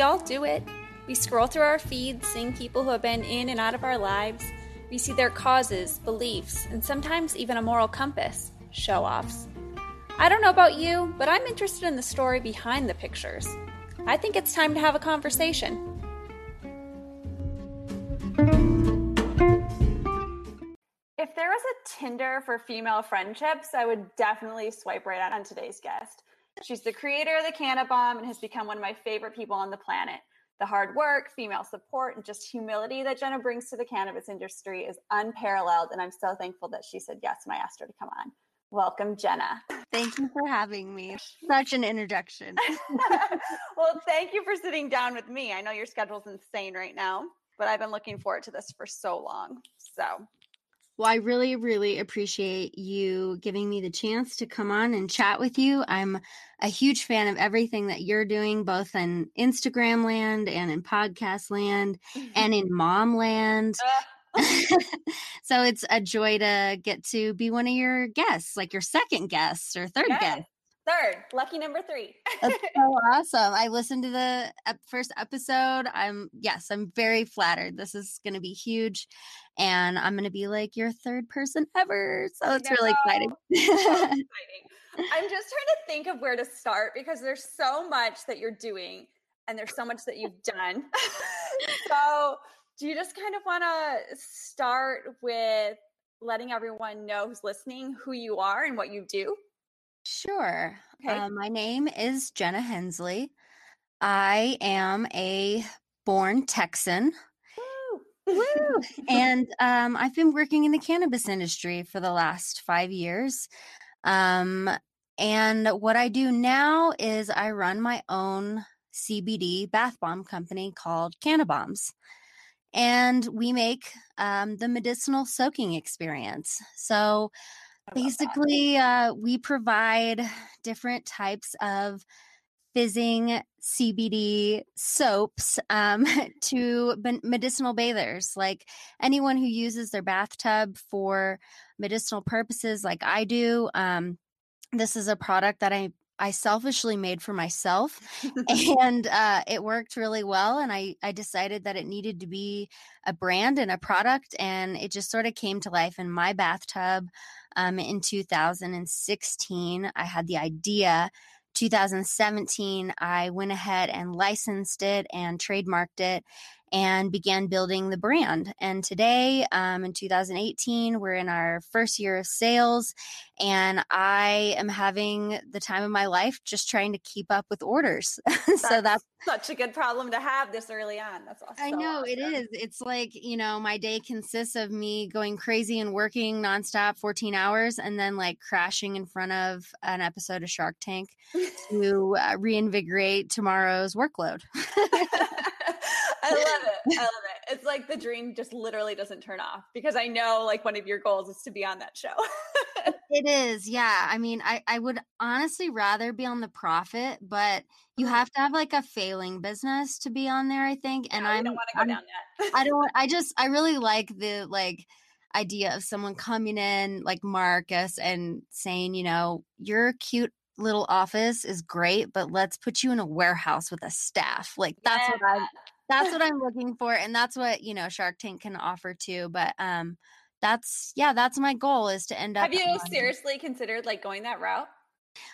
We all do it. We scroll through our feeds, seeing people who have been in and out of our lives. We see their causes, beliefs, and sometimes even a moral compass show offs. I don't know about you, but I'm interested in the story behind the pictures. I think it's time to have a conversation. If there was a Tinder for female friendships, I would definitely swipe right on today's guest. She's the creator of the Canna Bomb and has become one of my favorite people on the planet. The hard work, female support, and just humility that Jenna brings to the cannabis industry is unparalleled, and I'm so thankful that she said yes when I asked her to come on. Welcome, Jenna. Thank you for having me. Such an introduction. well, thank you for sitting down with me. I know your schedule's insane right now, but I've been looking forward to this for so long. So, well, I really, really appreciate you giving me the chance to come on and chat with you. I'm a huge fan of everything that you're doing, both in Instagram land and in podcast land and in mom land. Ah. so it's a joy to get to be one of your guests, like your second guest or third yes. guest. Third, lucky number three. That's so awesome. I listened to the first episode. I'm, yes, I'm very flattered. This is going to be huge. And I'm going to be like your third person ever. So it's really exciting. so exciting. I'm just trying to think of where to start because there's so much that you're doing and there's so much that you've done. so, do you just kind of want to start with letting everyone know who's listening who you are and what you do? Sure. Okay. Um, my name is Jenna Hensley. I am a born Texan. Woo! Woo! and um, I've been working in the cannabis industry for the last five years. Um, and what I do now is I run my own CBD bath bomb company called Canna Bombs and we make um, the medicinal soaking experience. So basically, uh, we provide different types of fizzing CBD soaps um, to medicinal bathers, like anyone who uses their bathtub for medicinal purposes, like I do. Um, this is a product that I I selfishly made for myself, and uh, it worked really well. And I I decided that it needed to be a brand and a product, and it just sort of came to life in my bathtub. Um, in 2016, I had the idea. 2017, I went ahead and licensed it and trademarked it and began building the brand. And today, um, in 2018, we're in our first year of sales, and I am having the time of my life just trying to keep up with orders. That's so that's such a good problem to have this early on. That's awesome. I know awesome. it is. It's like, you know, my day consists of me going crazy and working nonstop 14 hours and then like crashing in front of an episode of Shark Tank to uh, reinvigorate tomorrow's workload. I love it. I love it. It's like the dream just literally doesn't turn off because I know like one of your goals is to be on that show. it is. Yeah. I mean, I, I would honestly rather be on the profit, but you mm-hmm. have to have like a failing business to be on there, I think. And yeah, I don't want to go I'm, down that. I don't, I just, I really like the like, idea of someone coming in like Marcus and saying, you know, your cute little office is great, but let's put you in a warehouse with a staff. Like that's yeah. what I that's what I'm looking for. And that's what, you know, Shark Tank can offer too. But um that's yeah, that's my goal is to end up Have you on, seriously considered like going that route?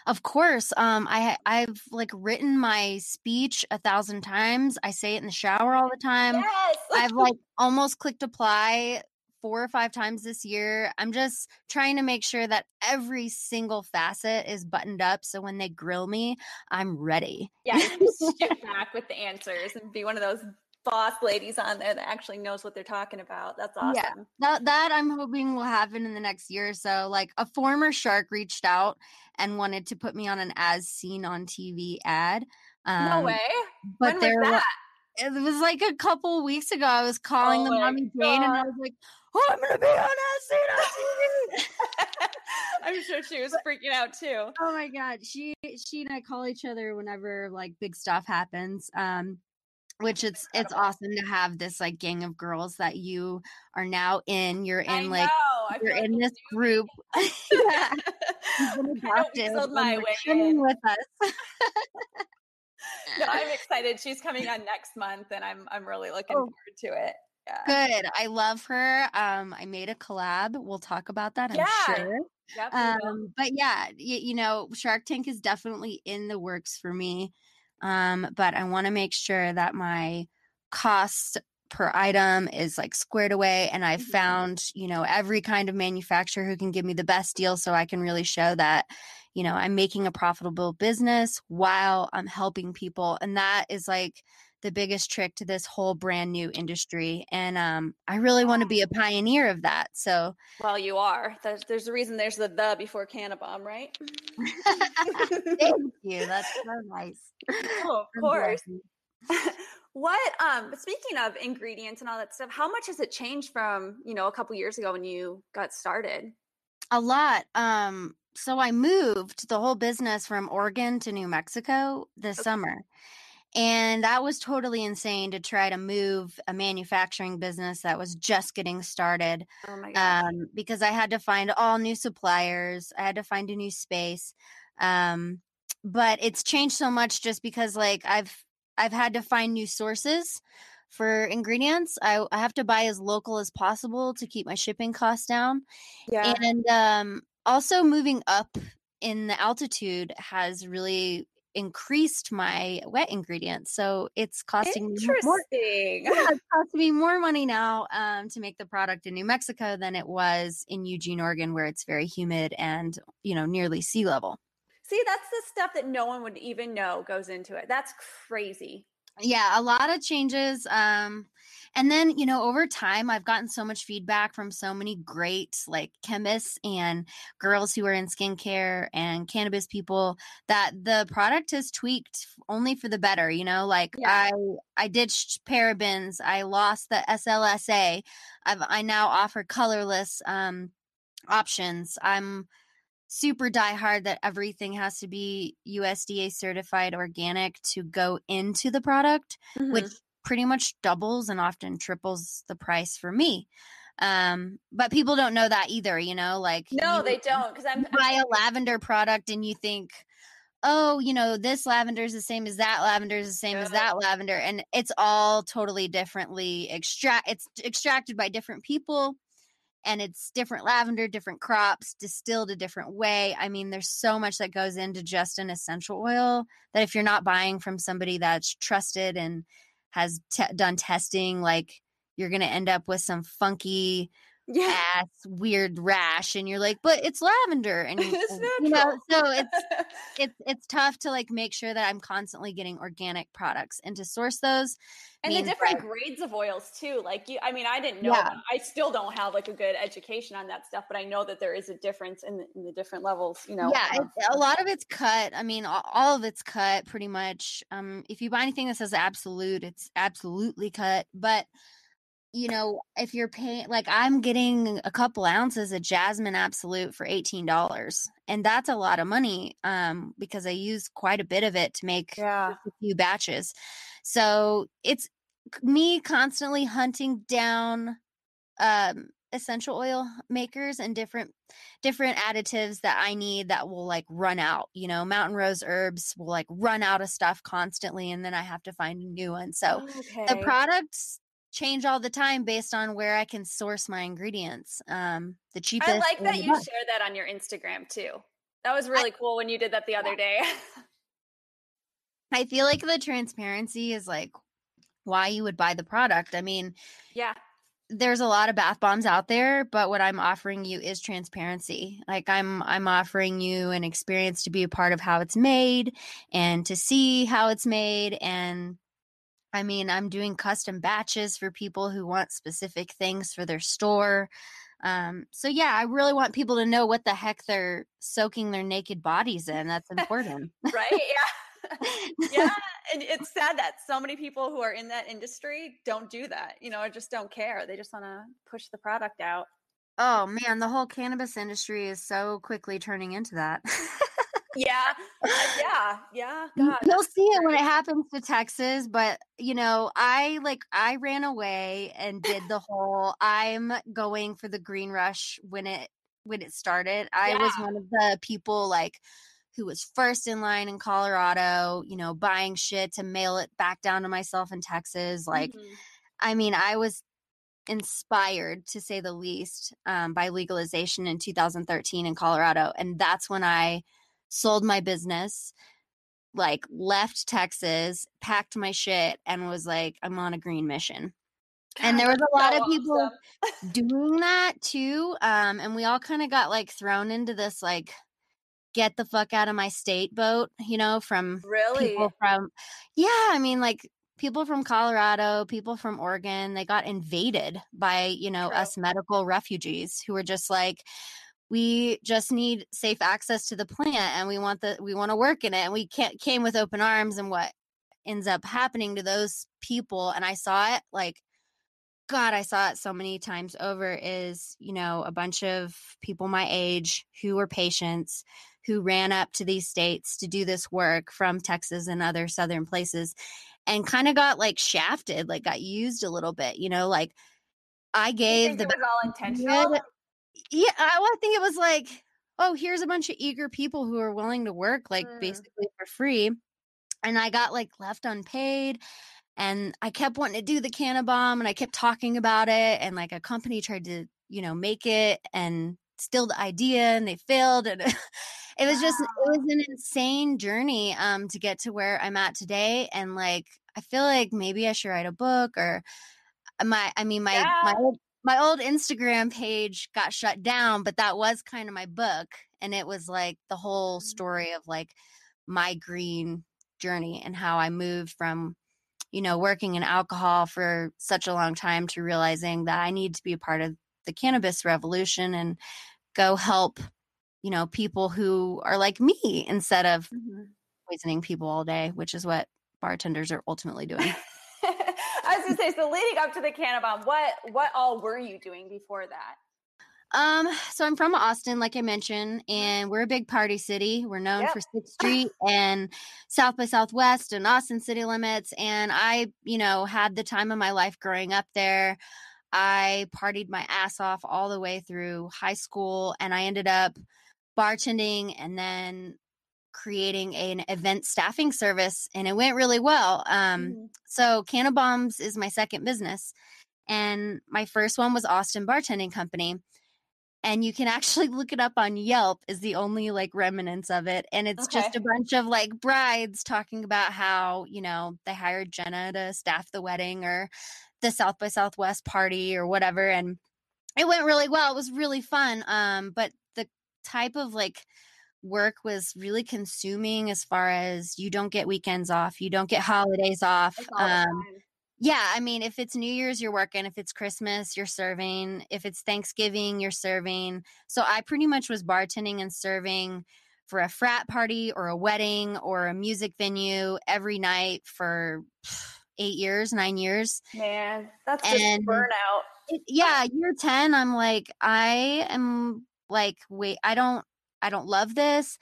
Of course. Um I I've like written my speech a thousand times. I say it in the shower all the time. Yes. I've like almost clicked apply four or five times this year. I'm just trying to make sure that every single facet is buttoned up. So when they grill me, I'm ready. Yeah, shoot back with the answers and be one of those boss ladies on there that actually knows what they're talking about. That's awesome. Yeah, that that I'm hoping will happen in the next year or so. Like a former shark reached out and wanted to put me on an as seen on TV ad. Um, no way. But when there was it was like a couple weeks ago. I was calling oh the mommy Jane and I was like, oh, I'm gonna be on SNL TV. I'm sure she was freaking out too. Oh my god, she she and I call each other whenever like big stuff happens. Um, which it's it's awesome to have this like gang of girls that you are now in. You're in like you're in this group. yeah. You've adopted. my way with us. no, I'm excited. She's coming on next month, and I'm I'm really looking oh. forward to it. Yeah. Good. I love her. Um, I made a collab. We'll talk about that. I'm yeah. sure. Um, but yeah, you, you know, Shark Tank is definitely in the works for me. Um, but I want to make sure that my cost per item is like squared away and I've mm-hmm. found, you know, every kind of manufacturer who can give me the best deal so I can really show that, you know, I'm making a profitable business while I'm helping people. And that is like the biggest trick to this whole brand new industry. And um, I really want to be a pioneer of that. So, well, you are. There's, there's a reason there's the the before Cannabomb, right? Thank you. That's so nice. Oh, of course. what um speaking of ingredients and all that stuff how much has it changed from you know a couple years ago when you got started a lot um so i moved the whole business from oregon to new mexico this okay. summer and that was totally insane to try to move a manufacturing business that was just getting started. Oh my god! Um, because I had to find all new suppliers, I had to find a new space. Um, but it's changed so much just because like I've I've had to find new sources for ingredients. I, I have to buy as local as possible to keep my shipping costs down. Yeah. And um, also moving up in the altitude has really increased my wet ingredients. So it's costing me more. Yeah, it's costing me more money now um, to make the product in New Mexico than it was in Eugene, Oregon, where it's very humid and you know nearly sea level. See, that's the stuff that no one would even know goes into it. That's crazy. Yeah, a lot of changes. Um, and then, you know, over time, I've gotten so much feedback from so many great like chemists and girls who are in skincare and cannabis people that the product has tweaked only for the better. You know, like yeah. I I ditched parabens, I lost the SLSA. I've I now offer colorless um options. I'm super diehard that everything has to be USDA certified organic to go into the product, mm-hmm. which pretty much doubles and often triples the price for me. Um, but people don't know that either, you know, like No, they don't because I'm buy a lavender product and you think oh, you know, this lavender is the same as that lavender is the same yeah. as that lavender and it's all totally differently extract it's extracted by different people and it's different lavender, different crops, distilled a different way. I mean, there's so much that goes into just an essential oil that if you're not buying from somebody that's trusted and has done testing, like you're going to end up with some funky yeah. ass weird rash and you're like but it's lavender and it's you know so it's it's it's tough to like make sure that i'm constantly getting organic products and to source those and the different that, grades of oils too like you i mean i didn't know yeah. i still don't have like a good education on that stuff but i know that there is a difference in the, in the different levels you know yeah a lot of it's cut i mean all, all of it's cut pretty much um if you buy anything that says absolute it's absolutely cut but you know, if you're paying, like I'm getting a couple ounces of Jasmine Absolute for $18. And that's a lot of money um, because I use quite a bit of it to make yeah. a few batches. So it's me constantly hunting down um, essential oil makers and different different additives that I need that will like run out. You know, mountain rose herbs will like run out of stuff constantly and then I have to find a new one. So okay. the products change all the time based on where I can source my ingredients. Um, the cheapest. I like that you share that on your Instagram too. That was really I, cool when you did that the other day. I feel like the transparency is like why you would buy the product. I mean, yeah. There's a lot of bath bombs out there, but what I'm offering you is transparency. Like I'm I'm offering you an experience to be a part of how it's made and to see how it's made and I mean, I'm doing custom batches for people who want specific things for their store. Um, so yeah, I really want people to know what the heck they're soaking their naked bodies in. That's important. right? Yeah. yeah. And it's sad that so many people who are in that industry don't do that, you know, or just don't care. They just want to push the product out. Oh man, the whole cannabis industry is so quickly turning into that. yeah, uh, yeah, yeah. God, You'll see it when it happens to Texas, but you know, I like I ran away and did the whole I'm going for the green rush when it when it started. I yeah. was one of the people like who was first in line in Colorado, you know, buying shit to mail it back down to myself in Texas. Like, mm-hmm. I mean, I was inspired to say the least um, by legalization in 2013 in Colorado. And that's when I sold my business, like left Texas, packed my shit, and was like, I'm on a green mission. And there was a lot so of people awesome. doing that too. Um, and we all kind of got like thrown into this like get the fuck out of my state boat, you know, from really people from yeah, I mean like people from Colorado, people from Oregon, they got invaded by, you know, True. us medical refugees who were just like, we just need safe access to the plant and we want the we want to work in it and we can't came with open arms and what ends up happening to those people and I saw it like God, I saw it so many times over is, you know, a bunch of people my age who were patients who ran up to these states to do this work from Texas and other southern places and kind of got like shafted, like got used a little bit, you know, like I gave the all intentional. Yeah, I, well, I think it was like, oh, here's a bunch of eager people who are willing to work like mm. basically for free. And I got like left unpaid and I kept wanting to do the Cannabomb and I kept talking about it and like a company tried to, you know, make it and steal the idea and they failed and it was wow. just it was an insane journey um to get to where I'm at today and like I feel like maybe I should write a book or uh, my I mean my yeah. my my old Instagram page got shut down but that was kind of my book and it was like the whole mm. story of like my green journey and how I moved from you know working in alcohol for such a long time to realizing that I need to be a part of the cannabis revolution and go help you know, people who are like me instead of mm-hmm. poisoning people all day, which is what bartenders are ultimately doing. I was gonna say, so leading up to the Cannabomb, what what all were you doing before that? Um, so I'm from Austin, like I mentioned, mm-hmm. and we're a big party city. We're known yep. for Sixth Street and South by Southwest and Austin city limits. And I, you know, had the time of my life growing up there. I partied my ass off all the way through high school, and I ended up bartending and then creating an event staffing service and it went really well um, mm-hmm. so Cannabombs is my second business and my first one was austin bartending company and you can actually look it up on yelp is the only like remnants of it and it's okay. just a bunch of like brides talking about how you know they hired jenna to staff the wedding or the south by southwest party or whatever and it went really well it was really fun um, but the type of like work was really consuming as far as you don't get weekends off, you don't get holidays off. Um, yeah, I mean, if it's New Year's, you're working. If it's Christmas, you're serving. If it's Thanksgiving, you're serving. So I pretty much was bartending and serving for a frat party or a wedding or a music venue every night for eight years, nine years. Man, that's and just burnout. It, yeah, year 10, I'm like, I am like wait i don't i don't love this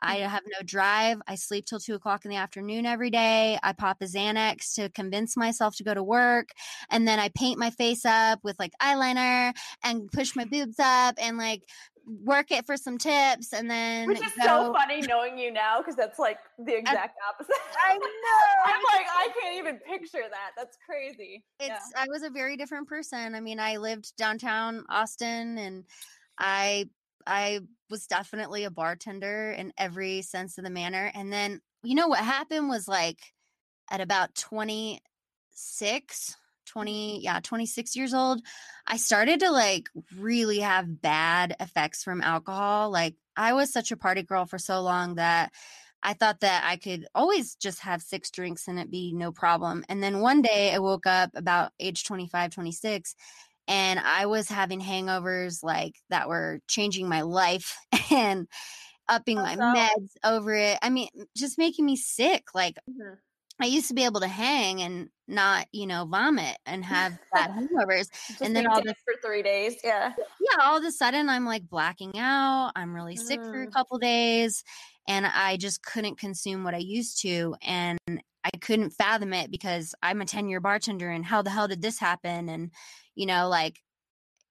I mm-hmm. have no drive. I sleep till two o'clock in the afternoon every day. I pop a Xanax to convince myself to go to work. And then I paint my face up with like eyeliner and push my boobs up and like work it for some tips. And then. Which is go. so funny knowing you now because that's like the exact opposite. I know. I'm like, I can't even picture that. That's crazy. It's, yeah. I was a very different person. I mean, I lived downtown Austin and I I was definitely a bartender in every sense of the manner. And then, you know, what happened was like at about 26, 20, yeah, 26 years old, I started to like really have bad effects from alcohol. Like, I was such a party girl for so long that I thought that I could always just have six drinks and it be no problem. And then one day I woke up about age 25, 26 and I was having hangovers like that were changing my life and upping my meds over it. I mean, just making me sick. Like mm-hmm. I used to be able to hang and not, you know, vomit and have bad hangovers. and then all this for three days. Yeah. Yeah. All of a sudden I'm like blacking out. I'm really sick for a mm. couple days and I just couldn't consume what I used to. And I couldn't fathom it because I'm a 10 year bartender and how the hell did this happen? And, you know, like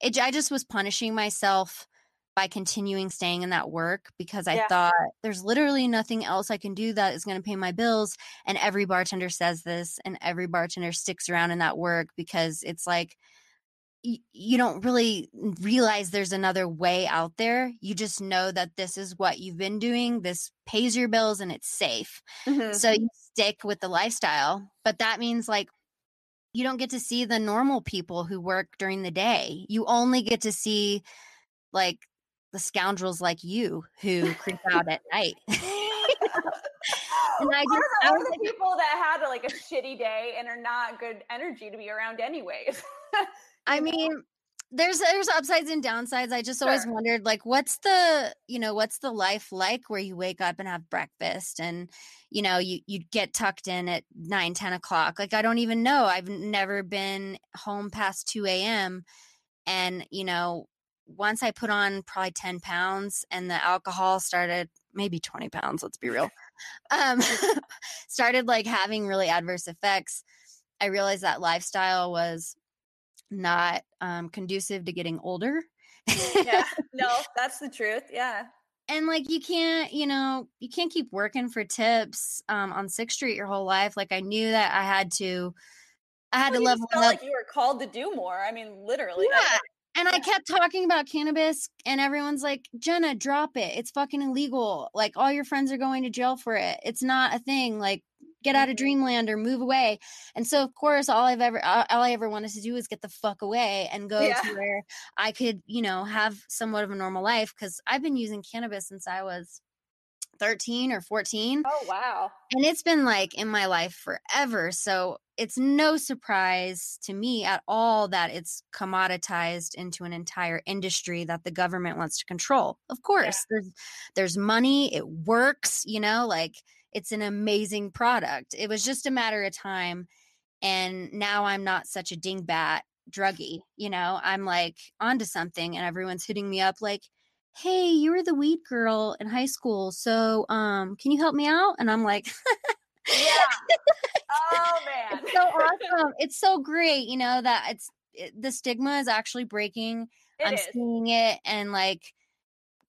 it, I just was punishing myself by continuing staying in that work because I yeah. thought there's literally nothing else I can do that is going to pay my bills. And every bartender says this, and every bartender sticks around in that work because it's like, you don't really realize there's another way out there. You just know that this is what you've been doing. This pays your bills and it's safe. Mm-hmm. So you stick with the lifestyle. But that means like you don't get to see the normal people who work during the day. You only get to see like the scoundrels like you who creep out at night. and I just, was the like, people that had like a shitty day and are not good energy to be around anyways. I mean, there's there's upsides and downsides. I just sure. always wondered like what's the you know what's the life like where you wake up and have breakfast and you know you you get tucked in at 9 10 o'clock like i don't even know i've never been home past 2 a.m and you know once i put on probably 10 pounds and the alcohol started maybe 20 pounds let's be real um started like having really adverse effects i realized that lifestyle was not um, conducive to getting older. yeah, no, that's the truth. Yeah. And like you can't, you know, you can't keep working for tips um, on Sixth Street your whole life. Like I knew that I had to, I had well, to level up. Like you were called to do more. I mean, literally. Yeah. And I kept talking about cannabis, and everyone's like, Jenna, drop it. It's fucking illegal. Like, all your friends are going to jail for it. It's not a thing. Like, get mm. out of dreamland or move away. And so of course all i've ever all i ever wanted to do is get the fuck away and go yeah. to where i could you know have somewhat of a normal life because i've been using cannabis since i was 13 or 14 oh wow. And it's been like in my life forever so it's no surprise to me at all that it's commoditized into an entire industry that the government wants to control. Of course yeah. there's there's money it works you know like it's an amazing product. It was just a matter of time. And now I'm not such a dingbat druggy, you know, I'm like onto something and everyone's hitting me up like, hey, you were the weed girl in high school. So um, can you help me out? And I'm like, yeah. Oh man. it's so awesome. It's so great, you know, that it's it, the stigma is actually breaking. It I'm is. seeing it and like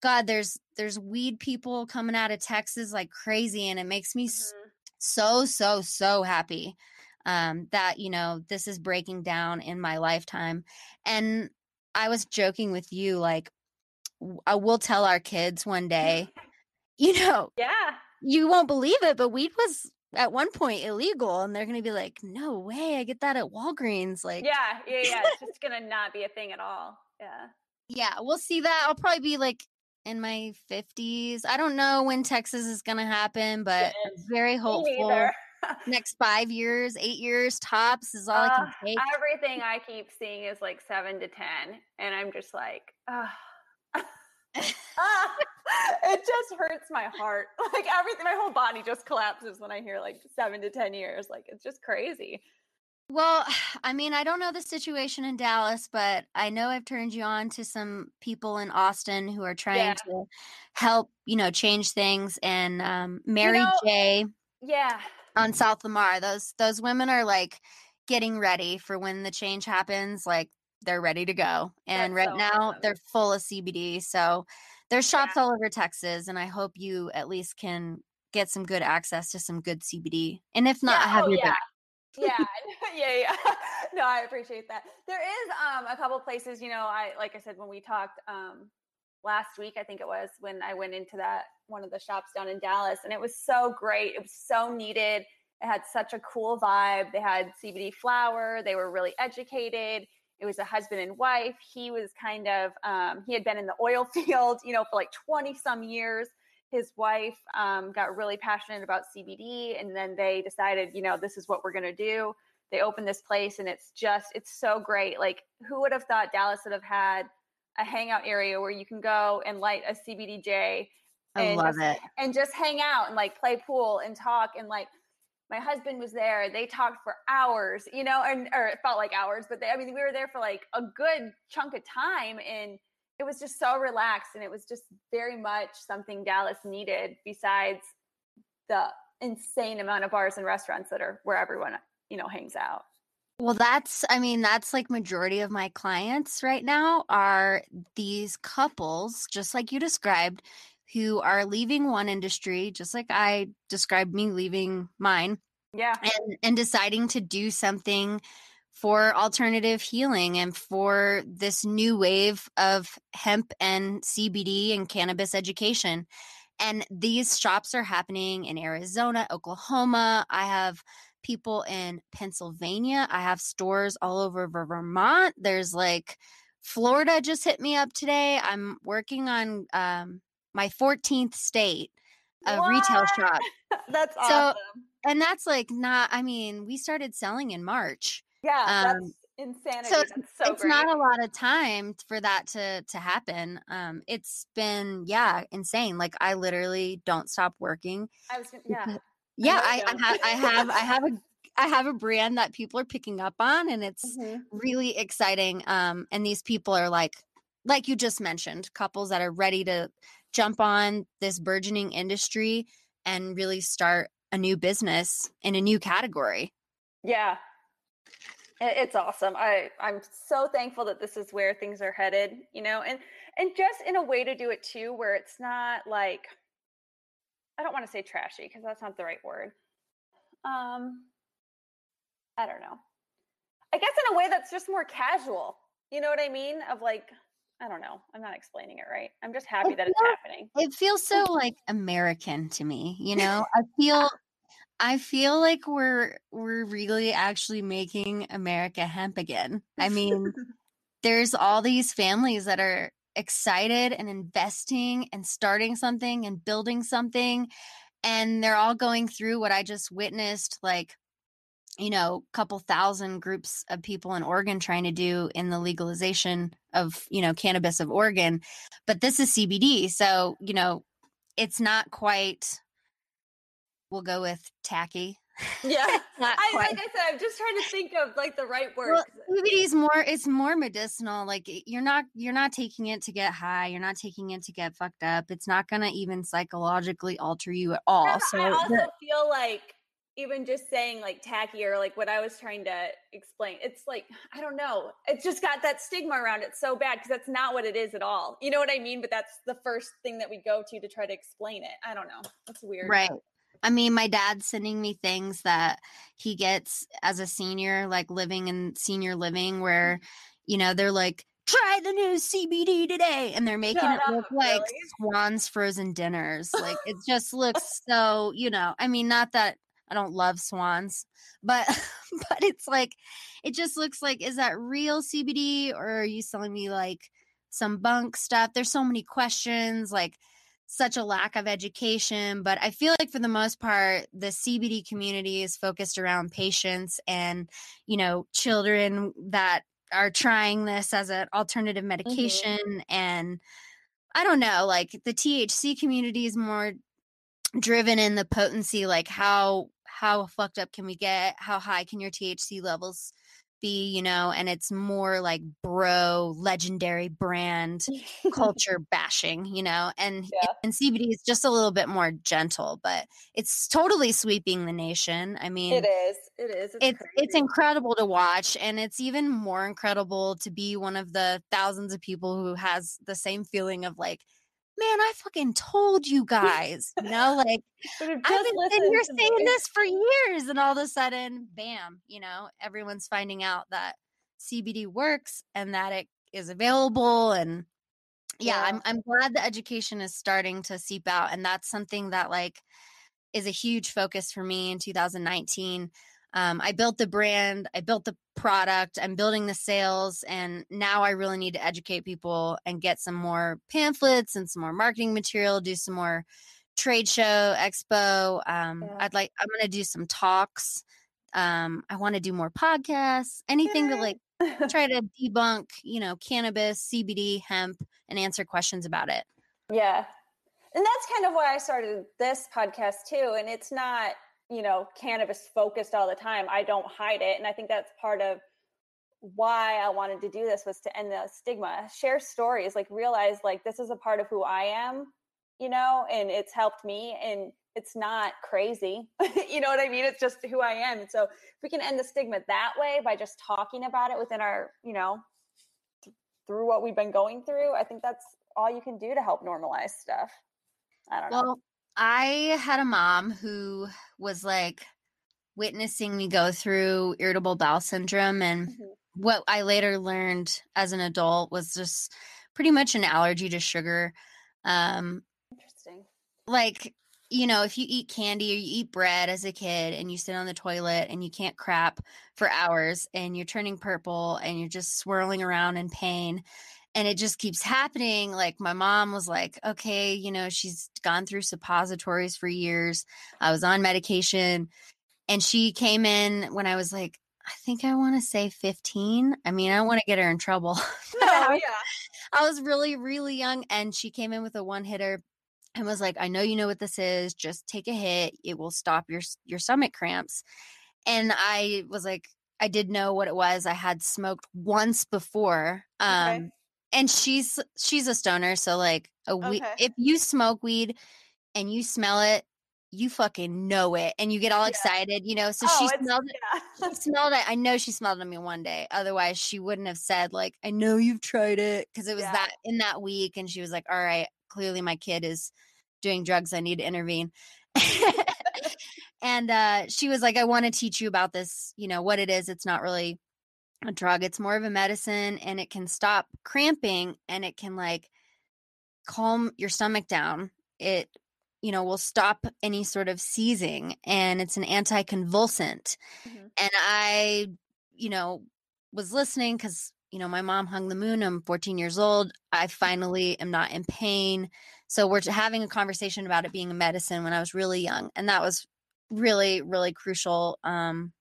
God, there's there's weed people coming out of Texas like crazy, and it makes me mm-hmm. so so so happy um, that you know this is breaking down in my lifetime. And I was joking with you, like I will tell our kids one day, you know, yeah, you won't believe it, but weed was at one point illegal and they're gonna be like no way i get that at walgreens like yeah yeah yeah it's just gonna not be a thing at all yeah yeah we'll see that i'll probably be like in my 50s. I don't know when Texas is going to happen, but very hopeful. Next five years, eight years tops is all uh, I can take. Everything I keep seeing is like seven to 10. And I'm just like, ah. it just hurts my heart. Like everything, my whole body just collapses when I hear like seven to 10 years. Like it's just crazy. Well, I mean, I don't know the situation in Dallas, but I know I've turned you on to some people in Austin who are trying yeah. to help, you know, change things. And um, Mary you know, J. Yeah. On South Lamar, those those women are like getting ready for when the change happens. Like they're ready to go. And That's right so now awesome. they're full of CBD. So there's shops yeah. all over Texas, and I hope you at least can get some good access to some good CBD. And if not, yeah. I have oh, your back yeah, yeah, yeah. No, I appreciate that. There is um, a couple places, you know, I like I said when we talked um, last week, I think it was when I went into that one of the shops down in Dallas, and it was so great. It was so needed. It had such a cool vibe. They had CBD flower. They were really educated. It was a husband and wife. He was kind of um, he had been in the oil field, you know, for like twenty some years his wife um, got really passionate about CBD, and then they decided, you know, this is what we're going to do. They opened this place, and it's just, it's so great. Like, who would have thought Dallas would have had a hangout area where you can go and light a CBDJ and, I love just, it. and just hang out and like play pool and talk and like my husband was there. They talked for hours, you know, and or it felt like hours, but they, I mean, we were there for like a good chunk of time, and it was just so relaxed and it was just very much something Dallas needed besides the insane amount of bars and restaurants that are where everyone, you know, hangs out. Well, that's, I mean, that's like majority of my clients right now are these couples, just like you described, who are leaving one industry, just like I described me leaving mine. Yeah. And, and deciding to do something for alternative healing and for this new wave of hemp and CBD and cannabis education. And these shops are happening in Arizona, Oklahoma. I have people in Pennsylvania. I have stores all over Vermont. There's like Florida just hit me up today. I'm working on um, my 14th state of what? retail shop. that's awesome. So, and that's like not, I mean, we started selling in March. Yeah, um, that's insanity. So it's, so it's not a lot of time for that to to happen. Um, it's been yeah insane. Like I literally don't stop working. I was yeah. Yeah, I, I, have I have I have a I have a brand that people are picking up on and it's mm-hmm. really exciting. Um, and these people are like like you just mentioned, couples that are ready to jump on this burgeoning industry and really start a new business in a new category. Yeah. It's awesome. I I'm so thankful that this is where things are headed, you know, and and just in a way to do it too where it's not like I don't want to say trashy because that's not the right word. Um I don't know. I guess in a way that's just more casual. You know what I mean? Of like I don't know. I'm not explaining it right. I'm just happy that it's happening. It feels so like American to me, you know? I feel I feel like we're we're really actually making America hemp again. I mean, there's all these families that are excited and investing and starting something and building something and they're all going through what I just witnessed like you know, couple thousand groups of people in Oregon trying to do in the legalization of, you know, cannabis of Oregon. But this is CBD. So, you know, it's not quite, we'll go with tacky. Yeah. I, like I said, I'm just trying to think of like the right word. Well, CBD is more, it's more medicinal. Like you're not, you're not taking it to get high. You're not taking it to get fucked up. It's not going to even psychologically alter you at all. so I also the, feel like even just saying like tacky or like what I was trying to explain, it's like, I don't know. It's just got that stigma around it so bad because that's not what it is at all. You know what I mean? But that's the first thing that we go to to try to explain it. I don't know. That's weird. Right. I mean, my dad's sending me things that he gets as a senior, like living in senior living, where, mm-hmm. you know, they're like, try the new CBD today. And they're making Shut it look up, like really? Swan's frozen dinners. Like it just looks so, you know, I mean, not that I don't love swans, but but it's like it just looks like is that real CBD or are you selling me like some bunk stuff? There's so many questions, like such a lack of education, but I feel like for the most part the CBD community is focused around patients and, you know, children that are trying this as an alternative mm-hmm. medication mm-hmm. and I don't know, like the THC community is more driven in the potency like how how fucked up can we get? How high can your THC levels you know? And it's more like bro, legendary brand culture bashing, you know? And yeah. and CBD is just a little bit more gentle, but it's totally sweeping the nation. I mean, it is. It is. It's it's, it's incredible to watch and it's even more incredible to be one of the thousands of people who has the same feeling of like man, I fucking told you guys, you know, like I've been sitting here saying this for years, and all of a sudden, bam, you know, everyone's finding out that CBD works and that it is available, and yeah, yeah. I'm I'm glad the education is starting to seep out, and that's something that like is a huge focus for me in 2019 um, I built the brand, I built the product, I'm building the sales, and now I really need to educate people and get some more pamphlets and some more marketing material, do some more trade show, expo. Um, yeah. I'd like, I'm going to do some talks. Um, I want to do more podcasts, anything to like try to debunk, you know, cannabis, CBD, hemp, and answer questions about it. Yeah. And that's kind of why I started this podcast too. And it's not, you know cannabis focused all the time i don't hide it and i think that's part of why i wanted to do this was to end the stigma share stories like realize like this is a part of who i am you know, and it's helped me and it's not crazy. you know what I mean? It's just who I am. And so if we can end the stigma that way by just talking about it within our, you know, th- through what we've been going through, I think that's all you can do to help normalize stuff. I don't well, know. I had a mom who was like witnessing me go through irritable bowel syndrome and mm-hmm. what I later learned as an adult was just pretty much an allergy to sugar. Um interesting. Like you know, if you eat candy or you eat bread as a kid and you sit on the toilet and you can't crap for hours and you're turning purple and you're just swirling around in pain and it just keeps happening, like my mom was like, okay, you know, she's gone through suppositories for years. I was on medication and she came in when I was like, I think I want to say 15. I mean, I don't want to get her in trouble. No, yeah. I was really, really young and she came in with a one hitter and was like, I know you know what this is. Just take a hit. It will stop your your stomach cramps. And I was like, I did know what it was. I had smoked once before. Um okay. And she's she's a stoner, so like a weed okay. if you smoke weed and you smell it, you fucking know it and you get all yeah. excited, you know. So oh, she smelled it. Yeah. she smelled it. I know she smelled it on me one day. Otherwise, she wouldn't have said, like, I know you've tried it. Cause it was yeah. that in that week. And she was like, All right, clearly my kid is doing drugs. I need to intervene. and uh, she was like, I want to teach you about this, you know, what it is. It's not really a drug, it's more of a medicine and it can stop cramping and it can like calm your stomach down. It, you know, will stop any sort of seizing and it's an anticonvulsant. Mm-hmm. And I, you know, was listening because, you know, my mom hung the moon. I'm 14 years old. I finally am not in pain. So we're having a conversation about it being a medicine when I was really young, and that was really really crucial. Um,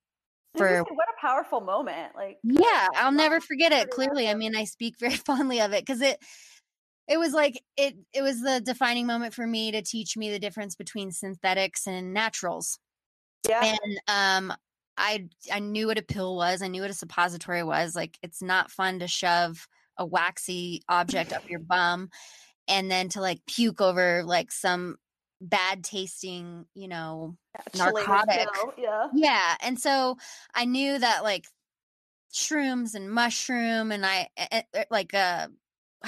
for what a powerful moment! Like yeah, I'll never forget it. Clearly, I mean, I speak very fondly of it because it it was like it it was the defining moment for me to teach me the difference between synthetics and naturals. Yeah, and um, I I knew what a pill was. I knew what a suppository was. Like it's not fun to shove a waxy object up your bum and then to like puke over like some bad tasting, you know, yeah, narcotic. Yeah. Yeah. And so I knew that like shrooms and mushroom and I eh, eh, eh, like uh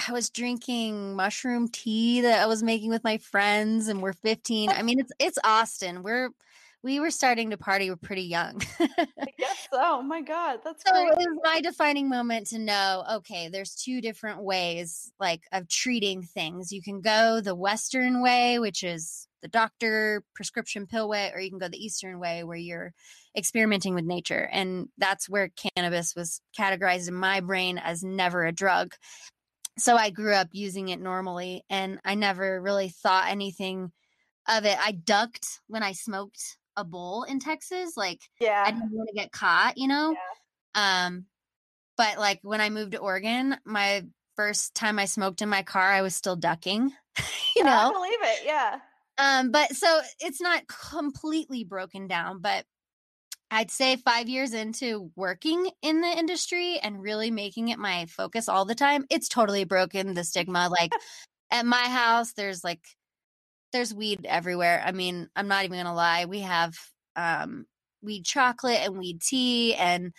I was drinking mushroom tea that I was making with my friends and we're 15. I mean it's it's Austin. We're we were starting to party. We're pretty young. I guess so. Oh my God. That's so great. it was my defining moment to know, okay, there's two different ways like of treating things. You can go the Western way, which is the doctor prescription pill way, or you can go the Eastern way where you're experimenting with nature. And that's where cannabis was categorized in my brain as never a drug. So I grew up using it normally and I never really thought anything of it. I ducked when I smoked a bowl in Texas. Like, yeah, I didn't want to get caught, you know. Yeah. Um, but like when I moved to Oregon, my first time I smoked in my car, I was still ducking. you know, I believe it. Yeah. Um, but so it's not completely broken down, but I'd say five years into working in the industry and really making it my focus all the time, it's totally broken the stigma. Like at my house, there's like there's weed everywhere. I mean, I'm not even gonna lie. We have um, weed chocolate and weed tea, and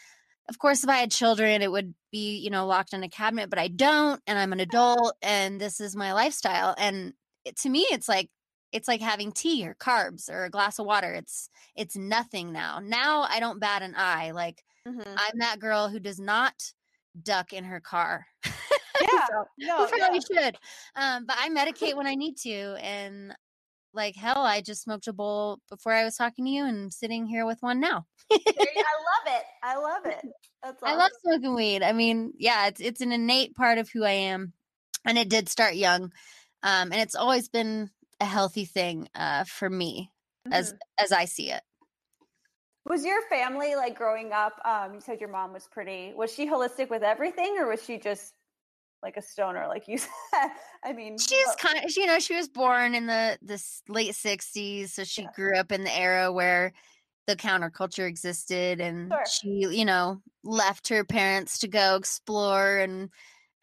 of course, if I had children, it would be you know locked in a cabinet. But I don't, and I'm an adult, and this is my lifestyle. And it, to me, it's like it's like having tea or carbs or a glass of water. It's it's nothing now. Now I don't bat an eye. Like mm-hmm. I'm that girl who does not duck in her car. Yeah, so, no, probably yeah. should. Um, but I medicate when I need to, and like hell, I just smoked a bowl before I was talking to you, and I'm sitting here with one now. I love it. I love it. That's awesome. I love smoking weed. I mean, yeah, it's it's an innate part of who I am, and it did start young, um, and it's always been a healthy thing uh, for me mm-hmm. as as I see it. Was your family like growing up? Um, you said your mom was pretty. Was she holistic with everything, or was she just like a stoner, like you said. I mean, she's well, kind of, you know, she was born in the the late '60s, so she yeah. grew up in the era where the counterculture existed, and sure. she, you know, left her parents to go explore and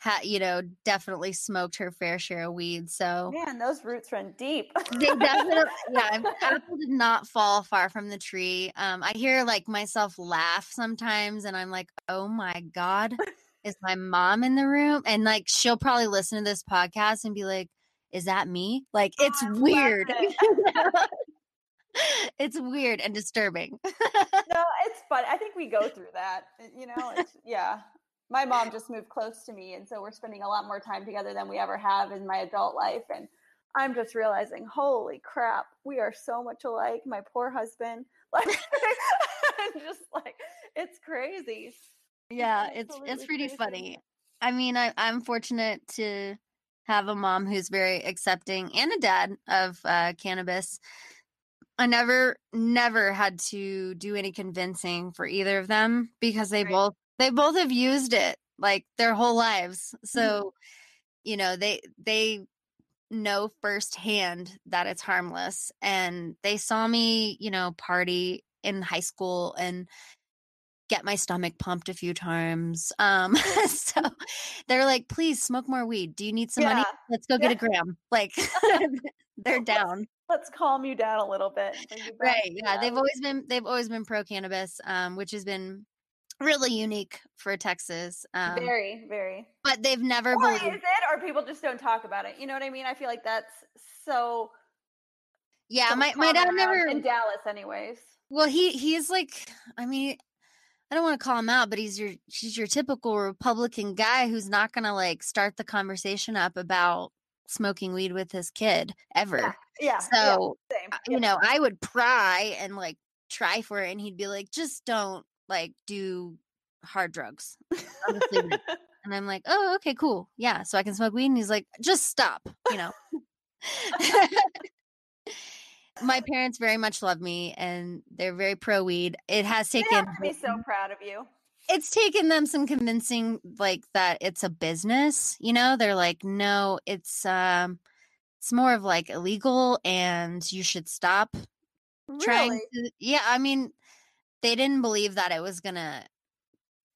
ha, you know, definitely smoked her fair share of weed. So man, those roots run deep. they definitely, yeah. Apple did not fall far from the tree. Um, I hear like myself laugh sometimes, and I'm like, oh my god, is my mom in the room? And like, she'll probably listen to this podcast and be like, is that me? Like, it's oh, weird. It. it's weird and disturbing. no, it's fun. I think we go through that. You know, it's yeah my mom just moved close to me and so we're spending a lot more time together than we ever have in my adult life and i'm just realizing holy crap we are so much alike my poor husband like just like it's crazy yeah it's it's, it's pretty crazy. funny i mean I, i'm fortunate to have a mom who's very accepting and a dad of uh, cannabis I never, never had to do any convincing for either of them because they right. both they both have used it like their whole lives. Mm-hmm. So, mm-hmm. you know, they they know firsthand that it's harmless and they saw me, you know, party in high school and get my stomach pumped a few times. Um so they're like, "Please smoke more weed. Do you need some yeah. money? Let's go get yeah. a gram." Like they're down. Let's calm you down a little bit. Right. Yeah, they've always been they've always been pro cannabis um which has been really unique for Texas. Um, very, very. But they've never or believed is it, or people just don't talk about it. You know what I mean? I feel like that's so. Yeah, so my my dad never in Dallas, anyways. Well, he he's like, I mean, I don't want to call him out, but he's your he's your typical Republican guy who's not gonna like start the conversation up about smoking weed with his kid ever. Yeah. yeah so yeah, you know, I would pry and like try for it, and he'd be like, just don't like do hard drugs. and I'm like, oh, okay, cool. Yeah. So I can smoke weed. And he's like, just stop, you know. My parents very much love me and they're very pro weed. It has taken me so proud of you. It's taken them some convincing like that it's a business, you know? They're like, no, it's um it's more of like illegal and you should stop really? trying to yeah, I mean they didn't believe that it was gonna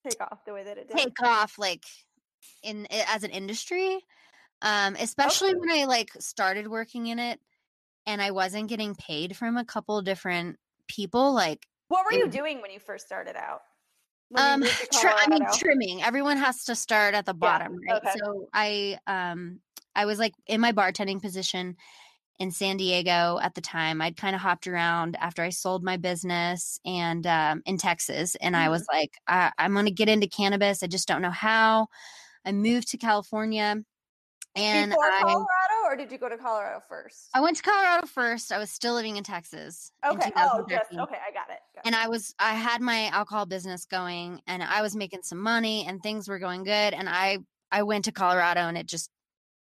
take off the way that it did. Take off like in as an industry. Um, especially okay. when I like started working in it and I wasn't getting paid from a couple different people. Like what were it, you doing when you first started out? Um, I mean, trimming. Everyone has to start at the bottom, yeah. right? Okay. So I, um, I was like in my bartending position in San Diego at the time. I'd kind of hopped around after I sold my business and um, in Texas. And mm-hmm. I was like, I- I'm going to get into cannabis. I just don't know how. I moved to California. And Before I, Colorado, or did you go to Colorado first? I went to Colorado first. I was still living in Texas. Okay. In oh, just okay. I got it. Got and I was, I had my alcohol business going, and I was making some money, and things were going good. And I, I went to Colorado, and it just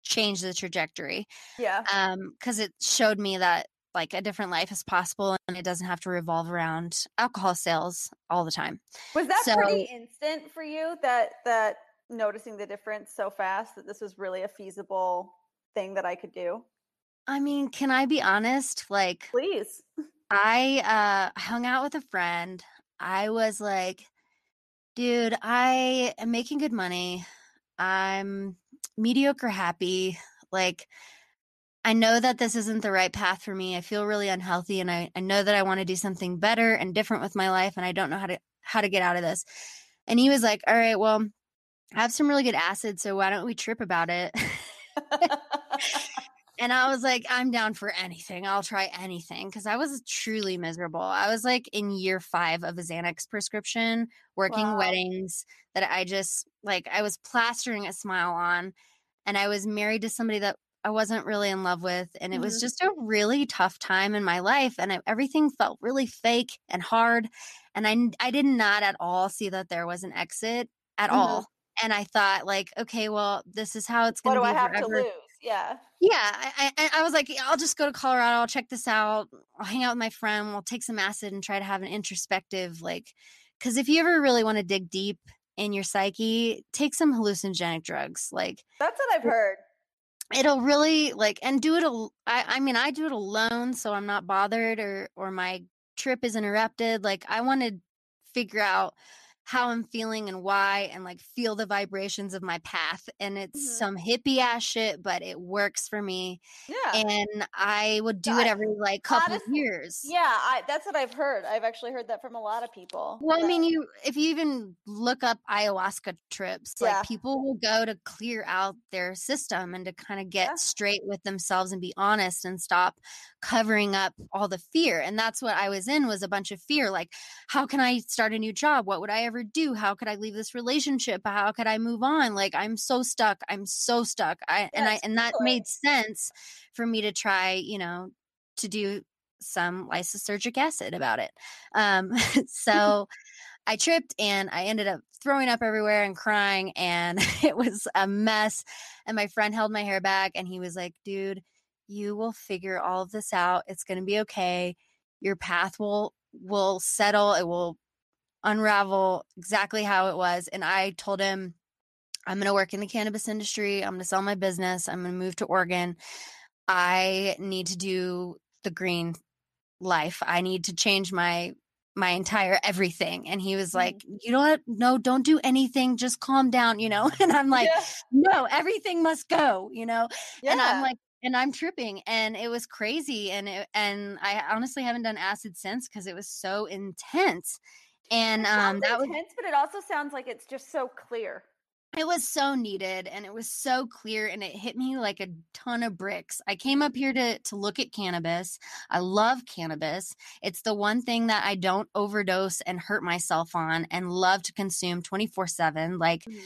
change the trajectory. Yeah. Um, because it showed me that like a different life is possible and it doesn't have to revolve around alcohol sales all the time. Was that so, pretty instant for you that that noticing the difference so fast that this was really a feasible thing that I could do? I mean, can I be honest? Like Please. I uh hung out with a friend. I was like, dude, I am making good money. I'm mediocre happy. Like, I know that this isn't the right path for me. I feel really unhealthy and I, I know that I want to do something better and different with my life and I don't know how to how to get out of this. And he was like, All right, well, I have some really good acid, so why don't we trip about it? and I was like, I'm down for anything. I'll try anything because I was truly miserable. I was like in year five of a Xanax prescription, working wow. weddings that I just like, I was plastering a smile on and I was married to somebody that I wasn't really in love with. And it mm-hmm. was just a really tough time in my life. And I, everything felt really fake and hard. And I, I did not at all see that there was an exit at mm-hmm. all. And I thought, like, okay, well, this is how it's going to be. What do I have forever. to lose? Yeah. Yeah. I, I, I was like, I'll just go to Colorado. I'll check this out. I'll hang out with my friend. We'll take some acid and try to have an introspective, like, because if you ever really want to dig deep in your psyche, take some hallucinogenic drugs. Like that's what I've heard. It'll really like and do it. Al- I I mean, I do it alone, so I'm not bothered or or my trip is interrupted. Like I want to figure out how I'm feeling and why and like feel the vibrations of my path. And it's mm-hmm. some hippie ass shit, but it works for me. Yeah. And I would do it every like couple Honestly, years. Yeah, I, that's what I've heard. I've actually heard that from a lot of people. Well, I mean, you if you even look up ayahuasca trips, yeah. like people will go to clear out their system and to kind of get yeah. straight with themselves and be honest and stop covering up all the fear. And that's what I was in was a bunch of fear. Like, how can I start a new job? What would I ever do? How could I leave this relationship? How could I move on? Like I'm so stuck. I'm so stuck. I yes, and I and that made sense for me to try, you know, to do some lysergic acid about it. Um so I tripped and I ended up throwing up everywhere and crying and it was a mess. And my friend held my hair back and he was like, dude, you will figure all of this out. It's going to be okay. Your path will will settle. It will unravel exactly how it was. And I told him, I'm going to work in the cannabis industry. I'm going to sell my business. I'm going to move to Oregon. I need to do the green life. I need to change my my entire everything and he was like mm-hmm. you know what no don't do anything just calm down you know and i'm like yeah. no everything must go you know yeah. and i'm like and i'm tripping and it was crazy and it, and i honestly haven't done acid since because it was so intense and um, that was intense, was, but it also sounds like it's just so clear. It was so needed and it was so clear and it hit me like a ton of bricks. I came up here to to look at cannabis. I love cannabis. It's the one thing that I don't overdose and hurt myself on and love to consume 24/7. Like mm-hmm.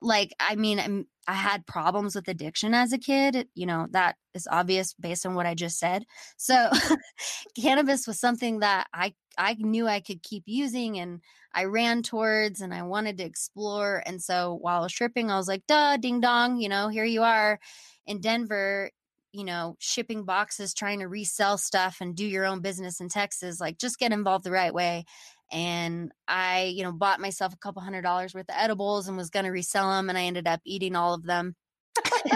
Like I mean I'm, I had problems with addiction as a kid. You know, that is obvious based on what I just said. So cannabis was something that I I knew I could keep using and I ran towards and I wanted to explore. And so while I was tripping, I was like, duh, ding dong, you know, here you are in Denver, you know, shipping boxes, trying to resell stuff and do your own business in Texas. Like, just get involved the right way. And I, you know, bought myself a couple hundred dollars worth of edibles and was going to resell them. And I ended up eating all of them.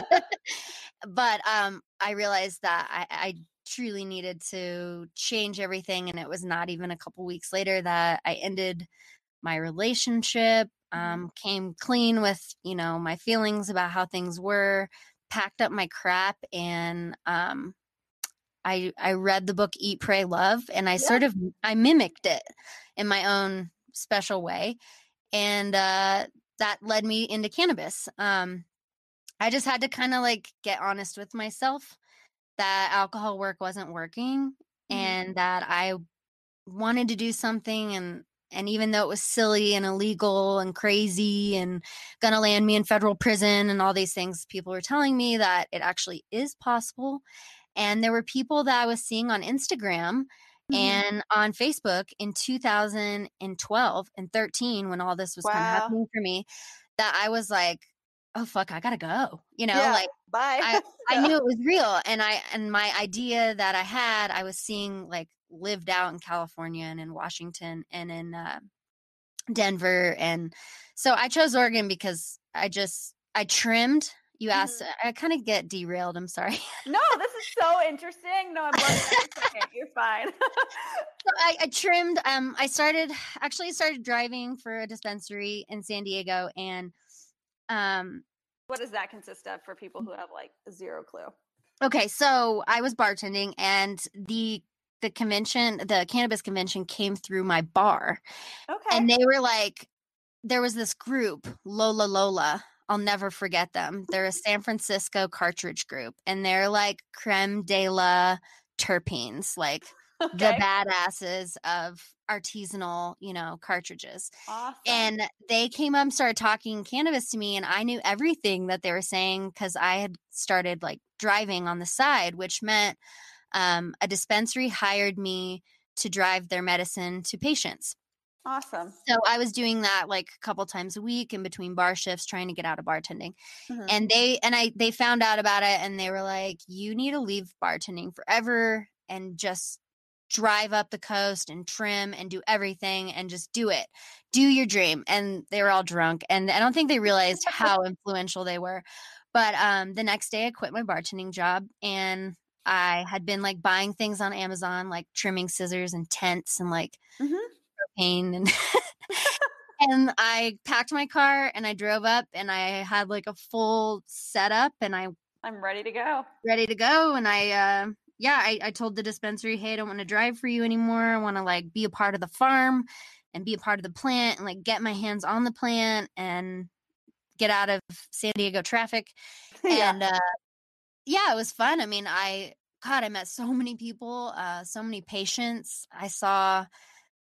but um, I realized that I, I truly needed to change everything. And it was not even a couple weeks later that I ended my relationship, mm-hmm. um, came clean with, you know, my feelings about how things were, packed up my crap and um, I I read the book Eat Pray Love and I yeah. sort of I mimicked it in my own special way and uh, that led me into cannabis. Um, I just had to kind of like get honest with myself that alcohol work wasn't working mm-hmm. and that I wanted to do something and and even though it was silly and illegal and crazy and gonna land me in federal prison and all these things people were telling me that it actually is possible and there were people that I was seeing on Instagram mm-hmm. and on Facebook in 2012 and 13 when all this was wow. kind of happening for me that I was like oh fuck i gotta go you know yeah, like bye I, I knew it was real and i and my idea that i had i was seeing like lived out in california and in washington and in uh, denver and so i chose oregon because i just i trimmed you asked mm-hmm. i kind of get derailed i'm sorry no this is so interesting no i'm you're fine so I, I, trimmed um i started actually started driving for a dispensary in san diego and um, what does that consist of for people who have like zero clue? Okay, so I was bartending, and the the convention, the cannabis convention, came through my bar. Okay, and they were like, there was this group, Lola Lola. I'll never forget them. They're a San Francisco cartridge group, and they're like creme de la terpenes, like okay. the badasses of artisanal, you know, cartridges. Awesome. And they came up and started talking cannabis to me and I knew everything that they were saying because I had started like driving on the side, which meant um, a dispensary hired me to drive their medicine to patients. Awesome. So I was doing that like a couple times a week in between bar shifts trying to get out of bartending. Mm-hmm. And they and I they found out about it and they were like you need to leave bartending forever and just drive up the coast and trim and do everything and just do it. Do your dream. And they were all drunk. And I don't think they realized how influential they were. But um, the next day, I quit my bartending job and I had been like buying things on Amazon, like trimming scissors and tents and like mm-hmm. Propane and. and I packed my car and I drove up and I had like a full setup and I I'm ready to go. Ready to go. And I uh yeah, I, I told the dispensary, hey, I don't want to drive for you anymore. I want to like be a part of the farm and be a part of the plant and like get my hands on the plant and get out of San Diego traffic. yeah. And uh yeah, it was fun. I mean, I God, I met so many people, uh, so many patients. I saw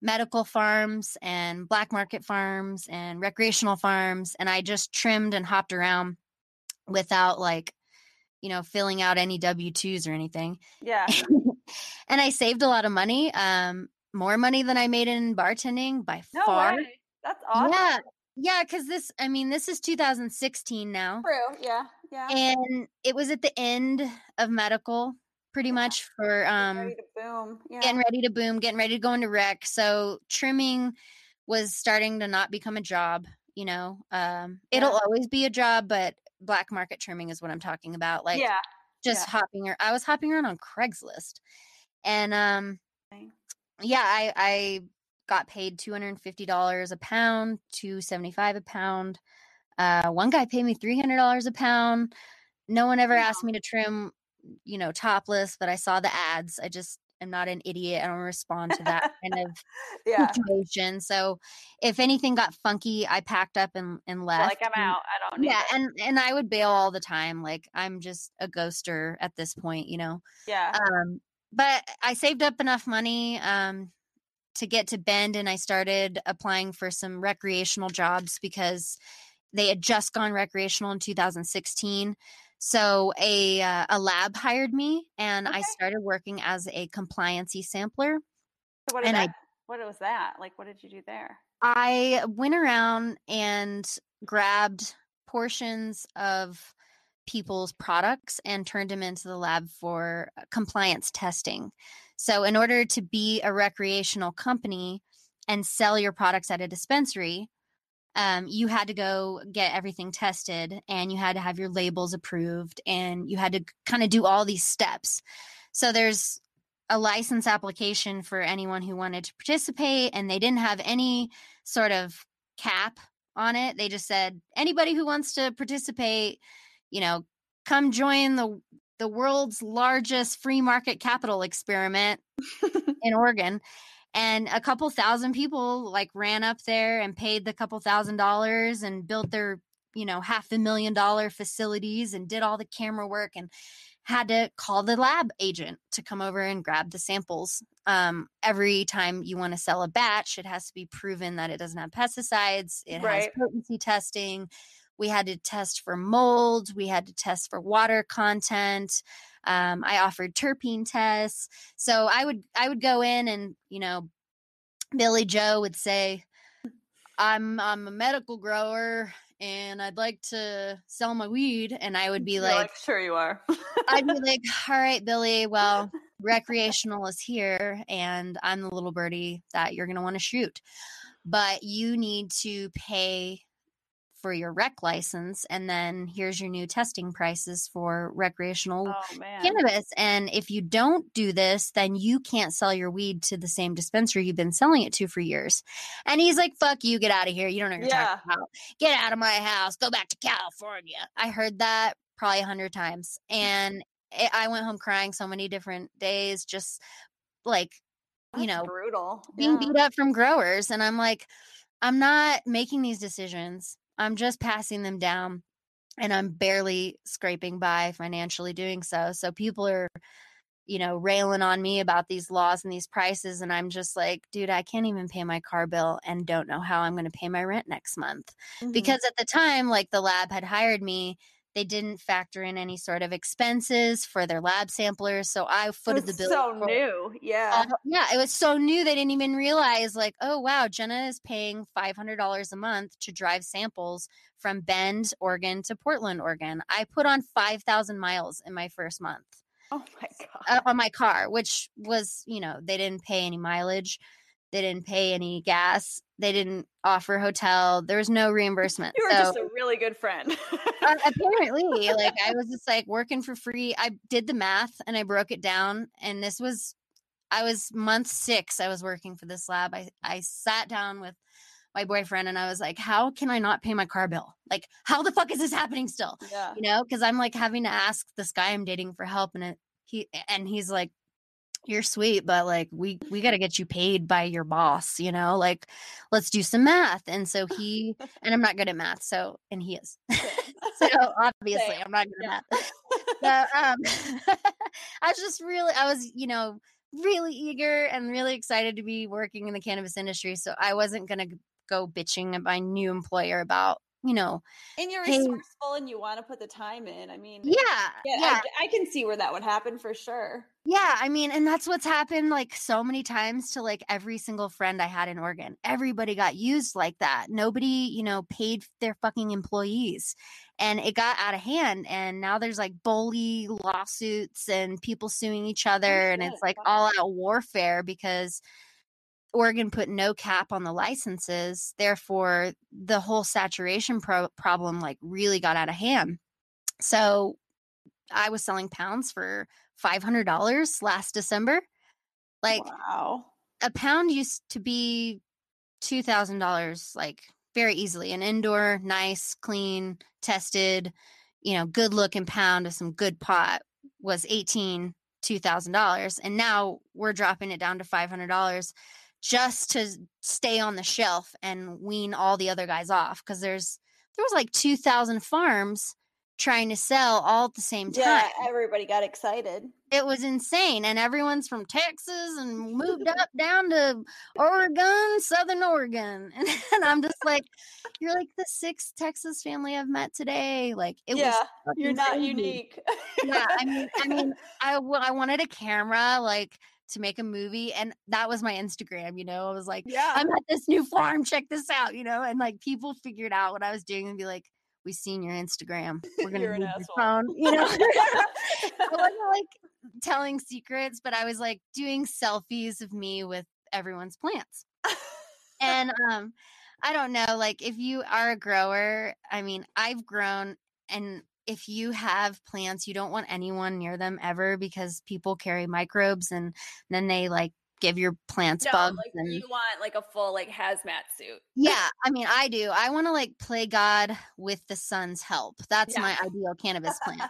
medical farms and black market farms and recreational farms and i just trimmed and hopped around without like you know filling out any w2s or anything. Yeah. And i saved a lot of money um more money than i made in bartending by no far. way. that's awesome. Yeah yeah because this i mean this is 2016 now. True. Yeah. Yeah. And it was at the end of medical pretty much for um ready to boom. Yeah. getting ready to boom, getting ready to go into rec. So trimming was starting to not become a job, you know. Um it'll yeah. always be a job, but black market trimming is what I'm talking about. Like yeah. just yeah. hopping I was hopping around on Craigslist. And um yeah, I I got paid $250 a pound, 275 a pound. Uh one guy paid me $300 a pound. No one ever asked me to trim you know, topless, but I saw the ads. I just am not an idiot. I don't respond to that kind of yeah. situation. So if anything got funky, I packed up and, and left. Like I'm out. I don't Yeah, it. and and I would bail all the time. Like I'm just a ghoster at this point, you know. Yeah. Um, but I saved up enough money um to get to Bend and I started applying for some recreational jobs because they had just gone recreational in 2016 so a uh, a lab hired me, and okay. I started working as a compliancy sampler. So what and that, I what was that like? What did you do there? I went around and grabbed portions of people's products and turned them into the lab for uh, compliance testing. So, in order to be a recreational company and sell your products at a dispensary, um, you had to go get everything tested and you had to have your labels approved and you had to kind of do all these steps. So there's a license application for anyone who wanted to participate and they didn't have any sort of cap on it. They just said anybody who wants to participate, you know, come join the the world's largest free market capital experiment in Oregon and a couple thousand people like ran up there and paid the couple thousand dollars and built their you know half a million dollar facilities and did all the camera work and had to call the lab agent to come over and grab the samples um, every time you want to sell a batch it has to be proven that it doesn't have pesticides it right. has potency testing we had to test for mold we had to test for water content um, I offered terpene tests. So I would I would go in and you know, Billy Joe would say, "I'm I'm a medical grower." And I'd like to sell my weed, and I would be like, like, "Sure, you are." I'd be like, "All right, Billy. Well, recreational is here, and I'm the little birdie that you're going to want to shoot, but you need to pay for your rec license and then here's your new testing prices for recreational oh, cannabis. And if you don't do this then you can't sell your weed to the same dispensary you've been selling it to for years. And he's like fuck you get out of here. You don't know what you're yeah. talking about. Get out of my house. Go back to california. I heard that probably a hundred times and it, i went home crying so many different days just like That's you know brutal. being yeah. beat up from growers and i'm like I'm not making these decisions. I'm just passing them down and I'm barely scraping by financially doing so. So people are, you know, railing on me about these laws and these prices. And I'm just like, dude, I can't even pay my car bill and don't know how I'm going to pay my rent next month. Mm-hmm. Because at the time, like the lab had hired me they didn't factor in any sort of expenses for their lab samplers. So I footed the bill. So new. Yeah. Uh, yeah. It was so new. They didn't even realize, like, oh, wow, Jenna is paying $500 a month to drive samples from Bend, Oregon to Portland, Oregon. I put on 5,000 miles in my first month. Oh my God. Uh, on my car, which was, you know, they didn't pay any mileage. They didn't pay any gas. They didn't offer hotel. There was no reimbursement. You were so, just a really good friend. uh, apparently, like I was just like working for free. I did the math and I broke it down. And this was, I was month six. I was working for this lab. I I sat down with my boyfriend and I was like, how can I not pay my car bill? Like, how the fuck is this happening still? Yeah. You know, because I'm like having to ask this guy I'm dating for help and it he and he's like, You're sweet, but like we we gotta get you paid by your boss, you know, like let's do some math. And so he and I'm not good at math, so and he is. so obviously Same. I'm not good Yeah. at math. But um I was just really I was, you know, really eager and really excited to be working in the cannabis industry. So I wasn't gonna go bitching at my new employer about, you know, And you're Hey- resourceful and you want to put the time in. I mean, yeah, yeah, yeah, I, I can see where that would happen for sure. yeah. I mean, and that's what's happened like so many times to like every single friend I had in Oregon. Everybody got used like that. Nobody, you know, paid their fucking employees. And it got out of hand. And now there's like bully lawsuits and people suing each other. and it's like wow. all out warfare because Oregon put no cap on the licenses. Therefore, the whole saturation pro- problem like really got out of hand. So I was selling pounds for $500 last December. Like wow. a pound used to be $2,000 like very easily. An indoor, nice, clean, tested, you know, good looking pound of some good pot was 18 $2,000 and now we're dropping it down to $500 just to stay on the shelf and wean all the other guys off cuz there's there was like 2,000 farms trying to sell all at the same time Yeah, everybody got excited. it was insane and everyone's from texas and moved up down to oregon southern oregon and, i'm just like you're like the sixth texas family i've met today like it yeah, was you're fucking not unique. yeah i mean i mean I, w- I wanted a camera like to make a movie and that was my instagram you know? I was like yeah. i'm at this new farm check this out you know? And like people figured out what i was doing and be like we seen your instagram. We're gonna an your phone you know? I wasn't like telling secrets, but I was like doing selfies of me with everyone's plants. And um I don't know, like if you are a grower, I mean, I've grown and if you have plants, you don't want anyone near them ever because people carry microbes and then they like give your plants no, bugs like and you want like a full like hazmat suit. yeah, I mean, I do. I want to like play God with the sun's help. That's Yeah. my ideal cannabis plant. I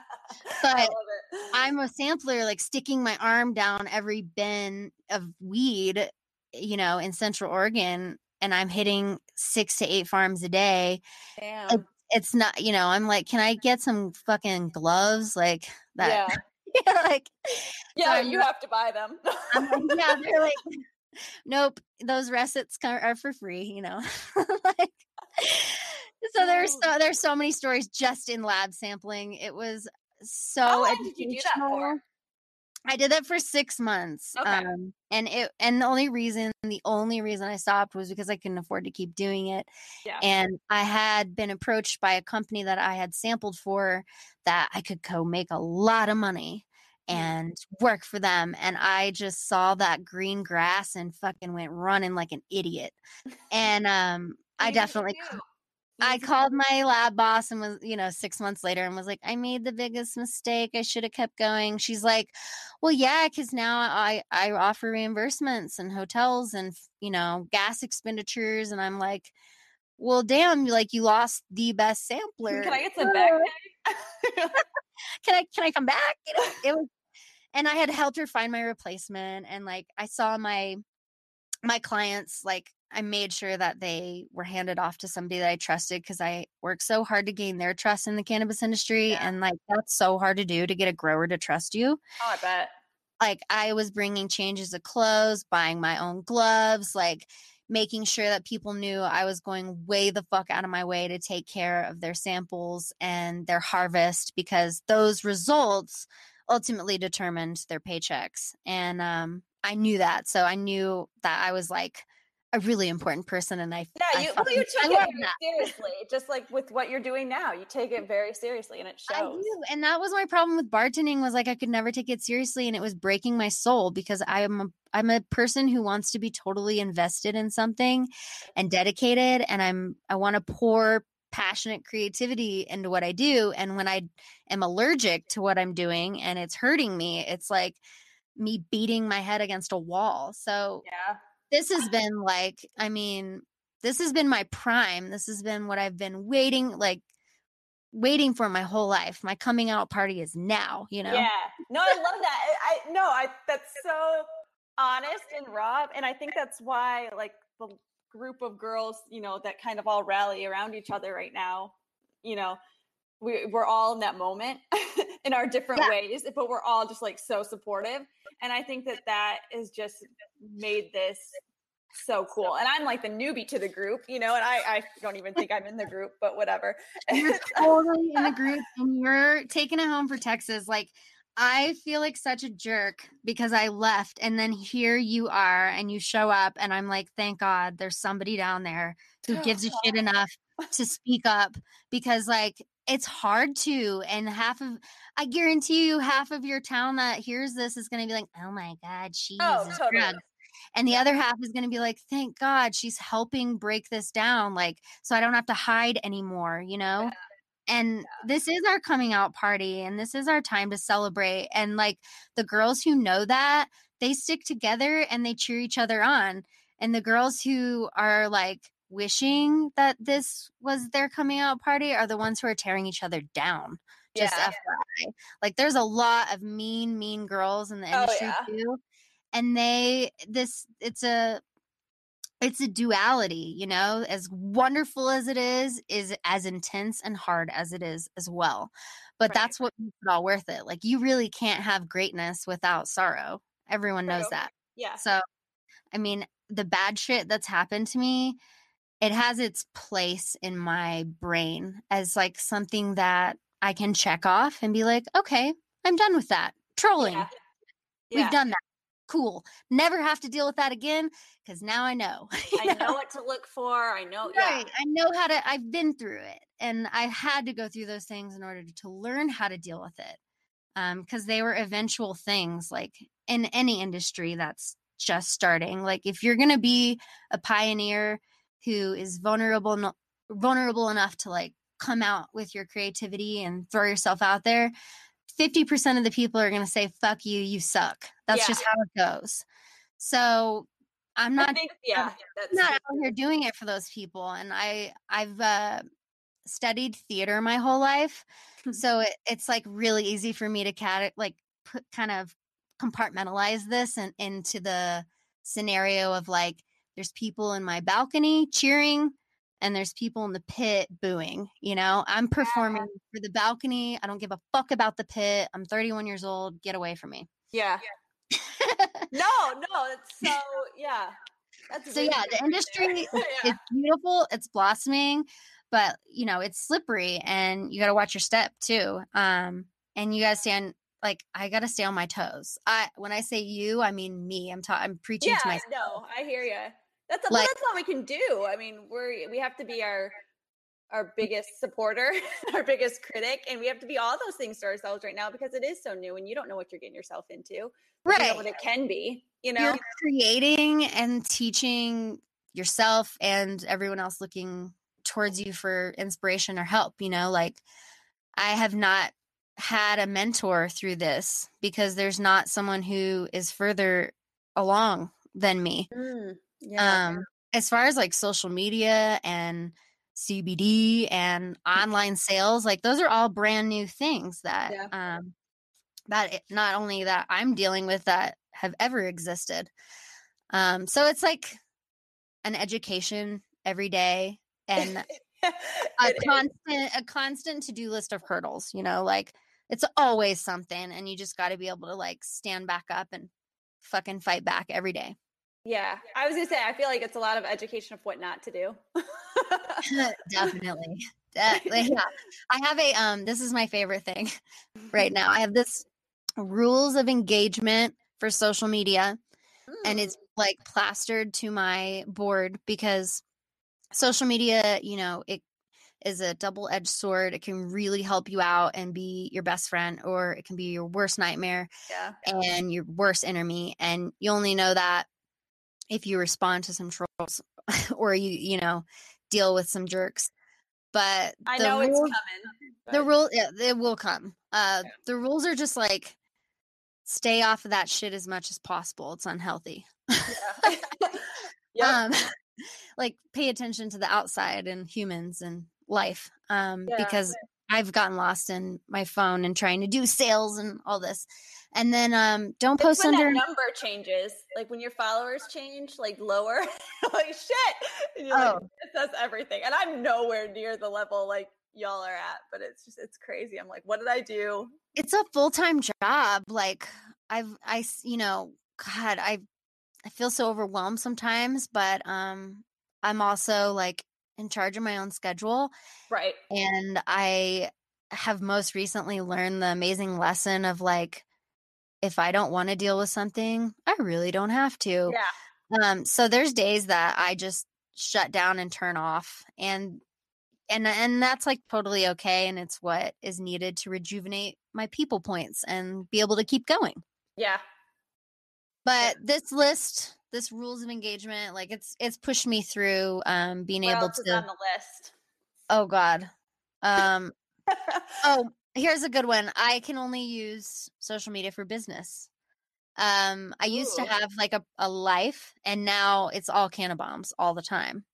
But it. I'm a sampler, like sticking my arm down every bin of weed, you know, in Central Oregon, and I'm hitting six to eight farms a day. Damn. It's not, you know, I'm like, can I get some fucking gloves like that? Yeah. like, Yeah, I'm you have to buy them. I'm like, yeah, they're like, nope, those recipes are for free, you know. like, so there's Oh. so there's so many stories just in lab sampling. It was so How long did you do that for? I did that for six months. Okay. Um, and it and the only reason the only reason I stopped was because I couldn't afford to keep doing it. Yeah. And I had been approached by a company that I had sampled for that I could go make a lot of money Mm. and work for them. And I just saw that green grass and fucking went running like an idiot. And um I definitely. I called my lab boss and was, you know, six months later and was like, I made the biggest mistake. I should have kept going. She's like, Well, yeah, because now I I offer reimbursements and hotels and you know gas expenditures, and I'm like, Well, damn, like you lost the best sampler. Can I get some back? Can I can I come back? You know, it was, and I had helped her find my replacement, and like I saw my my clients like I made sure that they were handed off to somebody that I trusted because I worked so hard to gain their trust in the cannabis industry. Yeah. And like that's so hard to do to get a grower to trust you. oh, I bet. Like I was bringing changes of clothes, buying my own gloves, like making sure that people knew I was going way the fuck out of my way to take care of their samples and their harvest because those results ultimately determined their paychecks. And um, I knew that. So I knew that I was like a really important person. And I, Yeah, I you, well, you I took it seriously, just like with what you're doing now. You take it very seriously, and it shows. I do, and that was my problem with bartending was like I could never take it seriously, and it was breaking my soul because I am a I'm a person who wants to be totally invested in something and dedicated, and I'm I want to pour passionate creativity into what I do, and when I am allergic to what I'm doing and it's hurting me, it's like me beating my head against a wall. So Yeah. This has been like, I mean, this has been my prime. This has been what I've been waiting like waiting for my whole life. My coming out party is now, you know. Yeah. No, I love that. I, no, I that's so honest and raw and I think that's why like the group of girls, you know, that kind of all rally around each other right now, you know, we, we're all in that moment in our different yeah. ways, but we're all just like so supportive. And I think that that is just made this so cool. And I'm like the newbie to the group, you know, and I, I don't even think I'm in the group, but whatever. You're totally in the group and you're taking it home for Texas. Like, I feel like such a jerk because I left and then here you are and you show up and I'm like, thank God there's somebody down there who gives a shit enough to speak up because like it's hard to and half of I guarantee you half of your town that hears this is gonna be like, oh my God, she's oh, totally. drugs. And the yeah. other half is going to be like, thank God she's helping break this down. Like, so I don't have to hide anymore, you know? Yeah. And yeah. this is our coming out party and this is our time to celebrate. And like the girls who know that, they stick together and they cheer each other on. And the girls who are like wishing that this was their coming out party are the ones who are tearing each other down. Just yeah. FYI. Like there's a lot of mean, mean girls in the oh, industry oh, yeah. too and they this it's a it's a duality you know as wonderful as it is is as intense and hard as it is as well but right. that's what makes it all worth it like you really can't have greatness without sorrow everyone knows that yeah so i mean the bad shit that's happened to me it has its place in my brain as like something that i can check off and be like okay i'm done with that trolling yeah. We've done that cool. Never have to deal with that again because now I know. I know? know? what to look for. I know. Right. Yeah. I know how to, I've been through it and I had to go through those things in order to learn how to deal with it. Because um, they were eventual things like in any industry that's just starting. Like if you're going to be a pioneer who is vulnerable, no, vulnerable enough to like come out with your creativity and throw yourself out there, 50% of the people are going to say, fuck you, you suck. That's yeah. just how it goes. So I'm not, think, yeah, I'm not out here doing it for those people. And I, I've, uh, studied theater my whole life. Hmm. so it, it's like really easy for me to cat like put kind of compartmentalize this and into the scenario of like, there's people in my balcony cheering and there's people in the pit booing. You know, I'm performing yeah. for the balcony. I don't give a fuck about the pit. I'm 31 years old. Get away from me. Yeah. no, no, it's so yeah. That's so yeah, the industry yeah. it's beautiful, it's blossoming, but you know, it's slippery and you got to watch your step too. Um and you got to stand like I got to stay on my toes. I when I say you, I mean me. I'm ta- I'm preaching yeah, to myself. No, I hear you. That's like, that's all we can do. I mean, we're we have to be our our biggest supporter, our biggest critic, and we have to be all those things to ourselves right now because it is so new and you don't know what you're getting yourself into. Right. You know what it can be, you know. You're creating and teaching yourself and everyone else looking towards you for inspiration or help, you know, like I have not had a mentor through this because there's not someone who is further along than me. Mm. Yeah. Um, as far as like social media and CBD and online sales, like those are all brand new things that yeah. um that it, not only that I'm dealing with that have ever existed. Um, so it's like an education every day and a constant a constant to-do list of hurdles, you know, like it's always something and you just got to be able to like stand back up and fucking fight back every day. Yeah, I was gonna say I feel like it's a lot of education of what not to do. Definitely. yeah. I have a um this is my favorite thing right now. I have this rules of engagement for social media mm. and it's like plastered to my board because social media, you know, it is a double-edged sword. It can really help you out and be your best friend or it can be your worst nightmare yeah. and your worst enemy and you only know that if you respond to some trolls or you you know deal with some jerks but i know rules, it's coming but... the rule yeah, it will come uh yeah. the rules are just like stay off of that shit as much as possible it's unhealthy yeah. yep. um like pay attention to the outside and humans and life um yeah. because I've gotten lost in my phone and trying to do sales and all this. And then um don't post when under number changes. Like when your followers change, like lower, like shit. And you're oh. like, it says everything. And I'm nowhere near the level like y'all are at, but it's just it's crazy. I'm like, what did I do? It's a full-time job. Like I've I you know, God, I I feel so overwhelmed sometimes, but um I'm also like in charge of my own schedule. Right. And I have most recently learned the amazing lesson of like, if I don't want to deal with something, I really don't have to. Yeah. Um, so there's days that I just shut down and turn off and and and that's like totally okay and it's what is needed to rejuvenate my people points and be able to keep going. Yeah. But this list this rules of engagement like it's it's pushed me through um being able to on the list? Oh god. Um oh here's a good one. I can only use social media for business. Um i used to have like a, a life and now it's all bombs all the time.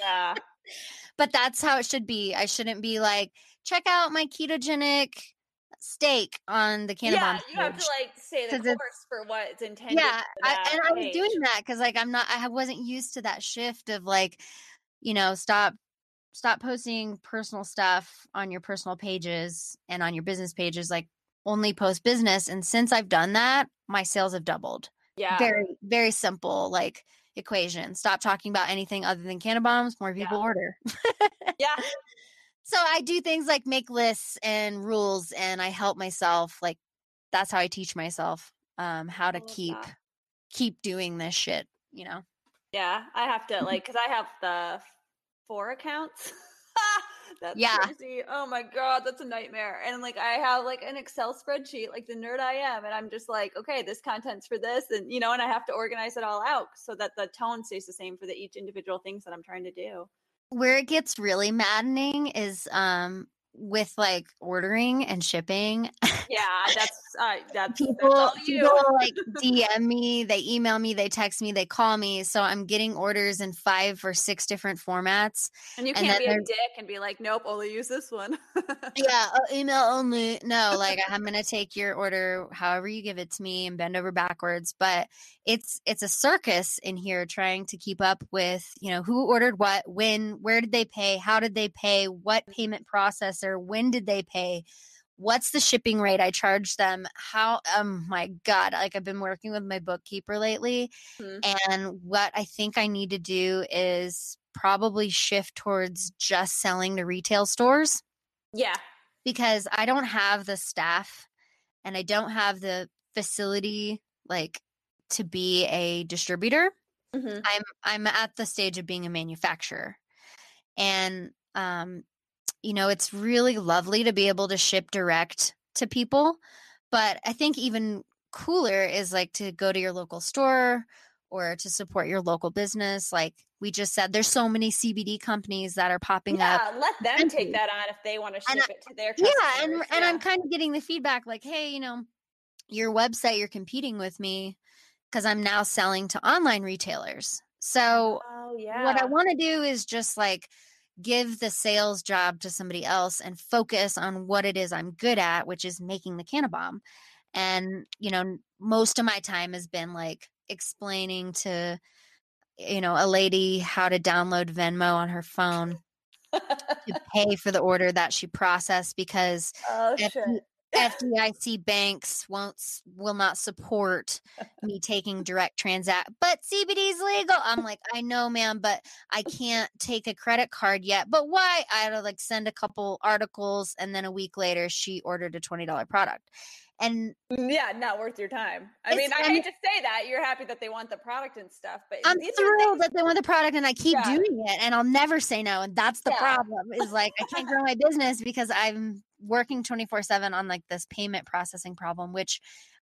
Yeah. But that's how it should be. I shouldn't be like check out my ketogenic steak on the Cannabomb. Yeah, you have to like say the course for what it's intended. Yeah, I, and I was doing that because like I'm not, I wasn't used to that shift of like, you know, stop, stop posting personal stuff on your personal pages and on your business pages. Like only post business. And since I've done that, my sales have doubled. Yeah, very very simple like equation. Stop talking about anything other than Cannabombs. More people yeah. order. yeah, so I do things like make lists and rules and I help myself like that's how I teach myself um how to keep that. keep doing this shit, you know. Yeah, I have to like cuz I have the four accounts. that's yeah. crazy. Oh my god, that's a nightmare. And like I have like an Excel spreadsheet like the nerd I am and I'm just like, okay, this content's for this and you know, and I have to organize it all out so that the tone stays the same for the each individual things that I'm trying to do. Where it gets really maddening is um with like ordering and shipping. Yeah, that's uh, that's people. That's people like DM me, they email me, they text me, they call me. So I'm getting orders in five or six different formats. And you can't be a dick and be like, "Nope, only use this one." yeah, uh, email only. No, like I'm gonna take your order however you give it to me and bend over backwards. But it's it's a circus in here trying to keep up with you know who ordered what, when, where did they pay, how did they pay, what payment processor when did they pay what's the shipping rate i charge them how um my god like i've been working with my bookkeeper lately mm-hmm. and what i think i need to do is probably shift towards just selling to retail stores yeah because i don't have the staff and i don't have the facility like to be a distributor mm-hmm. i'm i'm at the stage of being a manufacturer and um you know, it's really lovely to be able to ship direct to people. But I think even cooler is like to go to your local store or to support your local business. Like we just said, there's so many CBD companies that are popping yeah, up. let them take that on if they want to ship I, it to their customers. Yeah, and, and I'm kind of getting the feedback like, hey, you know, your website, you're competing with me because I'm now selling to online retailers. So oh, yeah. what I want to do is just like give the sales job to somebody else and focus on what it is I'm good at, which is making the cannabomb. And, you know, most of my time has been like explaining to, you know, a lady how to download Venmo on her phone to pay for the order that she processed because oh, if, FDIC banks won't will not support me taking direct transact. But CBD is legal. I'm like, I know, ma'am, but I can't take a credit card yet. But why? I had to like send a couple articles, and then a week later, she ordered a twenty dollar product. And mm, yeah, not worth your time. I mean, I hate to say that. You're happy that they want the product and stuff, but I'm thrilled that they want the product, and I keep yeah. doing it, and I'll never say no. And that's the yeah. problem. Is like I can't grow my business because I'm working 24 7 on like this payment processing problem, which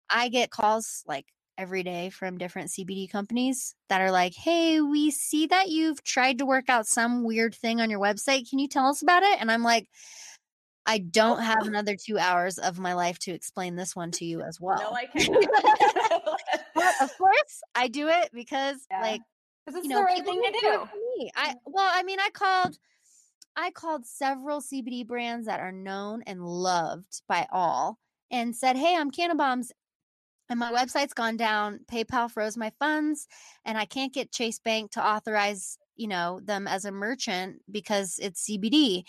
I get calls like every day from different CBD companies that are like, Hey, we see that you've tried to work out some weird thing on your website. Can you tell us about it? And I'm like, I don't have oh. another two hours of my life to explain this one to you as well. No, I can't. but of course, I do it because, yeah. like, because it's you know, the right thing to do. me. I mm. well, I mean, I called I called several CBD brands that are known and loved by all and said, Hey, I'm Cannabombs and my website's gone down. PayPal froze my funds and I can't get Chase Bank to authorize, you know, them as a merchant because it's CBD.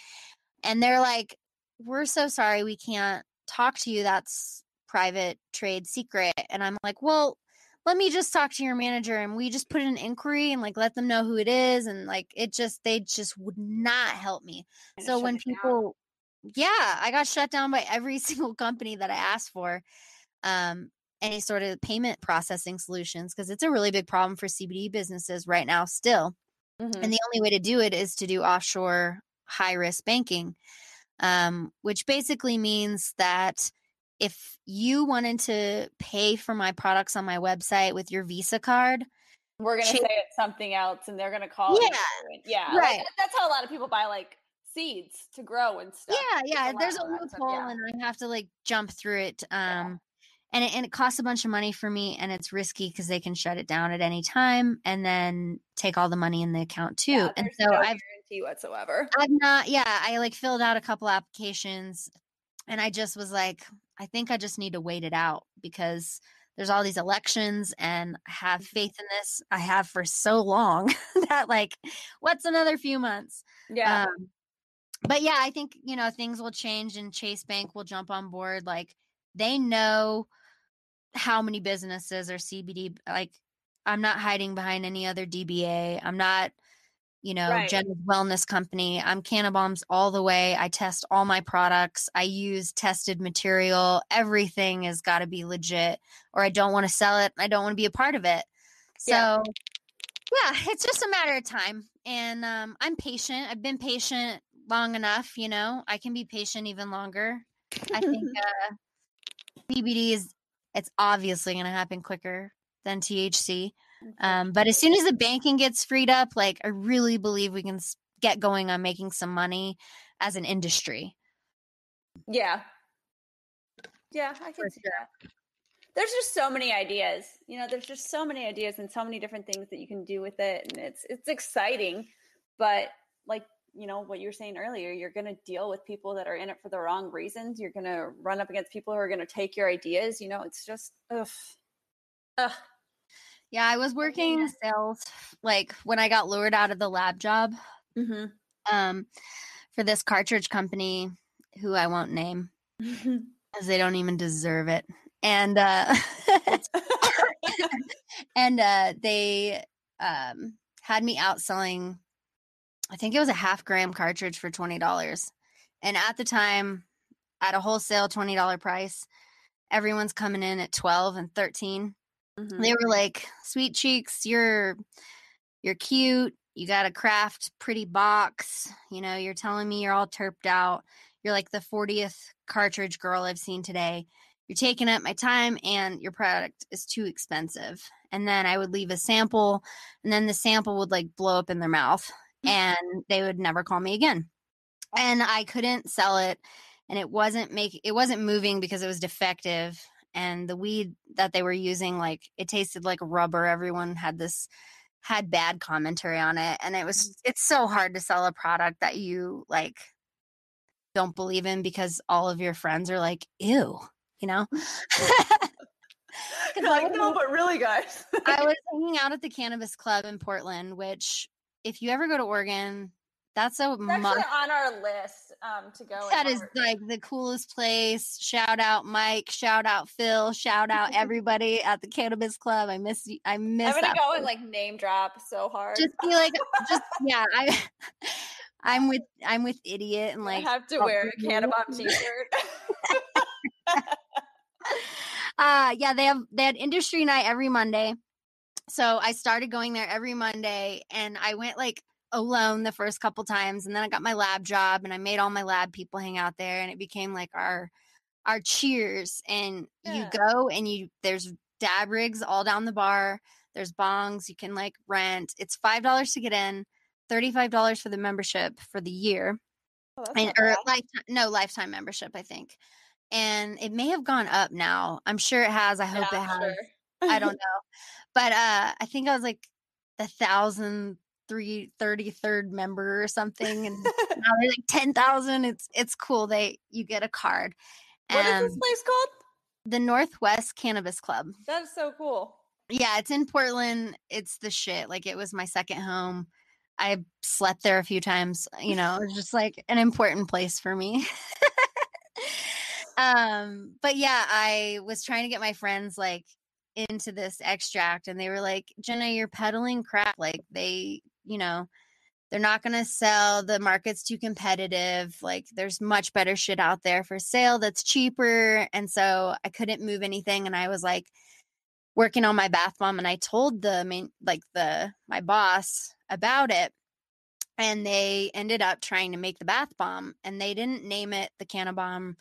And they're like, We're so sorry we can't talk to you. That's private trade secret. And I'm like, Well, let me just talk to your manager and we just put in an inquiry and like let them know who it is and like it just they just would not help me so when people down. yeah i got shut down by every single company that i asked for um any sort of payment processing solutions because it's a really big problem for cbd businesses right now still mm-hmm. and the only way to do it is to do offshore high risk banking um, which basically means that if you wanted to pay for my products on my website with your Visa card, we're gonna say it's something else, and they're gonna call yeah, it. Yeah, right. Like, that's how a lot of people buy like seeds to grow and stuff. Yeah, yeah. There's a loophole, yeah. and I have to like jump through it. Um, yeah. and it, and it costs a bunch of money for me, and it's risky because they can shut it down at any time, and then take all the money in the account too. Yeah, and so no I've whatsoever. I've not. Yeah, I like filled out a couple applications, and I just was like, I think I just need to wait it out because there's all these elections and I have mm-hmm. faith in this. I have for so long that like what's another few months? Yeah. Um, but yeah, I think, you know, things will change and Chase Bank will jump on board like they know how many businesses are CBD like I'm not hiding behind any other DBA. I'm not you know, right. Jenna's Wellness Company. I'm Cannabombs all the way. I test all my products. I use tested material. Everything has got to be legit, or I don't want to sell it. I don't want to be a part of it. So, yeah. yeah, it's just a matter of time. And um, I'm patient. I've been patient long enough. You know, I can be patient even longer. I think uh, CBD is. It's obviously going to happen quicker than THC. Um, but as soon as the banking gets freed up, like I really believe we can get going on making some money as an industry. Yeah. Yeah, I can see that. There's just so many ideas. You know, there's just so many ideas and so many different things that you can do with it and it's it's exciting, but like you know what you were saying earlier you're going to deal with people that are in it for the wrong reasons you're going to run up against people who are going to take your ideas you know it's just ugh. Ugh, yeah, I was working yeah. sales like when I got lured out of the lab job mm-hmm. um, for this cartridge company who I won't name because they don't even deserve it. And uh, and uh, they um, had me out selling. I think it was a half gram cartridge for twenty dollars, and at the time, at a wholesale twenty dollar price, everyone's coming in at twelve and thirteen Mm-hmm. They were like, "Sweet cheeks, you're you're cute. You got a craft pretty box. You know, you're telling me you're all terped out. You're like the 40th cartridge girl I've seen today. You're taking up my time and your product is too expensive." And then I would leave a sample and then the sample would like blow up in their mouth and they would never call me again. And I couldn't sell it and it wasn't make it wasn't moving because it was defective and the weed that they were using like it tasted like rubber. Everyone had this had bad commentary on it and it was mm. it's so hard to sell a product that you like don't believe in because all of your friends are like ew you know? Like no but really guys. I was hanging out at the cannabis club in portland which if you ever go to oregon that's a month on our list um, to go. That is like the coolest place. Shout out Mike. Shout out Phil. Shout out everybody at the Cannabis Club. I miss you. I miss. I'm gonna go place. and like name drop so hard. Just be like, just yeah. I. I'm with I'm with idiot and like I have to wear a Cannabomb t-shirt. uh yeah, they have they had industry night every Monday. So I started going there every Monday and I went like alone the first couple times and then I got my lab job and I made all my lab people hang out there and it became like our our cheers and yeah. you go and you there's dab rigs all down the bar there's bongs you can like rent it's five dollars to get in $35 for the membership for the year oh, and or lifetime no lifetime membership i think and it may have gone up now i'm sure it has i hope yeah, it has sure. i don't know but uh i think i was like a thousand three thirty third member or something, and now they're like ten thousand. It's it's cool. They you get a card. What um, is this place called? The Northwest Cannabis Club. That's so cool. Yeah, it's in Portland. It's the shit. Like it was my second home. I slept there a few times. You know, it's just like an important place for me. um, but yeah, I was trying to get my friends like into this extract, and they were like, "Jenna, you're peddling crap. Like they, you know." They're not going to sell. The market's too competitive. Like, there's much better shit out there for sale that's cheaper. And so I couldn't move anything. And I was like, working on my bath bomb and I told the main like the my boss about it and they ended up trying to make the bath bomb and they didn't name it the cannabomb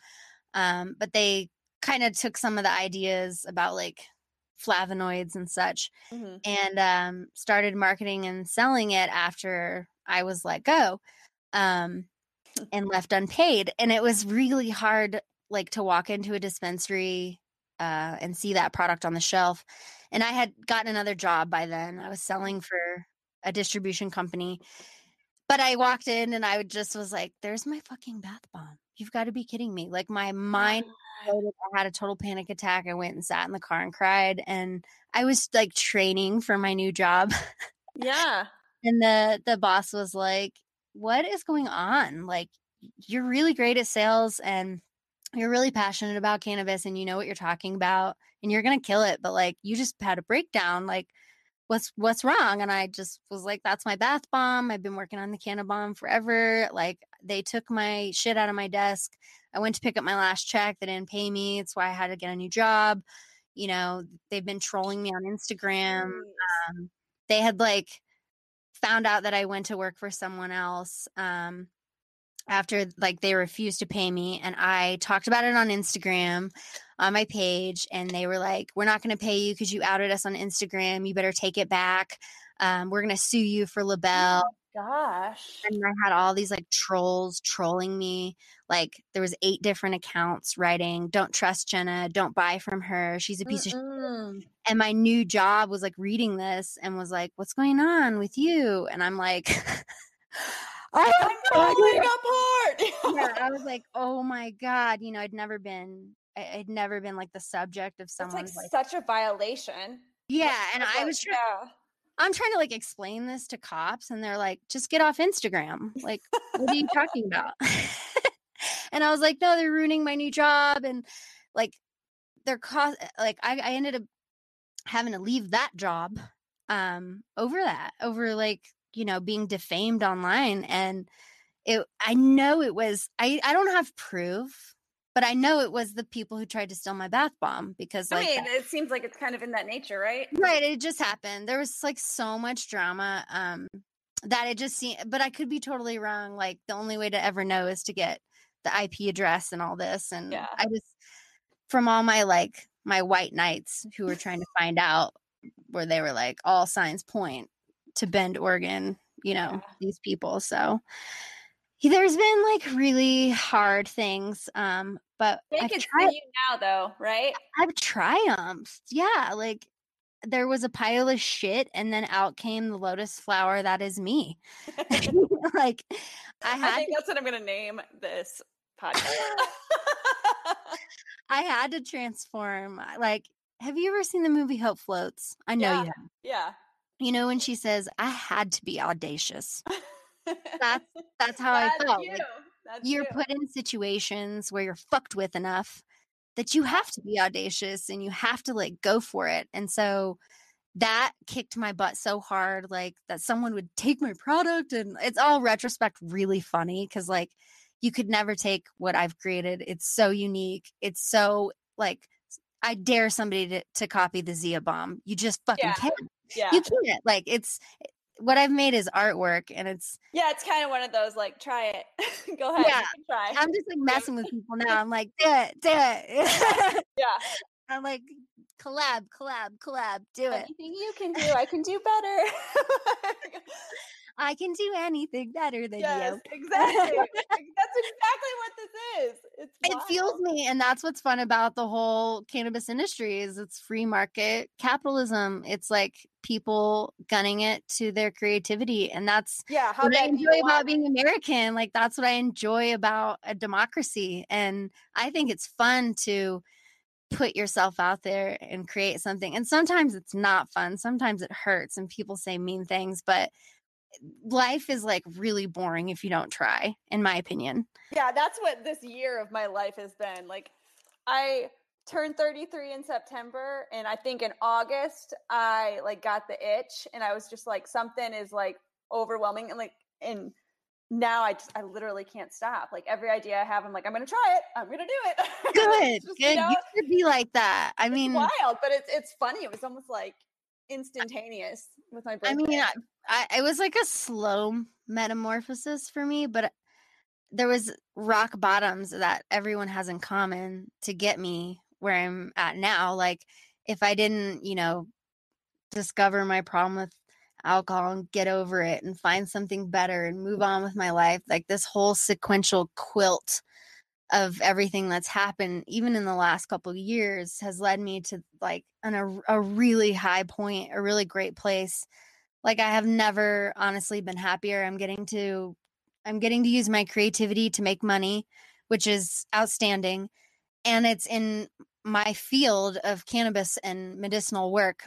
um, but they kind of took some of the ideas about like flavonoids and such mm-hmm. and um, started marketing and selling it after I was let go um, and left unpaid and it was really hard like to walk into a dispensary uh, and see that product on the shelf. And I had gotten another job by then. I was selling for a distribution company. But I walked in and I just was like, there's my fucking bath bomb. You've got to be kidding me. Like my mind I had a total panic attack. I went and sat in the car and cried. And I was like training for my new job. Yeah. and the the boss was like, What is going on? Like, you're really great at sales and you're really passionate about cannabis and you know what you're talking about and you're going to kill it but like you just had a breakdown like what's what's wrong? And i just was like that's my bath bomb. I've been working on the cannabomb forever. Like they took my shit out of my desk. I went to pick up my last check. They didn't pay me. It's why i had to get a new job. You know they've been trolling me on instagram. Um, they had like found out that i went to work for someone else. Um, after like they refused to pay me and i talked about it on instagram on my page and they were like we're not going to pay you because you outed us on instagram. You better take it back. Um, we're going to sue you for libel oh gosh and i had all these like trolls trolling me. Like there was eight different accounts writing don't trust jenna. Don't buy from her. She's a piece Mm-mm. of shit. And my new job was like reading this and was like what's going on with you? And i'm like I'm falling apart. yeah, I was like, oh my god, you know, I'd never been, I'd never been like the subject of someone's like, like, such a violation. Yeah, and I was trying. Yeah. I'm trying to like explain this to cops, and they're like, just get off Instagram. Like, what are you talking about? and I was like, no, they're ruining my new job, and like, they're cost. Like, I, I ended up having to leave that job um over that over like you know being defamed online and it i know it was i i don't have proof but i know it was the people who tried to steal my bath bomb because like i mean it seems like it's kind of in that nature right right it just happened there was like so much drama um that it just seemed but i could be totally wrong like the only way to ever know is to get the ip address and all this and yeah. i just from all my like my white knights who were trying to find out where they were like all signs point to Bend, Oregon, you know, yeah. these people. So there's been like really hard things. Um, but I've tried you now though, right? I've triumphed. Yeah. Like there was a pile of shit and then out came the lotus flower that is me. like I had I think that's what I'm gonna name this podcast. I had to transform. Like, have you ever seen the movie Hope Floats? I know yeah. you have. Yeah. You know, when she says, I had to be audacious. that's that's how that's I felt. You. Like, you're you. put in situations where you're fucked with enough that you have to be audacious and you have to like go for it. And so that kicked my butt so hard, like that someone would take my product. And it's all retrospect really funny because like you could never take what I've created. It's so unique. It's so like I dare somebody to, to copy the Zia bomb. You just fucking yeah. can't. Yeah. You can't. Like it's what I've made is artwork and it's Yeah, it's kind of one of those like try it. Go ahead. Yeah. try. I'm just like messing with people now. I'm like, do it, do it. yeah. I'm like collab, collab, collab, do it. Anything you can do, I can do better. I can do anything better than yes, you. Exactly. that's exactly what this is. It's it fuels me, and that's what's fun about the whole cannabis industry is it's free market capitalism. It's like people gunning it to their creativity, and that's yeah. How what I enjoy about being American. Like that's what I enjoy about a democracy, and I think it's fun to put yourself out there and create something. And sometimes it's not fun. Sometimes it hurts and people say mean things, but life is like really boring if you don't try, in my opinion. Yeah, that's what this year of my life has been. Like I turned 33 in September and I think in August I like got the itch and I was just like something is like overwhelming and like and now I just I literally can't stop. Like every idea I have, I'm like, I'm gonna try it. I'm gonna do it. Good, just, good. You, know, you, should be like that. I mean, wild, but it's it's funny. It was almost like instantaneous with my birthday. I mean, I, I, it was like a slow metamorphosis for me, but there was rock bottoms that everyone has in common to get me where I'm at now. Like if I didn't, you know, discover my problem with alcohol and get over it and find something better and move on with my life. Like this whole sequential quilt of everything that's happened, even in the last couple of years, has led me to like an, a, a really high point, a really great place. Like I have never honestly been happier. I'm getting to I'm getting to use my creativity to make money, which is outstanding. And it's in my field of cannabis and medicinal work.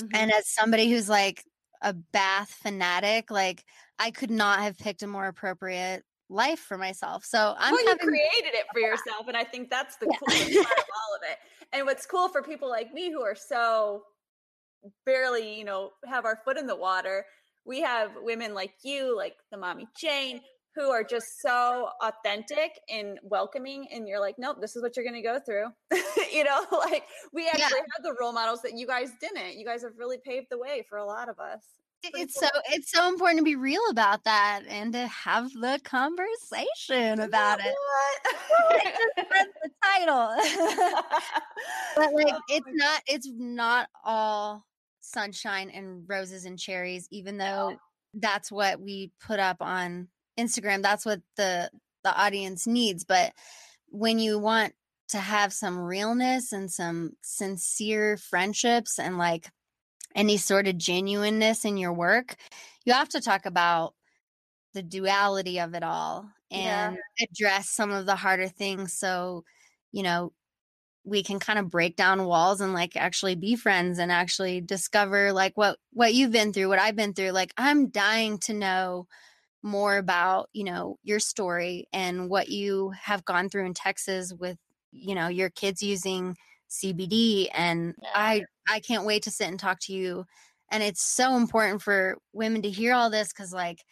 Mm-hmm. And as somebody who's like a bath fanatic, like I could not have picked a more appropriate life for myself. So I'm well, having- you created it for yourself, and I think that's the yeah. coolest part of all of it. And what's cool for people like me who are so barely, you know, have our foot in the water, we have women like you, like the mommy Jane, who are just so authentic and welcoming and you're like nope this is what you're going to go through you know like we actually yeah. have the role models that you guys didn't you guys have really paved the way for a lot of us it's so it's so important to be real about that and to have the conversation about it. just the title. but like oh it's not it's not all sunshine and roses and cherries even though no. that's what we put up on Instagram, that's what the the audience needs. But when you want to have some realness and some sincere friendships and like any sort of genuineness in your work, you have to talk about the duality of it all and yeah. address some of the harder things so you know we can kind of break down walls and like actually be friends and actually discover like what what you've been through what i've been through like i'm dying to know more about you know your story and what you have gone through in texas with you know your kids using cbd and yeah. i i can't wait to sit and talk to you and it's so important for women to hear all this because like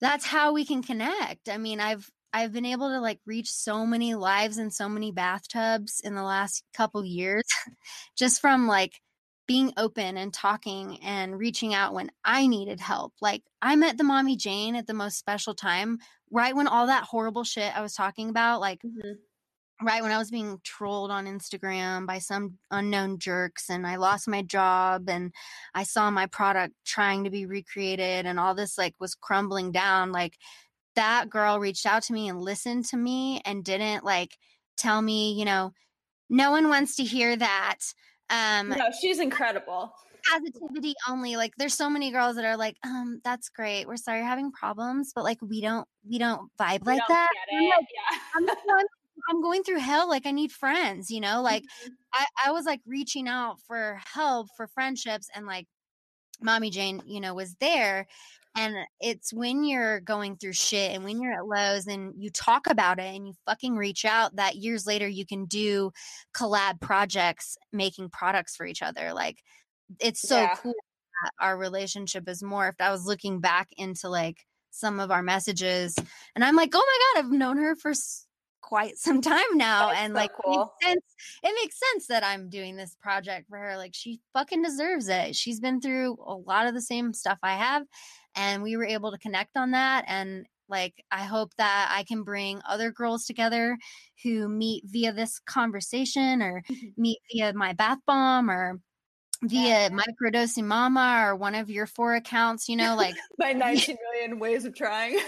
that's how we can connect i mean i've i've been able to like reach so many lives and so many bathtubs in the last couple years just from like being open and talking and reaching out when I needed help. Like I met the mommy Jane at the most special time, right when all that horrible shit I was talking about, like mm-hmm. Right when I was being trolled on Instagram by some unknown jerks and I lost my job and I saw my product trying to be recreated and all this like was crumbling down. Like that girl reached out to me and listened to me and didn't like tell me, you know, no one wants to hear that um, no, she's incredible. Positivity only. Like, there's so many girls that are like, um, that's great. We're sorry you're having problems, but like, we don't, we don't vibe we like don't that. I'm, like, yeah. I'm, I'm, going through hell. Like, I need friends. You know, like, mm-hmm. I, I was like reaching out for help for friendships, and like, mommy Jane, you know, was there. And it's when you're going through shit and when you're at lows and you talk about it and you fucking reach out that years later you can do collab projects making products for each other. Like it's so yeah. cool that our relationship is morphed. I was looking back into like some of our messages and I'm like, oh my God, I've known her for quite some time now That's and so like cool. it, makes sense, it makes sense that i'm doing this project for her like she fucking deserves it she's been through a lot of the same stuff i have and we were able to connect on that and like i hope that i can bring other girls together who meet via this conversation or meet via my bath bomb or via yeah. microdosing mama or one of your four accounts you know like my 19 million ways of trying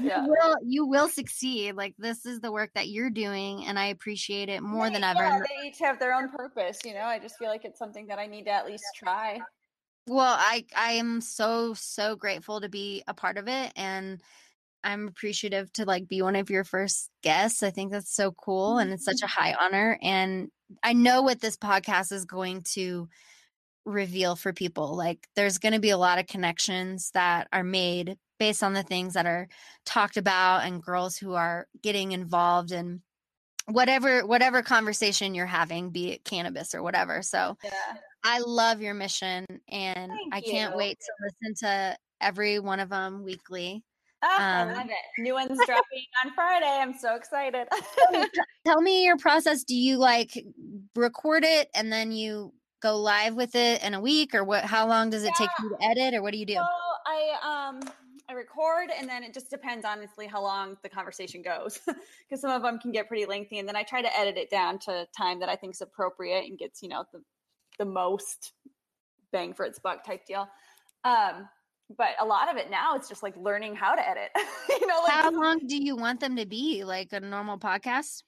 yeah. you will you will succeed like this is the work that you're doing and i appreciate it more they, than ever yeah, they each have their own purpose you know i just feel like it's something that i need to at least try well i i am so so grateful to be a part of it and i'm appreciative to like be one of your first guests i think that's so cool and it's such a mm-hmm. high honor and i know what this podcast is going to reveal for people like there's going to be a lot of connections that are made based on the things that are talked about and girls who are getting involved in whatever whatever conversation you're having be it cannabis or whatever. So yeah. i love your mission and Thank i can't you. wait to listen to every one of them weekly. Oh, um, i love it. New ones dropping on friday. I'm so excited. Tell me your process. Do you like record it and then you go live with it in a week or what how long does it yeah. take you to edit or what do you do? So i um I record, and then it just depends, honestly, how long the conversation goes, because some of them can get pretty lengthy. And then I try to edit it down to time that I think is appropriate and gets you know the the most bang for its buck type deal. Um, but a lot of it now it's just like learning how to edit. you know, like, how long do you want them to be? Like a normal podcast?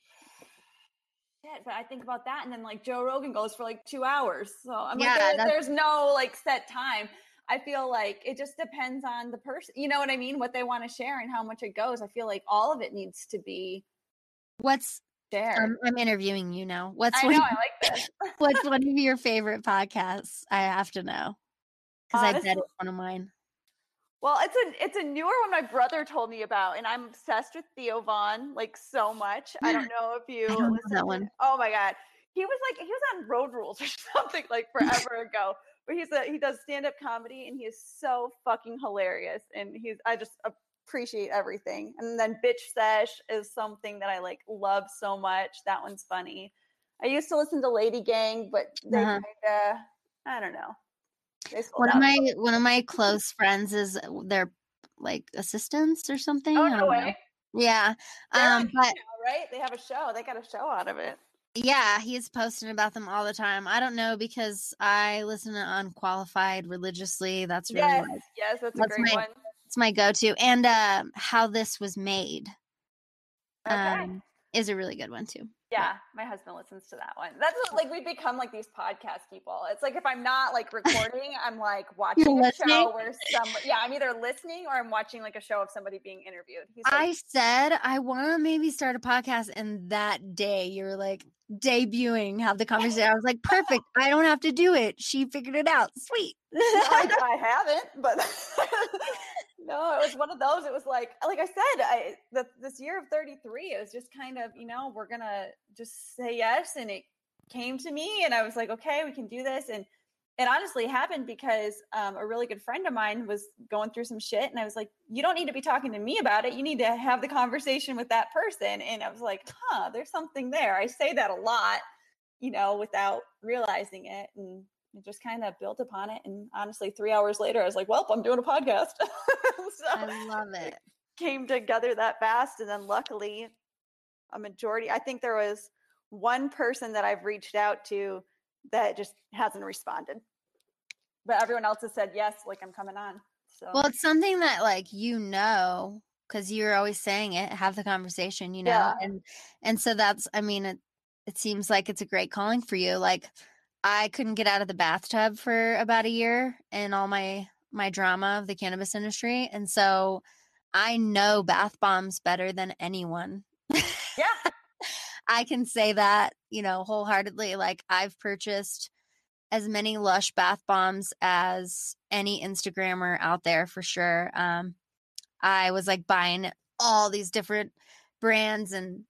Yeah, but I think about that, and then like Joe Rogan goes for like two hours. So I'm yeah, like, there, there's no like set time. I feel like it just depends on the person. You know what I mean? What they want to share and how much it goes. I feel like all of it needs to be. What's there? Um, I'm interviewing you now. What's I one, know I like this. what's one of your favorite podcasts? I have to know because I bet it's one of mine. Well, it's a it's a newer one my brother told me about, and I'm obsessed with Theo Von like so much. I don't know if you know that one. Oh my god, he was like he was on Road Rules or something like forever ago but he's a he does stand up comedy and he is so fucking hilarious and he's I just appreciate everything. And then Bitch Sesh is something that I like love so much. That one's funny. I used to listen to Lady Gang, but they uh-huh. kind of I don't know. One of my one of my close friends is their like assistants or something. Oh no way. Know. Yeah. um but show, right? They have a show. They got a show out of it. Yeah, he's posting about them all the time. I don't know because I listen to Unqualified religiously. That's really yes, like, yes, that's, that's a great my, one. It's my go-to, and uh, how this was made okay. um, is a really good one too. Yeah, my husband listens to that one. That's what, like we become like these podcast people. It's like if I'm not like recording, I'm like watching You're a listening? show where some yeah, I'm either listening or I'm watching like a show of somebody being interviewed. Like, I said I want to maybe start a podcast, and that day you're like debuting, have the conversation. I was like, perfect. I don't have to do it. She figured it out. Sweet. I, I haven't, but no, it was one of those. It was like, like I said, I the, this year of 33, it was just kind of, you know, we're gonna just say yes, and it came to me, and I was like, okay, we can do this, and it honestly happened because um, a really good friend of mine was going through some shit, and I was like, you don't need to be talking to me about it. You need to have the conversation with that person, and I was like, huh, there's something there. I say that a lot, you know, without realizing it, and just kind of built upon it. And honestly, three hours later, I was like, well, I'm doing a podcast. so I love it. it. Came together that fast. And then luckily, a majority, I think there was one person that I've reached out to that just hasn't responded. But everyone else has said, yes, like I'm coming on. So, well, it's something that like you know, because you're always saying it, have the conversation, you know, yeah. and and so that's, I mean, it it seems like it's a great calling for you. Like I couldn't get out of the bathtub for about a year in all my my drama of the cannabis industry, and so I know bath bombs better than anyone. Yeah. I can say that, you know, wholeheartedly. Like I've purchased as many lush bath bombs as any Instagrammer out there for sure. Um, I was like buying all these different brands and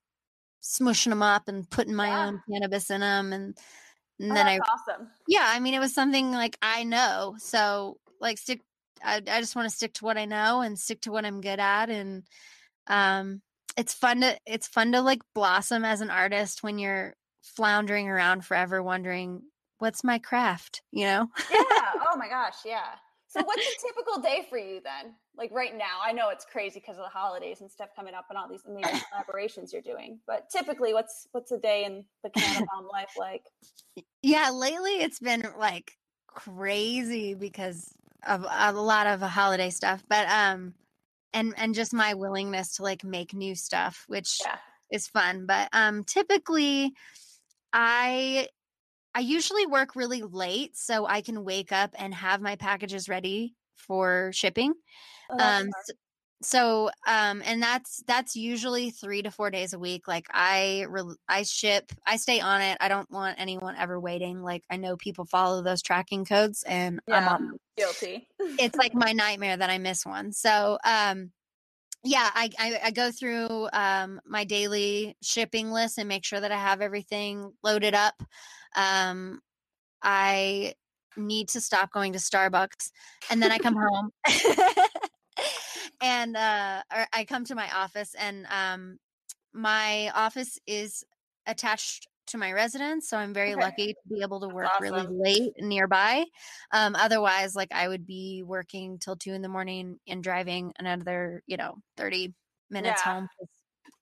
smushing them up and putting my yeah. own cannabis in them and and oh, then I awesome. Yeah, I mean it was something like I know. So like stick I, I just want to stick to what I know and stick to what I'm good at and um it's fun to it's fun to like blossom as an artist when you're floundering around forever wondering what's my craft, you know? yeah. Oh my gosh, yeah. So what's a typical day for you then? Like right now, I know it's crazy because of the holidays and stuff coming up and all these amazing collaborations you're doing. But typically, what's what's a day in the Cannabomb life like? Yeah, lately it's been like crazy because of a lot of holiday stuff, but um, and and just my willingness to like make new stuff, which yeah. is fun. But um, typically, I I usually work really late so I can wake up and have my packages ready for shipping. Oh, um so, so, um and that's that's usually 3 to 4 days a week like I re- I ship I stay on it. I don't want anyone ever waiting. Like I know people follow those tracking codes and yeah, I'm on guilty. it's like my nightmare that I miss one. So, um yeah, I, I, I go through um, my daily shipping list and make sure that I have everything loaded up. Um, I need to stop going to Starbucks, and then I come home, and uh, I come to my office, and um, my office is attached to my residence so i'm very okay. lucky to be able to work awesome. really late nearby um, otherwise like i would be working till two in the morning and driving another you know 30 minutes yeah. home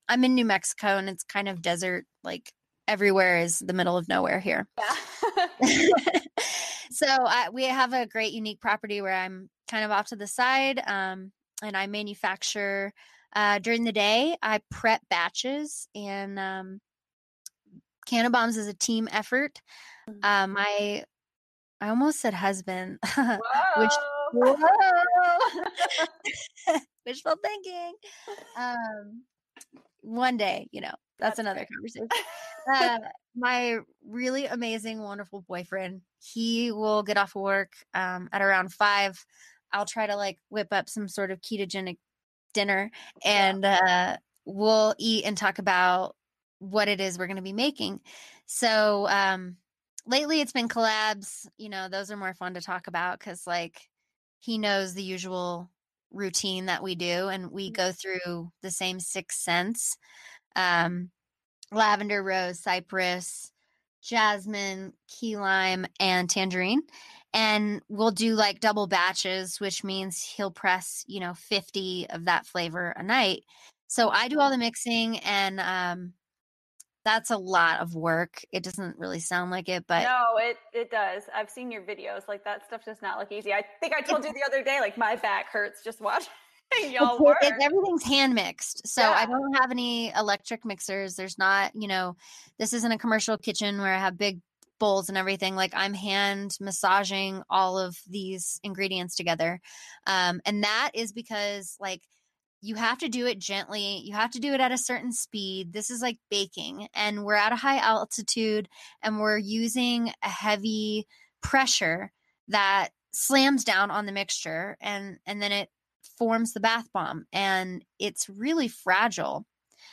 i'm in new mexico and it's kind of desert like everywhere is the middle of nowhere here yeah. so I, we have a great unique property where i'm kind of off to the side um, and i manufacture uh, during the day i prep batches and um, Cannabombs is a team effort. Mm-hmm. Um, my I almost said husband, which wishful thinking. Um, one day, you know, that's, that's another conversation. Uh, my really amazing, wonderful boyfriend. He will get off of work um, at around five. I'll try to like whip up some sort of ketogenic dinner, and uh, we'll eat and talk about what it is we're going to be making. So, um, lately it's been collabs. You know, those are more fun to talk about because, like, he knows the usual routine that we do, and we mm-hmm. go through the same six scents um, lavender, rose, cypress, jasmine, key lime, and tangerine. And we'll do like double batches, which means he'll press, you know, 50 of that flavor a night. So I do all the mixing and um, that's a lot of work. It doesn't really sound like it, but no, it it does. I've seen your videos. Like that stuff does not look easy. I think I told you the other day, like my back hurts just watching y'all work. It, everything's hand mixed, so yeah. I don't have any electric mixers. There's not, you know, this isn't a commercial kitchen where I have big bowls and everything like i'm hand massaging all of these ingredients together um, and that is because like you have to do it gently. You have to do it at a certain speed. This is like baking, and we're at a high altitude and we're using a heavy pressure that slams down on the mixture and and then it forms the bath bomb and it's really fragile.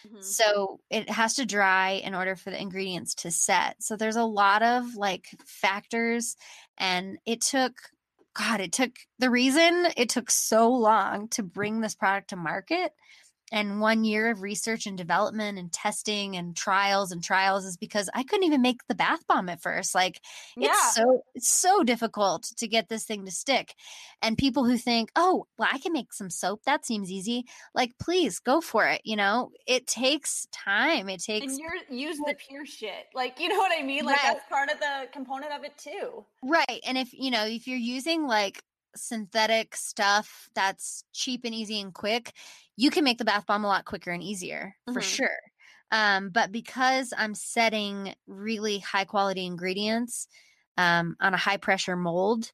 Mm-hmm. So it has to dry in order for the ingredients to set. So there's a lot of like factors and it took God, it took the reason it took so long to bring this product to market and one year of research and development and testing and trials and trials is because I couldn't even make the bath bomb at first. Like yeah. it's so it's so difficult to get this thing to stick. And people who think, "Oh, well I can make some soap. That seems easy." Like please go for it, you know? It takes time. It takes And you're use the pure shit. Like, you know what I mean? Like right. that's part of the component of it too. Right. And if, you know, if you're using like synthetic stuff that's cheap and easy and quick, you can make the bath bomb a lot quicker and easier mm-hmm. for sure. Um, but because I'm setting really high quality ingredients um, on a high pressure mold,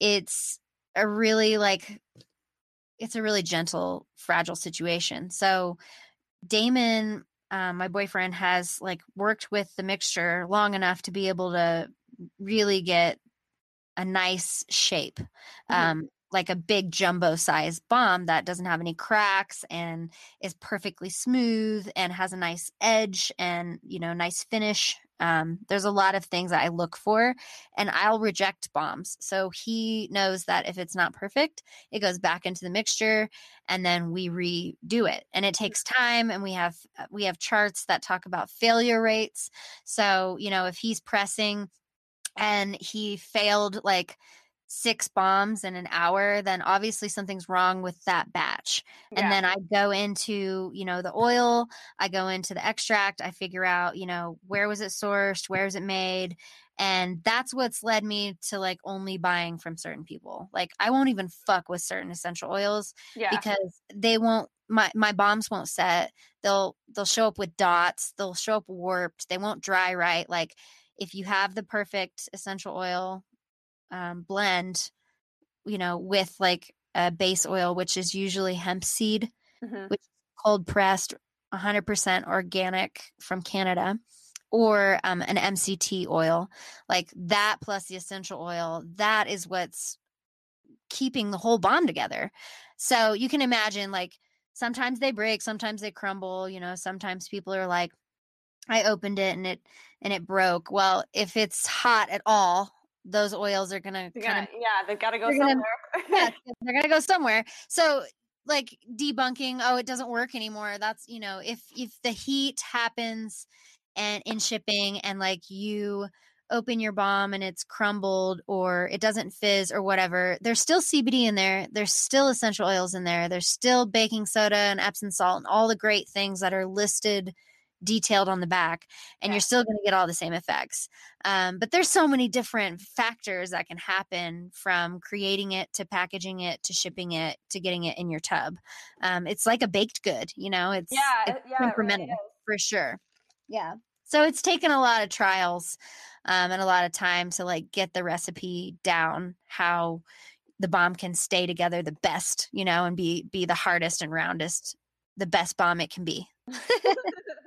it's a really like it's a really gentle, fragile situation. So Damon, um, my boyfriend, has like worked with the mixture long enough to be able to really get a nice shape. Mm-hmm. Um, like a big jumbo size bomb that doesn't have any cracks and is perfectly smooth and has a nice edge and you know nice finish um, there's a lot of things that i look for and i'll reject bombs. So he knows that if it's not perfect it goes back into the mixture and then we redo it. And it takes time and we have uh, we have charts that talk about failure rates. So you know if he's pressing and he failed like six bombs in an hour, then obviously something's wrong with that batch. Yeah. And then I go into, you know, the oil, I go into the extract, I figure out, you know, where was it sourced, where was it made, and that's what's led me to like only buying from certain people. Like I won't even fuck with certain essential oils yeah. because they won't my my bombs won't set. They'll they'll show up with dots, they'll show up warped, they won't dry right. Like if you have the perfect essential oil um, blend, you know, with like a base oil, which is usually hemp seed, mm-hmm. which is cold pressed, 100% organic from Canada, or um, an MCT oil, like that plus the essential oil, that is what's keeping the whole bomb together. So you can imagine, like, sometimes they break, sometimes they crumble, you know, sometimes people are like, I opened it and it and it broke. Well, if it's hot at all, those oils are gonna kind of yeah, they've got to go somewhere. Gonna, yeah, they're gonna go somewhere. So like debunking, oh, it doesn't work anymore. That's you know, if if the heat happens and in shipping and like you open your bomb and it's crumbled or it doesn't fizz or whatever, there's still CBD in there. There's still essential oils in there. There's still baking soda and Epsom salt and all the great things that are listed detailed on the back and yeah. you're still going to get all the same effects. Um, but there's so many different factors that can happen from creating it to packaging it to shipping it to getting it in your tub. Um, it's like a baked good you know it's yeah, it's yeah incremental really for sure. Yeah. So it's taken a lot of trials um, and a lot of time to like get the recipe down how the bomb can stay together the best you know and be be the hardest and roundest the best bomb it can be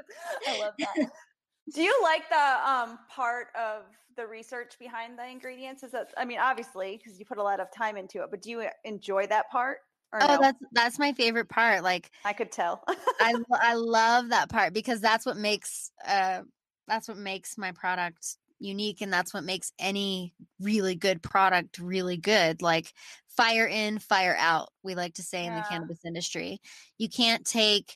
I love that. Do you like the um, part of the research behind the ingredients? Is that I mean, obviously, because you put a lot of time into it, but do you enjoy that part? oh, no? that's that's my favorite part. Like I could tell. I I love that part because that's what makes uh that's what makes my product unique and that's what makes any really good product really good like fire in fire out we like to say yeah. in the cannabis industry you can't take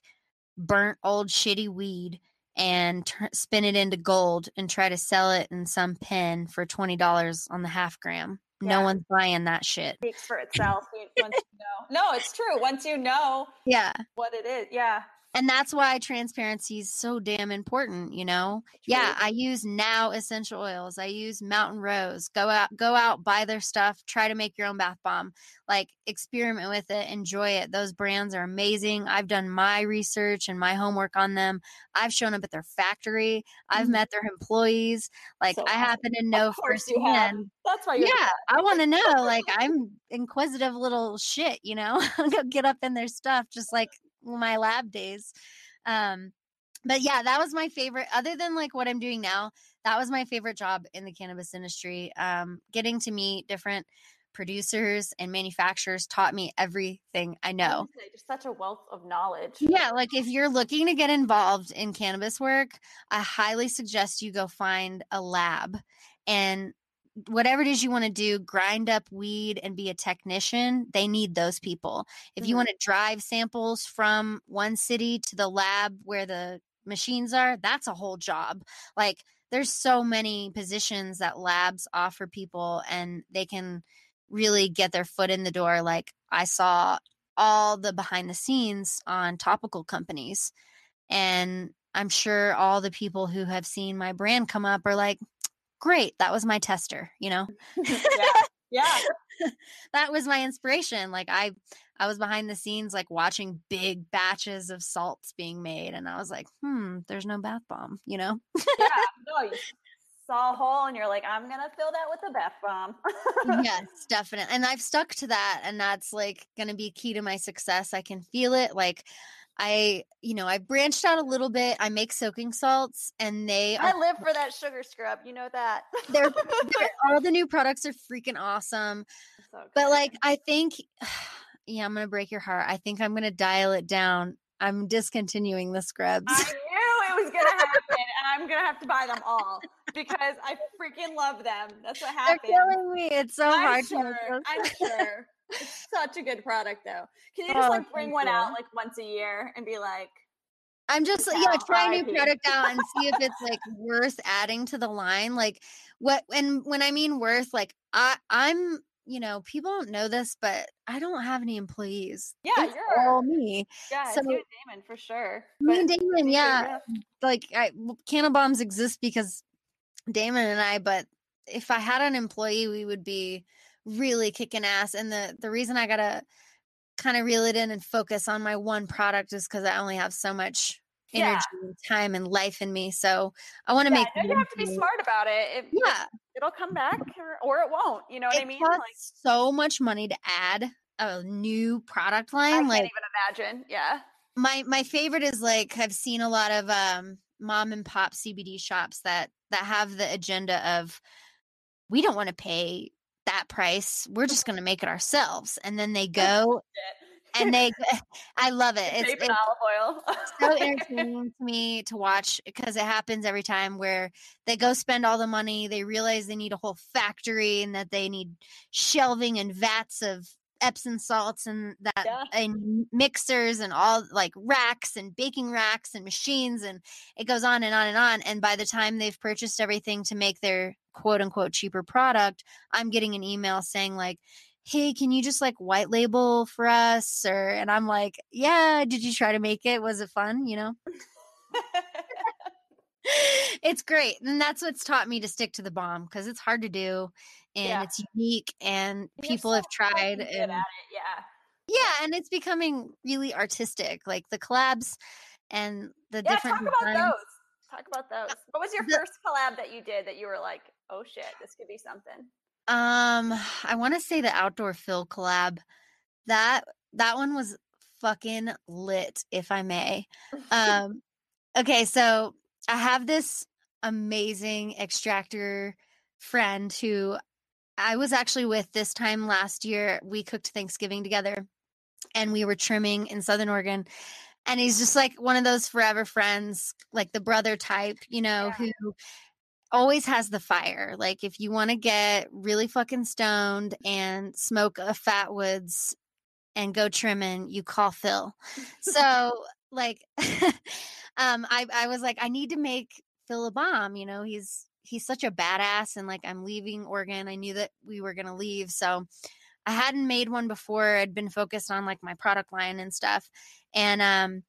burnt old shitty weed and t- spin it into gold and try to sell it in some pen for $20 on the half gram. Yeah. No one's buying that shit. It speaks for itself once you know. No, it's true. Once you know yeah. what it is. Yeah and that's why transparency is so damn important you know? Yeah i use now essential oils i use mountain rose go out go out buy their stuff try to make your own bath bomb like experiment with it enjoy it those brands are amazing i've done my research and my homework on them i've shown up at their factory i've mm-hmm. met their employees like so i happen to know firsthand that's why you yeah i want to know like i'm inquisitive little shit you know? Go get up in their stuff just like my lab days. Um, but yeah, that was my favorite. Other than like what I'm doing now, that was my favorite job in the cannabis industry. Um, getting to meet different producers and manufacturers taught me everything I know. Just such a wealth of knowledge. Yeah, like if you're looking to get involved in cannabis work, I highly suggest you go find a lab and whatever it is you want to do, grind up weed and be a technician, they need those people. If mm-hmm. you want to drive samples from one city to the lab where the machines are, that's a whole job. Like there's so many positions that labs offer people and they can really get their foot in the door. Like I saw all the behind the scenes on topical companies and I'm sure all the people who have seen my brand come up are like, great that was my tester you know? Yeah yeah. That was my inspiration like i i was behind the scenes like watching big batches of salts being made and i was like hmm there's no bath bomb you know? Yeah no you saw a hole and you're like i'm gonna fill that with a bath bomb. Yes definitely and i've stuck to that and that's like gonna be key to my success i can feel it like I, you know, I branched out a little bit. I make soaking salts and they I live for that sugar scrub. You know that. they're, they're, all the new products are freaking awesome. So but like I think yeah, I'm going to break your heart. I think I'm going to dial it down. I'm discontinuing the scrubs. I knew it was going to happen and I'm going to have to buy them all because I freaking love them. That's what happened. They're killing me. It's so I'm hard sure. I'm sure. It's such a good product though. Can you just oh, like bring one you. out like once a year and be like I'm just yeah, try a new product out and see if it's like worth adding to the line. Like what and when I mean worth, like I I'm you know, people don't know this, but I don't have any employees. Yeah, it's you're all me. Yeah, so, Damon for sure. Me and Damon, yeah. Like I, Cannabombs exist because Damon and I, but if I had an employee, we would be really kicking ass. And the the reason I gotta kind of reel it in and focus on my one product is because I only have so much energy yeah. and time and life in me. So I want to yeah, make. You have to be smart about it. it yeah, it'll come back or, or, it won't. You know what it I mean? Costs like so much money to add a new product line. I can't like, even imagine. Yeah. My my favorite is like I've seen a lot of um mom and pop CBD shops that that have the agenda of we don't want to pay that price. We're just going to make it ourselves. And then they go and they I love it. It's, it's olive oil. so entertaining to me to watch because it happens every time where they go spend all the money, they realize they need a whole factory and that they need shelving and vats of Epsom salts and that yeah. and mixers and all like racks and baking racks and machines and it goes on and on and on. And by the time they've purchased everything to make their quote unquote cheaper product, I'm getting an email saying like, hey can you just like white label for us or and i'm like yeah did you try to make it was it fun you know it's great and that's what's taught me to stick to the bomb because it's hard to do and yeah. it's unique and people so have tried and yeah yeah and it's becoming really artistic like the collabs and the yeah, different talk about those talk about those what was your the, first collab that you did that you were like oh shit this could be something um, I want to say the outdoor Phil collab. That that one was fucking lit, if I may. Um, okay, so I have this amazing extractor friend who I was actually with this time last year. We cooked Thanksgiving together and we were trimming in Southern Oregon. And he's just like one of those forever friends, like the brother type, you know, yeah. who always has the fire. Like if you want to get really fucking stoned and smoke a fat woods and go trimming, you call Phil. so like um I I was like I need to make Phil a bomb, you know, he's he's such a badass and like I'm leaving Oregon. I knew that we were going to leave. So I hadn't made one before. I'd been focused on like my product line and stuff. And um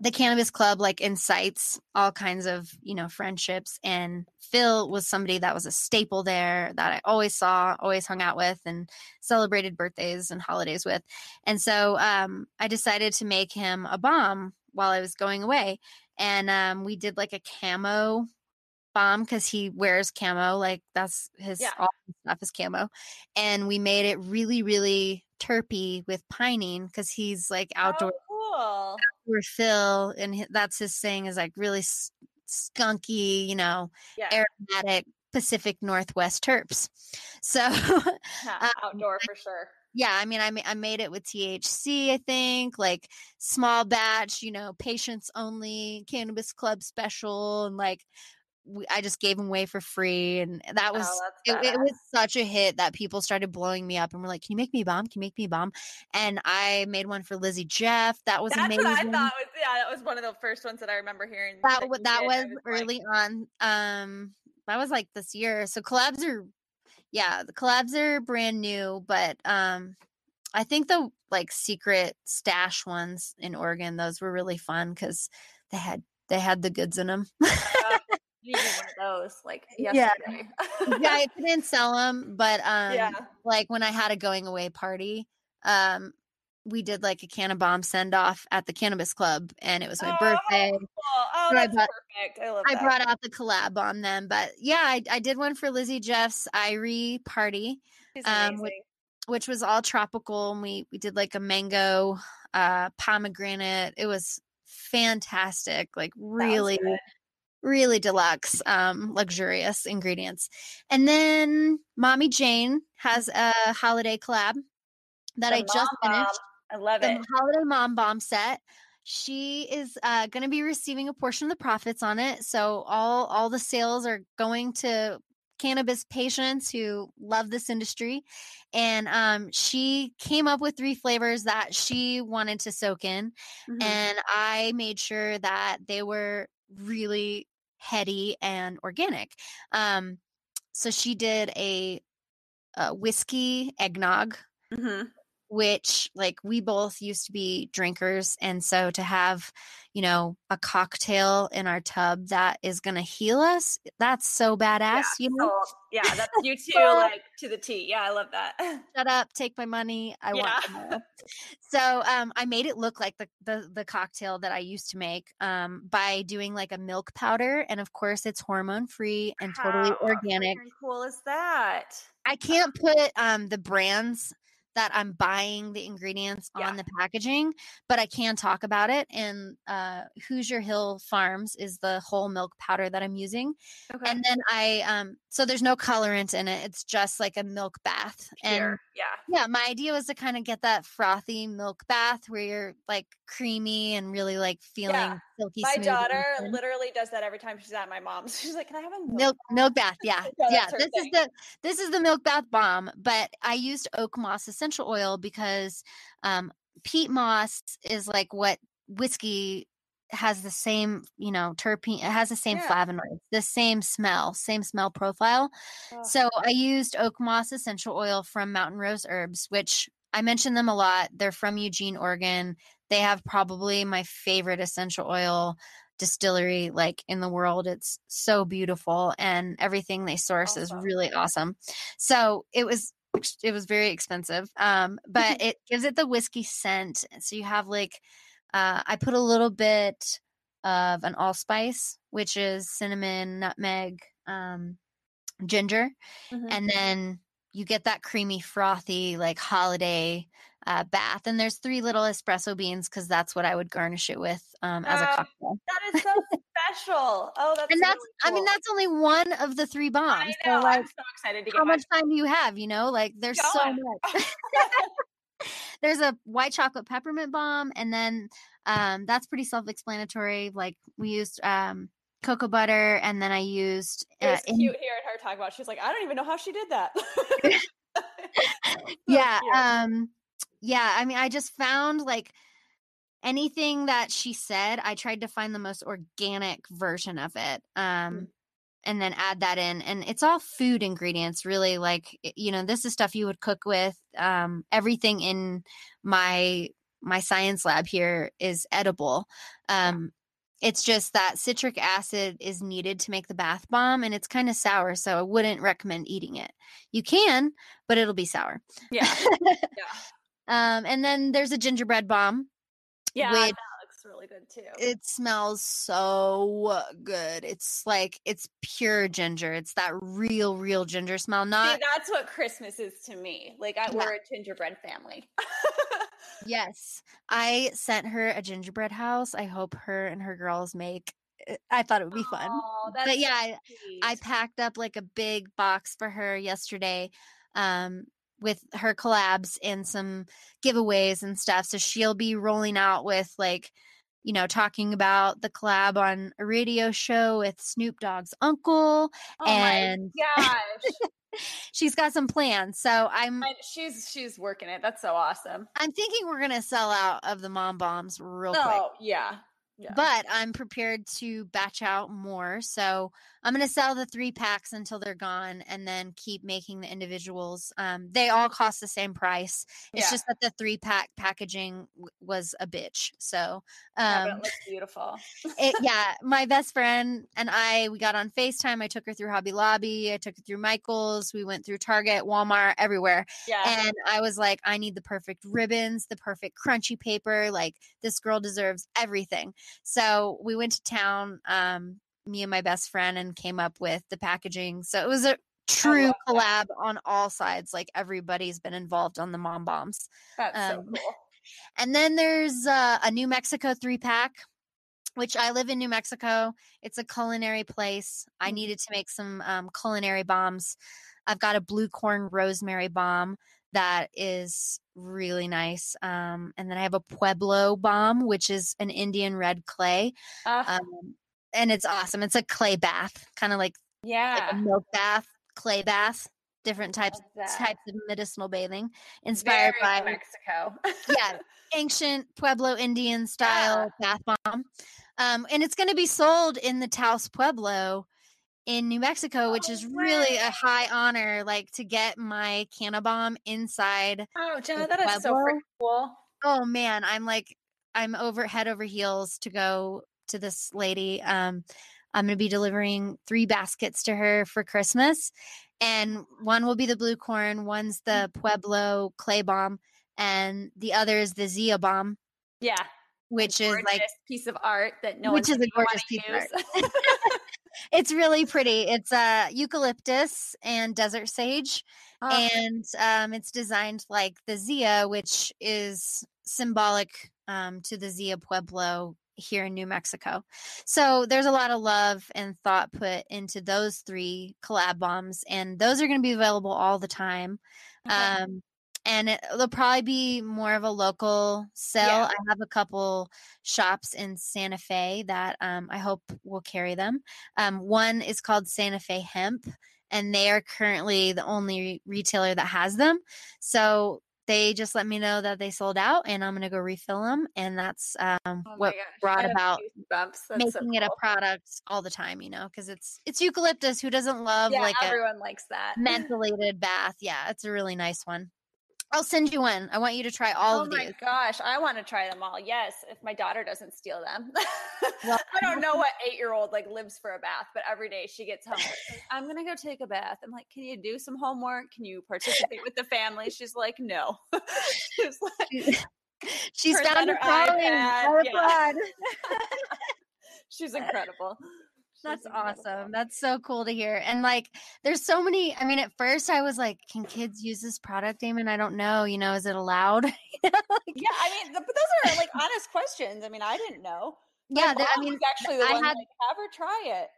the cannabis club like incites all kinds of you know friendships and phil was somebody that was a staple there that i always saw always hung out with and celebrated birthdays and holidays with. And so um, i decided to make him a bomb while i was going away. And um, we did like a camo bomb because he wears camo like that's his yeah. all his stuff is camo. And we made it really really terpy with pinene because he's like outdoor oh cool. Where Phil, and that's his saying, is like really skunky, you know, yeah. aromatic Pacific Northwest terps. So yeah, um, outdoor for sure. Yeah, I mean, I I made it with THC. I think like small batch, you know, patients only cannabis club special, and like we, I just gave them away for free, and that was oh, it, it, was such a hit that people started blowing me up and were like, "Can you make me a bomb? Can you make me a bomb?" And I made one for Lizzy Jeff. That was That's amazing. What I thought was yeah, that was one of the first ones that I remember hearing. That that, that was, was early like... on. Um, that was like this year. So collabs are, yeah, the collabs are brand new, but um, I think the like secret stash ones in Oregon, those were really fun because they had they had the goods in them. One of those like yesterday. Yeah. yeah, I couldn't sell them, but um, yeah. like when I had a going away party, um, we did like a Cannabomb send off at the cannabis club, and it was my oh, birthday. Cool. Oh, so that's I brought, perfect. I love. I brought out the collab on them, but yeah, I, I did one for Lizzy Jeff's Irie party, um, which, which, was all tropical, and we we did like a mango, uh, pomegranate. It was fantastic, like really really deluxe, um, luxurious ingredients. And then Mommy Jane has a holiday collab that the I just finished. I love the it. Holiday Mom Bomb set. She is uh, going to be receiving a portion of the profits on it. So all all the sales are going to cannabis patients who love this industry. And um, she came up with three flavors that she wanted to soak in. Mm-hmm. And I made sure that they were really heady and organic. Um, so she did a uh, whiskey eggnog. Mm-hmm. Which, like, we both used to be drinkers. And so to have, you know, a cocktail in our tub that is going to heal us, that's so badass, Yeah. you know? Yeah, that's you too, like to the T. Yeah, I love that. Shut up, take my money. I want to. So um, I made it look like the, the the cocktail that I used to make um, by doing like a milk powder, and of course it's hormone free and totally How organic. cool is that? I can't put um, the brands that I'm buying the ingredients Yeah. on the packaging, but I can talk about it. And uh, Hoosier Hill Farms is the whole milk powder that I'm using, Okay. and then I um, so there's no colorant in it. It's just like a milk bath, and yeah. yeah, my idea was to kind of get that frothy milk bath where you're like creamy and really like feeling silky My daughter literally does that every time she's at my mom's. She's like, "Can I have a milk?" milk milk bath. Yeah, Yeah, yeah. that's her This is the this is the milk bath bomb. But I used oak moss essential oil because um, peat moss is like what whiskey has the same you know terpene. It has the same Yeah. flavonoids, the same smell, same smell profile. Oh, So I used oak moss essential oil from Mountain Rose Herbs, which I mention them a lot. They're from Eugene, Oregon. They have probably my favorite essential oil distillery like in the world. It's so beautiful and everything they source is really awesome. So it was it was very expensive. Um but it gives it the whiskey scent. So you have like uh I put a little bit of an allspice, which is cinnamon, nutmeg, um ginger mhm. and then you get that creamy frothy like holiday uh, bath and there's three little espresso beans because that's what i would garnish it with um, as a Oh, cocktail that is so special. Oh, that's and that's really i mean that's only one of the three bombs I so know. like I'm so excited to how get my much time do you have you know like there's so going. much there's a white chocolate peppermint bomb and then um, that's pretty self-explanatory like we used um, cocoa butter and then i used uh, was in- hearing her talk about. She's like, I don't even know how she did that. So yeah cute. um yeah i mean i just found like anything that she said i tried to find the most organic version of it um Mm. and then add that in and it's all food ingredients really like you know this is stuff you would cook with um everything in my my science lab here is edible um it's just that citric acid is needed to make the bath bomb and it's kind of sour so i wouldn't recommend eating it. You can but it'll be sour. Yeah, yeah, um, and then there's a gingerbread bomb. yeah, Which- that looks really good too. It smells so good. It's like it's pure ginger. It's that real, real ginger smell. See, Not that's what Christmas is to me. Like, I, Yeah. we're a gingerbread family. yes. I sent her a gingerbread house. I hope her and her girls make. I thought it would be fun. But yeah, I. I packed up like a big box for her yesterday um, with her collabs and some giveaways and stuff. So she'll be rolling out with like, you know, talking about the collab on a radio show with Snoop Dogg's uncle. oh and- my gosh, She's got some plans. So I'm And she's she's working it. That's so awesome. I'm thinking we're gonna sell out of the mom bombs real quick. Oh yeah, yeah. But I'm prepared to batch out more. So I'm going to sell the three packs until they're gone and then keep making the individuals. Um, they all cost the same price. It's Yeah. just that the three pack packaging w- was a bitch. So, Yeah, um, it looks beautiful. it, yeah, my best friend and I, we got on FaceTime. I took her through Hobby Lobby. I took her through Michael's. We went through Target, Walmart, everywhere Yeah. and I was like, I need the perfect ribbons, the perfect crunchy paper. Like this girl deserves everything. So we went to town, um, me and my best friend, and came up with the packaging. So it was a true collab on all sides. Like everybody's been involved on the mom bombs. That's so um, cool. And then there's uh, a New Mexico three pack. Which I live in New Mexico. It's a culinary place. I Mhm. needed to make some um, culinary bombs. I've got a blue corn rosemary bomb that is really nice. Um, and then I have a Pueblo bomb, which is an Indian red clay. Uh, Um, and it's awesome. It's a clay bath, kind of like, like yeah. a milk bath, clay bath, different types types of medicinal bathing, inspired Very by Mexico. yeah, ancient Pueblo Indian style bath bomb. Um, and it's going to be sold in the Taos Pueblo in New Mexico, which Oh, is really a high honor, like to get my Cannabomb inside. Oh, Jenna, that is so cool. Oh man, I'm like I'm over head over heels to go to this lady. Um I'm going to be delivering 3 baskets to her for Christmas. And one will be the blue corn, one's the Pueblo clay bomb, and the other is the Zia bomb, Yeah. which is like piece of art that no Which is a gorgeous piece of use. it's really pretty. It's uh eucalyptus and desert sage. Oh, and um, it's designed like the Zia, which is symbolic um, to the Zia Pueblo here in New Mexico. So there's a lot of love and thought put into those three collab bombs, and those are going to be available all the time. okay. Um, and it, it'll probably be more of a local sell. Yeah. I have a couple shops in Santa Fe that um, I hope will carry them. Um, one is called Santa Fe Hemp, and they are currently the only retailer that has them. So they just let me know that they sold out, and I'm gonna go refill them, and that's um, Oh what gosh, brought about. That's so making it a product all the time. You know, because it's it's eucalyptus. Who doesn't love Yeah, like a everyone likes that. mentholated bath? Yeah, it's a really nice one. I'll send you one. I want you to try all oh of these. Oh my gosh, I want to try them all. Yes, if my daughter doesn't steal them. Well, I don't know what eight year old like lives for a bath, but every day she gets home. like, I'm gonna go take a bath. I'm like, can you do some homework? Can you participate with the family? She's like, no. She's like, She's found her calling. yeah. She's incredible. That's awesome. That's so cool to hear. And like, there's so many. I mean, at first I was like, can kids use this product, Damon? I don't know. You know, is it allowed? Like, Yeah, I mean, but those are like honest questions. I mean, I didn't know. My yeah. I mean, actually the I one had- like, have her try it.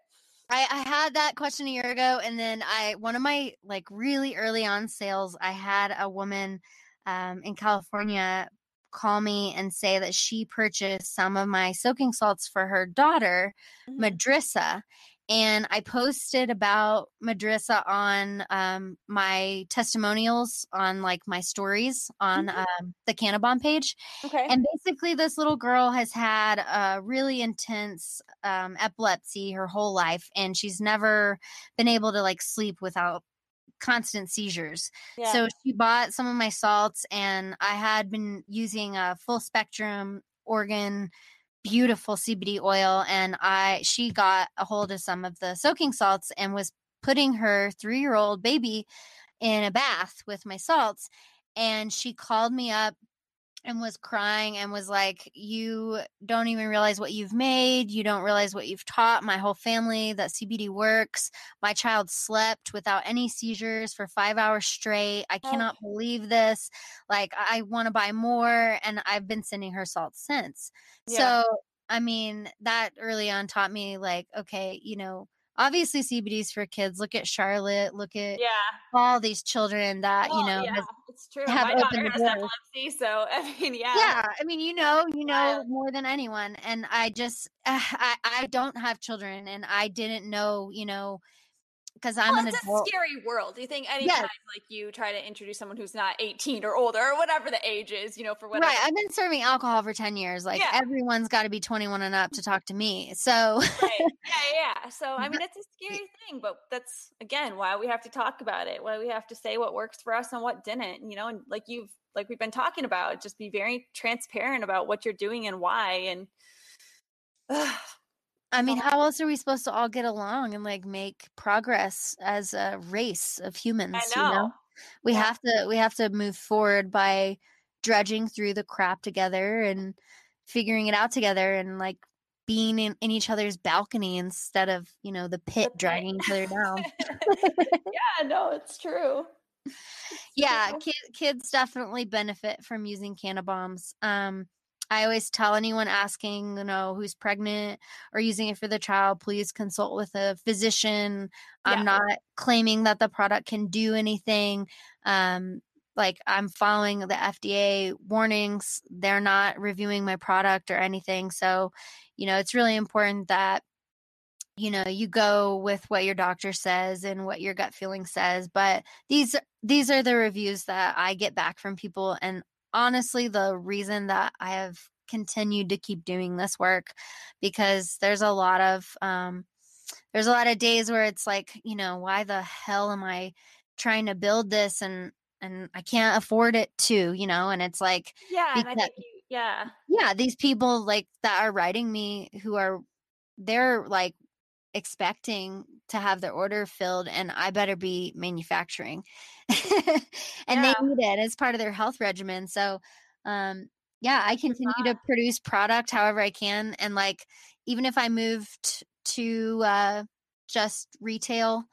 I, I had that question a year ago, and then I one of my like really early on sales, I had a woman um, in California call me and say that she purchased some of my soaking salts for her daughter, Mhm. Madrissa. And I posted about Madrissa on um, my testimonials on like my stories on Mhm. um, the Cannabomb page. Okay. And basically, this little girl has had a really intense um, epilepsy her whole life, and she's never been able to like sleep without constant seizures. yeah. So she bought some of my salts, and I had been using a full spectrum organ beautiful CBD oil and I she got a hold of some of the soaking salts and was putting her 3-year-old baby in a bath with my salts and she called me up and was crying and was like you don't even realize what you've made. You don't realize what you've taught my whole family that CBD works. My child slept without any seizures for 5 hours straight. I Oh. cannot believe this. Like i want to buy more and i've been sending her salt since. Yeah. so i mean that early on taught me like okay you know obviously cbd's for kids look at charlotte look at yeah. all these children that Well, you oh, know yeah, has- it's true. have My opened daughter has epilepsy, so I mean, yeah. yeah i mean you know you know more than anyone and i just i i don't have children and i didn't know you know because i'm Well, an it's adult a scary world. Do you think anytime like you try to introduce someone who's not 18 or older or whatever the age is, you know, for whatever right i've been serving alcohol for 10 years like Yeah. everyone's got to be 21 and up to talk to me so right. Yeah, yeah. So I mean, it's a scary thing, but that's again why we have to talk about it. Why we have to say what works for us and what didn't. You know, and like you've like we've been talking about, just be very transparent about what you're doing and why. And I mean, how else are we supposed to all get along and like make progress as a race of humans? I You know, know. we Yeah. have to we have to move forward by dredging through the crap together and figuring it out together and like being in, in each other's balcony instead of you know the pit dragging each other down. yeah, no, it's true. It's yeah, true. kid, kids definitely benefit from using cannabombs. Um, I always tell anyone asking, you know, who's pregnant or using it for the child, please consult with a physician. I'm not claiming that the product can do anything. Um, like I'm following the FDA warnings. They're not reviewing my product or anything. So, you know, it's really important that you know you go with what your doctor says and what your gut feeling says but these these are the reviews that i get back from people and honestly the reason that i have continued to keep doing this work because there's a lot of um there's a lot of days where it's like, you know, why the hell am I trying to build this and and I can't afford it too, you know, and it's like Yeah, and I think you, yeah. Yeah, these people like that are writing me who are they're like expecting to have their order filled and I better be manufacturing. and yeah. they need it as part of their health regimen. So um yeah, I continue to produce product however I can and like even if I moved to uh just retail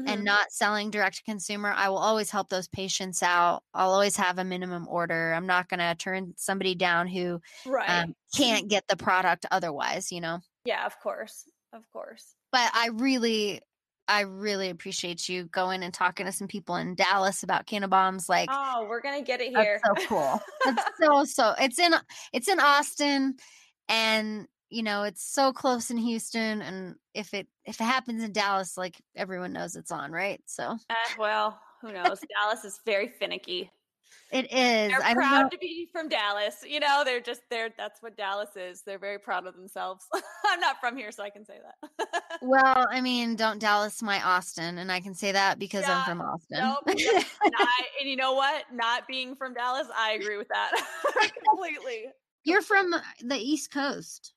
mm-hmm. and not selling direct to consumer, I will always help those patients out. I'll always have a minimum order. I'm not going to turn somebody down who right. um, can't get the product otherwise, you know? Yeah, of course. Of course. But I really, I really appreciate you going and talking to some people in Dallas about Cannabombs. Like, oh, we're gonna get it here. so cool. it's so so. It's in it's in Austin, and you know it's so close in Houston. And if it if it happens in Dallas, like everyone knows it's on, right? So, uh, well, who knows? Dallas is very finicky. It is. They're I'm proud to be from Dallas. You know, they're just there. That's what Dallas is. They're very proud of themselves. I'm not from here, so I can say that. well, I mean, don't Dallas my Austin, and I can say that because yeah, I'm from Austin. Nope, not, and you know what? Not being from Dallas, I agree with that completely. You're from the East Coast.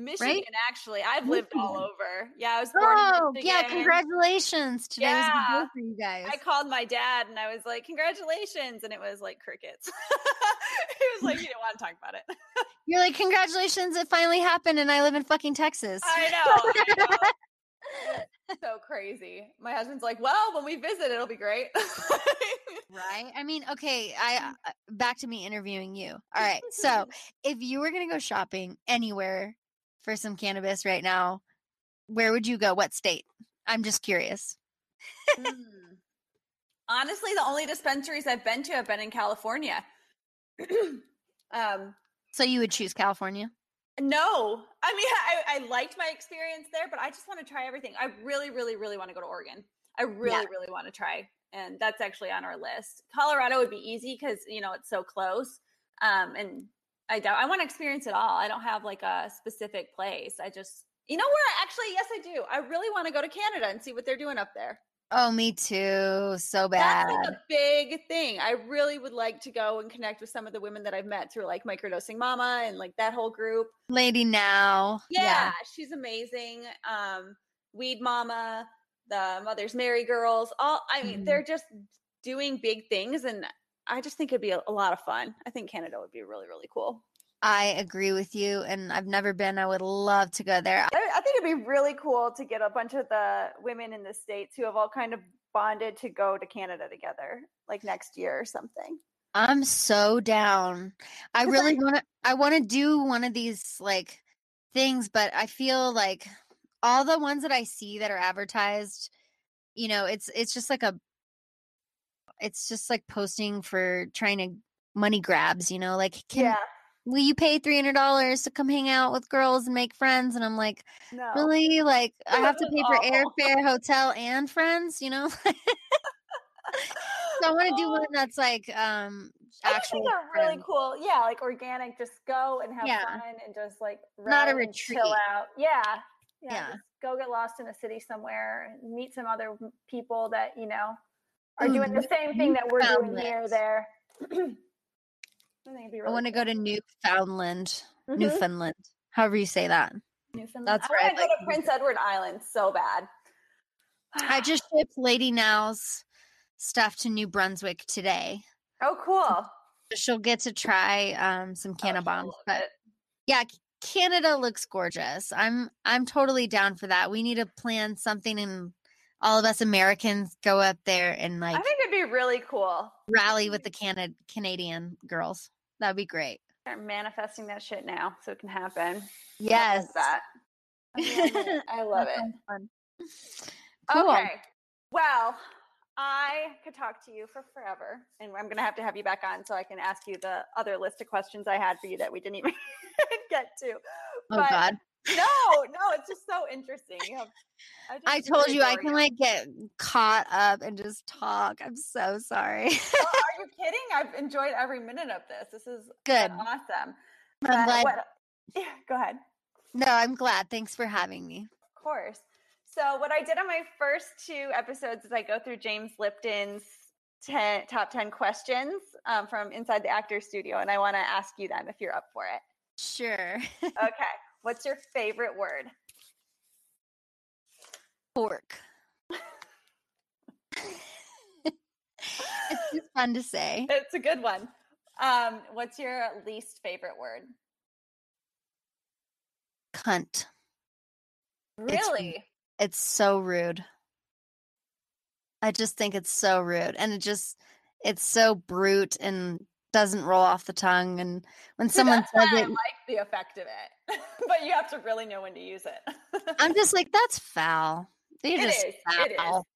Michigan, right? actually. I've lived all over. Yeah, I was born oh, yeah, congratulations. Today yeah. was for you guys. I called my dad and I was like, congratulations. And it was like crickets. he was like, you didn't want to talk about it. You're like, congratulations, it finally happened and I live in fucking Texas. I know. I know. so crazy. My husband's like, "Well, when we visit, it'll be great." right? I mean, okay, I uh, back to me interviewing you. All right. So, if you were going to go shopping anywhere for some cannabis right now, where would you go? What state? I'm just curious. mm. Honestly, the only dispensaries I've been to have been in California. um, so you would choose California? No, I mean I, I liked my experience there, but I just want to try everything. I really, really, really want to go to Oregon. I really, yeah. really want to try, and that's actually on our list. Colorado would be easy because you know it's so close, um, and I don't. I want to experience it all. I don't have like a specific place. I just, you know, where actually, yes, I do. I really want to go to Canada and see what they're doing up there. Oh, me too. So bad. That's like a big thing. I really would like to go and connect with some of the women that I've met through like microdosing mama and like that whole group. Lady now. Yeah, yeah. she's amazing. Um, Weed Mama, the Mother's Mary girls, all I mean, mm-hmm. they're just doing big things and I just think it'd be a, a lot of fun. I think Canada would be really, really cool. I agree with you, and I've never been. I would love to go there. I, I think it'd be really cool to get a bunch of the women in the states who have all kind of bonded to go to Canada together, like next year or something. I'm so down. I really want to. I want to do one of these like things, but I feel like all the ones that I see that are advertised, you know, it's it's just like a it's just like posting for trying to money grabs, you know, like can yeah. will you pay three hundred dollars to come hang out with girls and make friends? And I'm like, no. really? Like I have to pay for airfare, hotel, and friends, you know? so I want to do one that's like um actual are really cool. Yeah, like organic. Just go and have yeah. fun and just like not a retreat. Chill out. Yeah, yeah. yeah. go get lost in a city somewhere, meet some other people that you know are doing the same thing that we're doing here there. I, really I want to go to Newfoundland, mm-hmm. Newfoundland, however you say that. Newfoundland. That's right. I want to go to Prince Edward Island so bad. I just shipped Lady Now's stuff to New Brunswick today. Oh, cool. She'll get to try um, some Cannabombs. Oh, but yeah, Canada looks gorgeous. I'm I'm totally down for that. We need to plan something in all of us Americans go up there and like I think it'd be really cool. Rally with the Canada Canadian girls. That'd be great. Start manifesting that shit now so it can happen. Yes. that. I love it. Cool. Okay. Well, I could talk to you for forever, and I'm going to have to have you back on so I can ask you the other list of questions I had for you that we didn't even get to. Oh but God! No, no, it's just so interesting. You have, I, I told you I can like get caught up and just talk. I'm so sorry. well, are you kidding? I've enjoyed every minute of this. This is good, awesome. I'm glad. What, yeah, go ahead. No, I'm glad. Thanks for having me. Of course. So, what I did on my first two episodes is I go through James Lipton's ten, top 10 questions um, from inside the actor studio, and I want to ask you them if you're up for it. Sure. okay. What's your favorite word? Pork. it's just fun to say. It's a good one. Um, what's your least favorite word? Cunt. Really? It's, it's so rude. I just think it's so rude. And it just, it's so brute and doesn't roll off the tongue. And when See, someone says it, I like the effect of it, but you have to really know when to use it. I'm just like, that's foul. You're it just is. foul.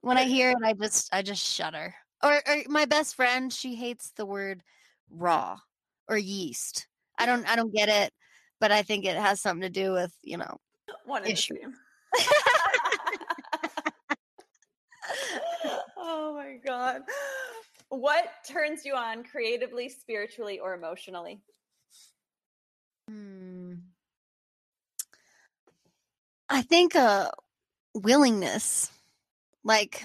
When I hear it, I just, I just shudder. Or, or my best friend, she hates the word raw or yeast. I don't, I don't get it, but I think it has something to do with, you know, one issue. oh my god. What turns you on creatively, spiritually, or emotionally? Hmm. I think uh willingness. Like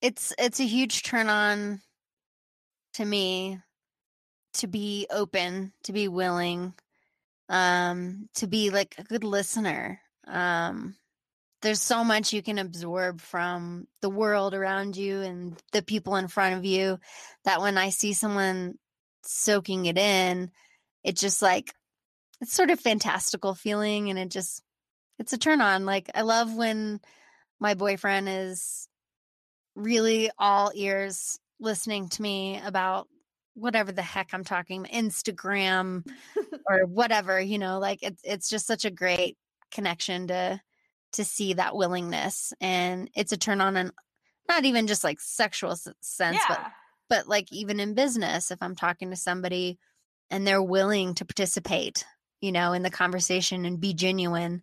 it's it's a huge turn on to me to be open, to be willing, um, to be like a good listener. Um, there's so much you can absorb from the world around you and the people in front of you that when I see someone soaking it in, it's just like it's sort of fantastical feeling and it just it's a turn on. Like I love when my boyfriend is really all ears listening to me about whatever the heck I'm talking Instagram or whatever, you know, like it's it's just such a great connection to to see that willingness and it's a turn on and not even just like sexual sense yeah. but but like even in business if i'm talking to somebody and they're willing to participate you know in the conversation and be genuine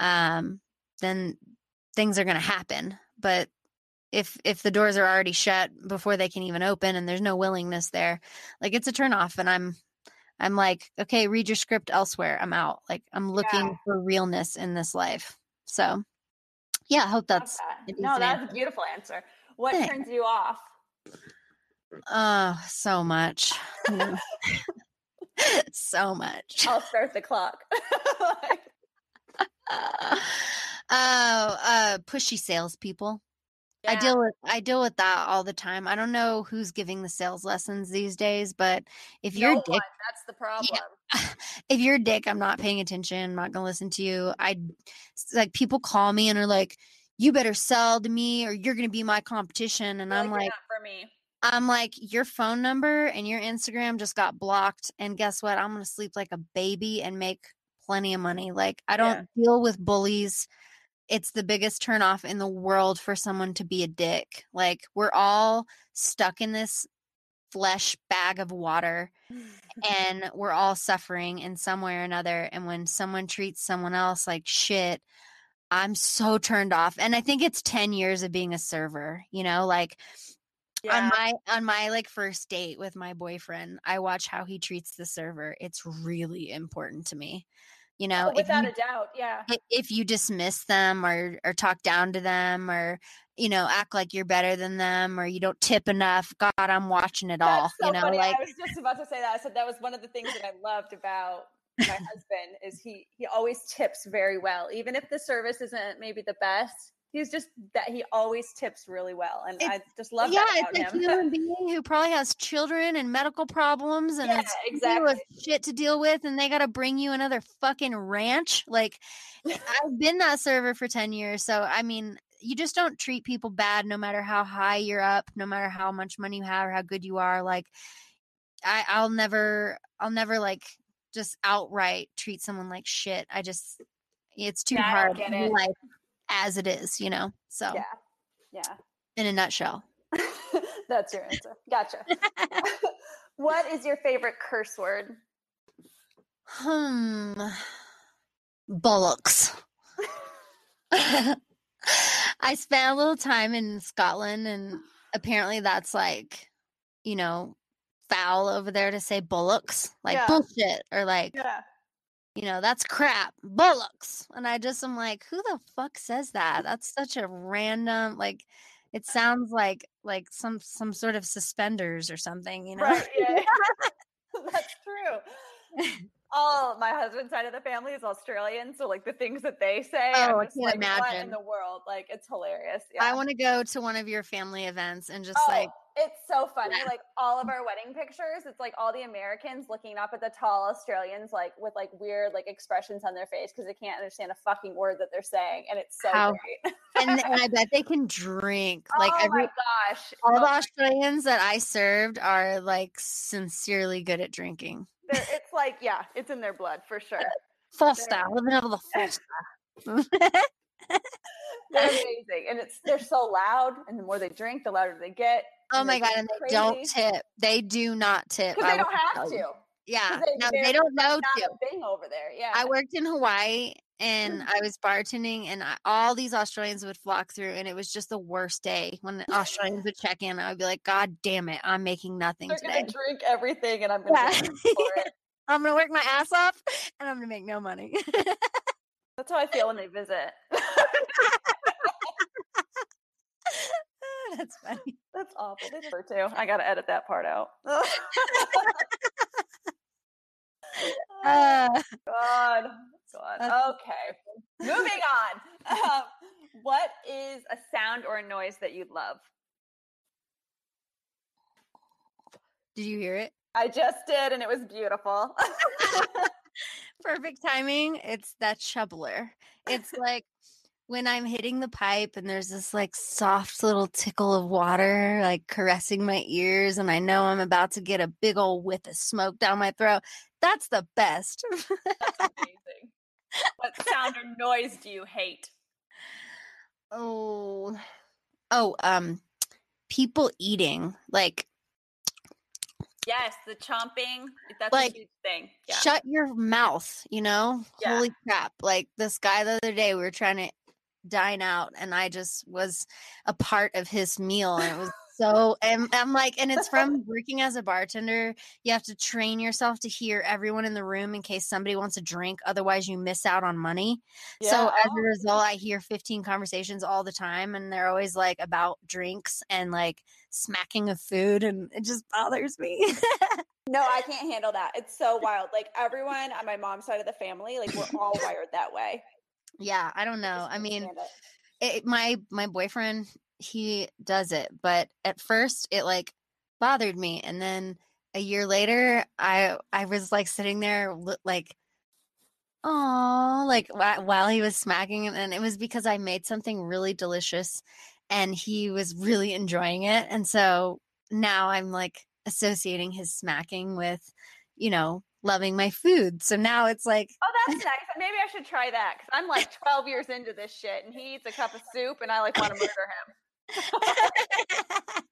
um then things are going to happen but if if the doors are already shut before they can even open and there's no willingness there like it's a turn off and i'm i'm like okay read your script elsewhere i'm out like i'm looking yeah. for realness in this life so, yeah, I hope that's that. no, that's answer. a beautiful answer. What Thanks. turns you off? Oh, so much. so much. I'll start the clock. oh, uh, pushy salespeople. Yeah. I deal with I deal with that all the time. I don't know who's giving the sales lessons these days, but if no you're dick, that's the problem. Yeah, if you're dick, I'm not paying attention. I'm not gonna listen to you. I like people call me and are like, "You better sell to me, or you're gonna be my competition." And I'm like, for me. I'm like, your phone number and your Instagram just got blocked, and guess what? I'm gonna sleep like a baby and make plenty of money. Like I don't yeah. deal with bullies it's the biggest turnoff in the world for someone to be a dick. Like we're all stuck in this flesh bag of water and we're all suffering in some way or another and when someone treats someone else like shit i'm so turned off and i think it's 10 years of being a server you know like yeah. on my on my like first date with my boyfriend i watch how he treats the server it's really important to me you oh, know oh, without you, a doubt yeah if you dismiss them or or talk down to them or you know act like you're better than them or you don't tip enough god i'm watching it That's all so you know funny. like i was just about to say that i said that was one of the things that i loved about my husband is he he always tips very well even if the service isn't maybe the best he's just that he always tips really well and it's, i just love that. yeah that it's a human being who probably has children and medical problems and yeah, exactly shit to deal with and they got to bring you another fucking ranch like i've been that server for 10 years so i mean you just don't treat people bad no matter how high you're up no matter how much money you have or how good you are like i i'll never i'll never like just outright treat someone like shit i just it's too yeah, hard it. like as it is, you know? So, yeah. Yeah. In a nutshell. That's your answer. Gotcha. what is your favorite curse word? Hmm. Bullocks. I spent a little time in Scotland, and apparently that's like, you know, foul over there to say bullocks, like yeah. bullshit, or like, yeah. You know, that's crap, bullocks. And I just am like, who the fuck says that? That's such a random like it uh, uh sounds like like some some sort of suspenders or something, you know. Right, yeah. that's true. Oh, my husband's side of the family is Australian, so like the things that they say, oh, I like, can't imagine. what in the world? Like it's hilarious. Yeah. I want to go to one of your family events and just oh, like it's so funny. Like all of our wedding pictures, it's like all the Americans looking up at the tall Australians, like with like weird like expressions on their face because they can't understand a fucking word that they're saying, and it's so How- great. and, and I bet they can drink. Like oh every my gosh, all the Australians that I served are like sincerely good at drinking. They're- it's like yeah, it's in their blood for sure. Full They're- living of the style. They're amazing, and it's they're so loud, and the more they drink, the louder they get. oh my god, and they don't tip. They do not tip. because they don't have to. Yeah, they- no, they're don't know to. thing over there. Yeah, I worked in Hawaii and Mm. I was bartending, and I, all these Australians would flock through, and it was just the worst day when the Australians would check in. I would be like, God damn it, I'm making nothing they're today. gonna drink everything, and I'm gonna Yeah. get paid for it. I'm gonna work my ass off, and I'm gonna make no money. That's how I feel when they visit. That's funny. That's awful. They deserve to. I gotta edit that part out. Oh Uh, God. God. Okay. Moving on. Um, what is a sound or a noise that you love? did you hear it? I just did, and it was beautiful. Perfect timing. It's that shoveler. It's like when I'm hitting the pipe and there's this like soft little tickle of water like caressing my ears, and I know I'm about to get a big old whiff of smoke down my throat. That's the best. That's amazing. What sound or noise do you hate? oh, oh, um, people eating like Yes, the chomping. That's Like, a huge thing. Yeah. shut your mouth, you know? Yeah. Holy crap. Like this guy the other day, we were trying to dine out and I just was a part of his meal and it was so and I'm like and it's from working as a bartender you have to train yourself to hear everyone in the room in case somebody wants a drink otherwise you miss out on money so as a result I hear 15 conversations all the time and they're always like about drinks and like smacking of food and it just bothers me No, I can't handle that. It's so wild. Like everyone on my mom's side of the family, like we're all wired that way. Yeah I don't know I mean it. it, my my boyfriend he does it but at first it like bothered me and then a year later i i was like sitting there like oh like whi- while he was smacking and it was because i made something really delicious and he was really enjoying it and so now i'm like associating his smacking with you know loving my food so now it's like Oh, that's nice. Maybe I should try that because I'm like 12 years into this shit, and he eats a cup of soup, and I like want to murder him.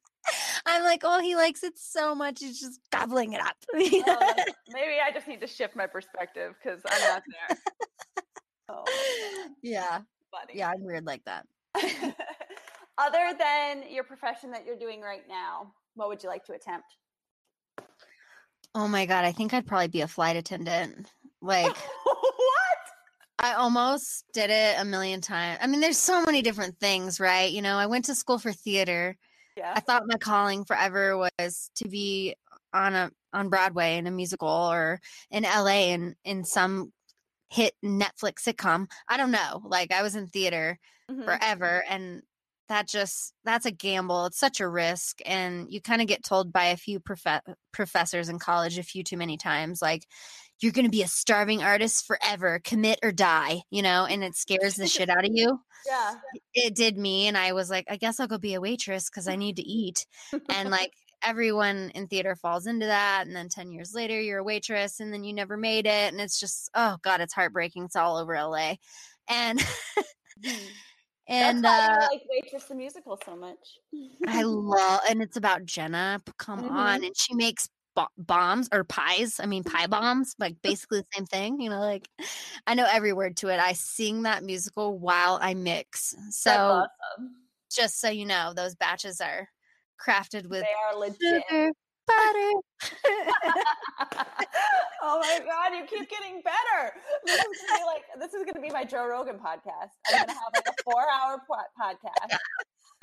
I'm like, oh, he likes it so much, he's just gobbling it up. Oh, maybe I just need to shift my perspective because I'm not there. Oh, yeah, funny. yeah, I'm weird like that. Other than your profession that you're doing right now, what would you like to attempt? Oh my god, I think I'd probably be a flight attendant. Like, what? I almost did it a million times. I mean, there's so many different things, right? You know, I went to school for theater. Yeah. I thought my calling forever was to be on a on Broadway in a musical or in LA in in some hit Netflix sitcom. I don't know. Like I was in theater Mhm. forever and that just that's a gamble it's such a risk and you kind of get told by a few prof- professors in college a few too many times like you're going to be a starving artist forever commit or die you know and it scares the shit out of you Yeah. it did me and i was like i guess i'll go be a waitress because i need to eat and like everyone in theater falls into that and then 10 years later you're a waitress and then you never made it and it's just oh god it's heartbreaking it's all over la and mm-hmm. And That's why uh you like Waitress the musical so much. I love, and it's about Jenna. Come on, Mhm. and she makes bo- bombs or pies. I mean, pie bombs, like basically the same thing. You know, like I know every word to it. I sing that musical while I mix. So awesome. just so you know, those batches are crafted with They are legit. sugar. oh my god, you keep getting better. This is gonna be like this is gonna be my Joe Rogan podcast. I'm gonna have like a four hour po- podcast.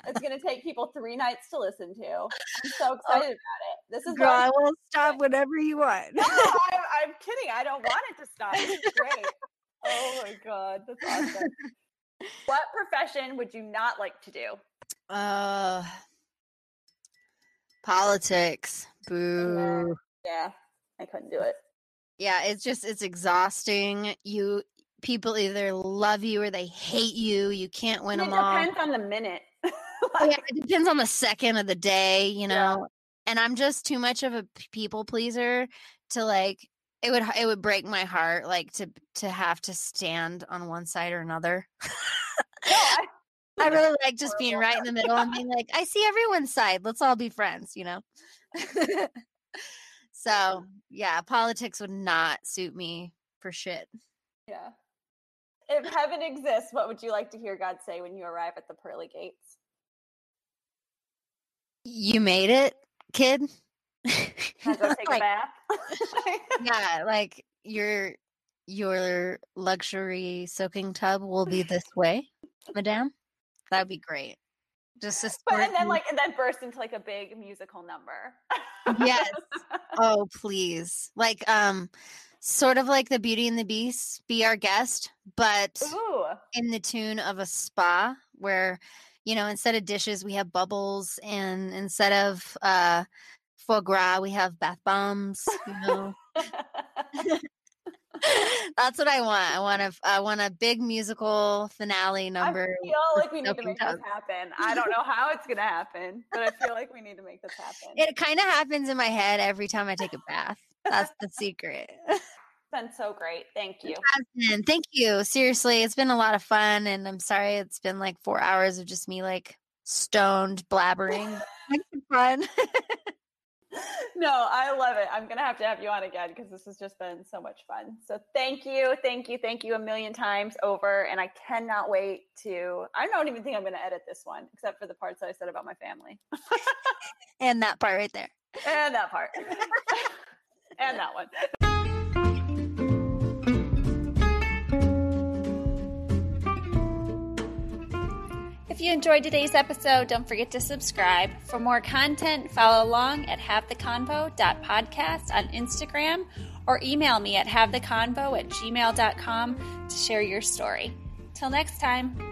It's gonna take people three nights to listen to. I'm so excited about it. This is Girl, I will stop whenever you want. no, I'm, I'm kidding. I don't want it to stop. Is great. Oh my god, that's awesome. what profession would you not like to do? Uh, politics. Boo. Yeah, I couldn't do it. Yeah, it's just it's exhausting. You people either love you or they hate you. You can't win it them all. It depends on the minute. Oh, yeah, it depends on the second of the day, you know. Yeah. And I'm just too much of a people pleaser to like it would it would break my heart like to to have to stand on one side or another. No, I, I really like just being right in the middle and being like, I see everyone's side. Let's all be friends, you know? so, yeah, politics would not suit me for shit. yeah. If heaven exists, what would you like to hear God say when you arrive at the pearly gates? You made it, kid. Go take Like, a bath? yeah, like your your luxury soaking tub will be this way, madame. That'd be great. Just to but and then like and then burst into like a big musical number. Yes. Oh, please. Like um sort of like the Beauty and the Beast, be our guest, but Ooh. in the tune of a spa where you know, instead of dishes we have bubbles and instead of uh foie gras we have bath bombs, you know. That's what I want. I want a I want a big musical finale number. I feel like we need to make this happen. I don't know how it's gonna happen, but I feel like we need to make this happen. It kind of happens in my head every time I take a bath. That's the secret. It's been so great. Thank you. Thank you. Seriously, it's been a lot of fun, and I'm sorry it's been like four hours of just me like stoned blabbering. Fun. No, I love it. I'm gonna have to have you on again because this has just been so much fun. So thank you, thank you, thank you a million times over, and I cannot wait to. I don't even think I'm gonna edit this one, except for the parts that I said about my family and that part right there. and that part and that one. You enjoyed today's episode, don't forget to subscribe. For more content, follow along at havetheconvo.podcast on Instagram or email me at havetheconvo at gmail.com to share your story. Till next time.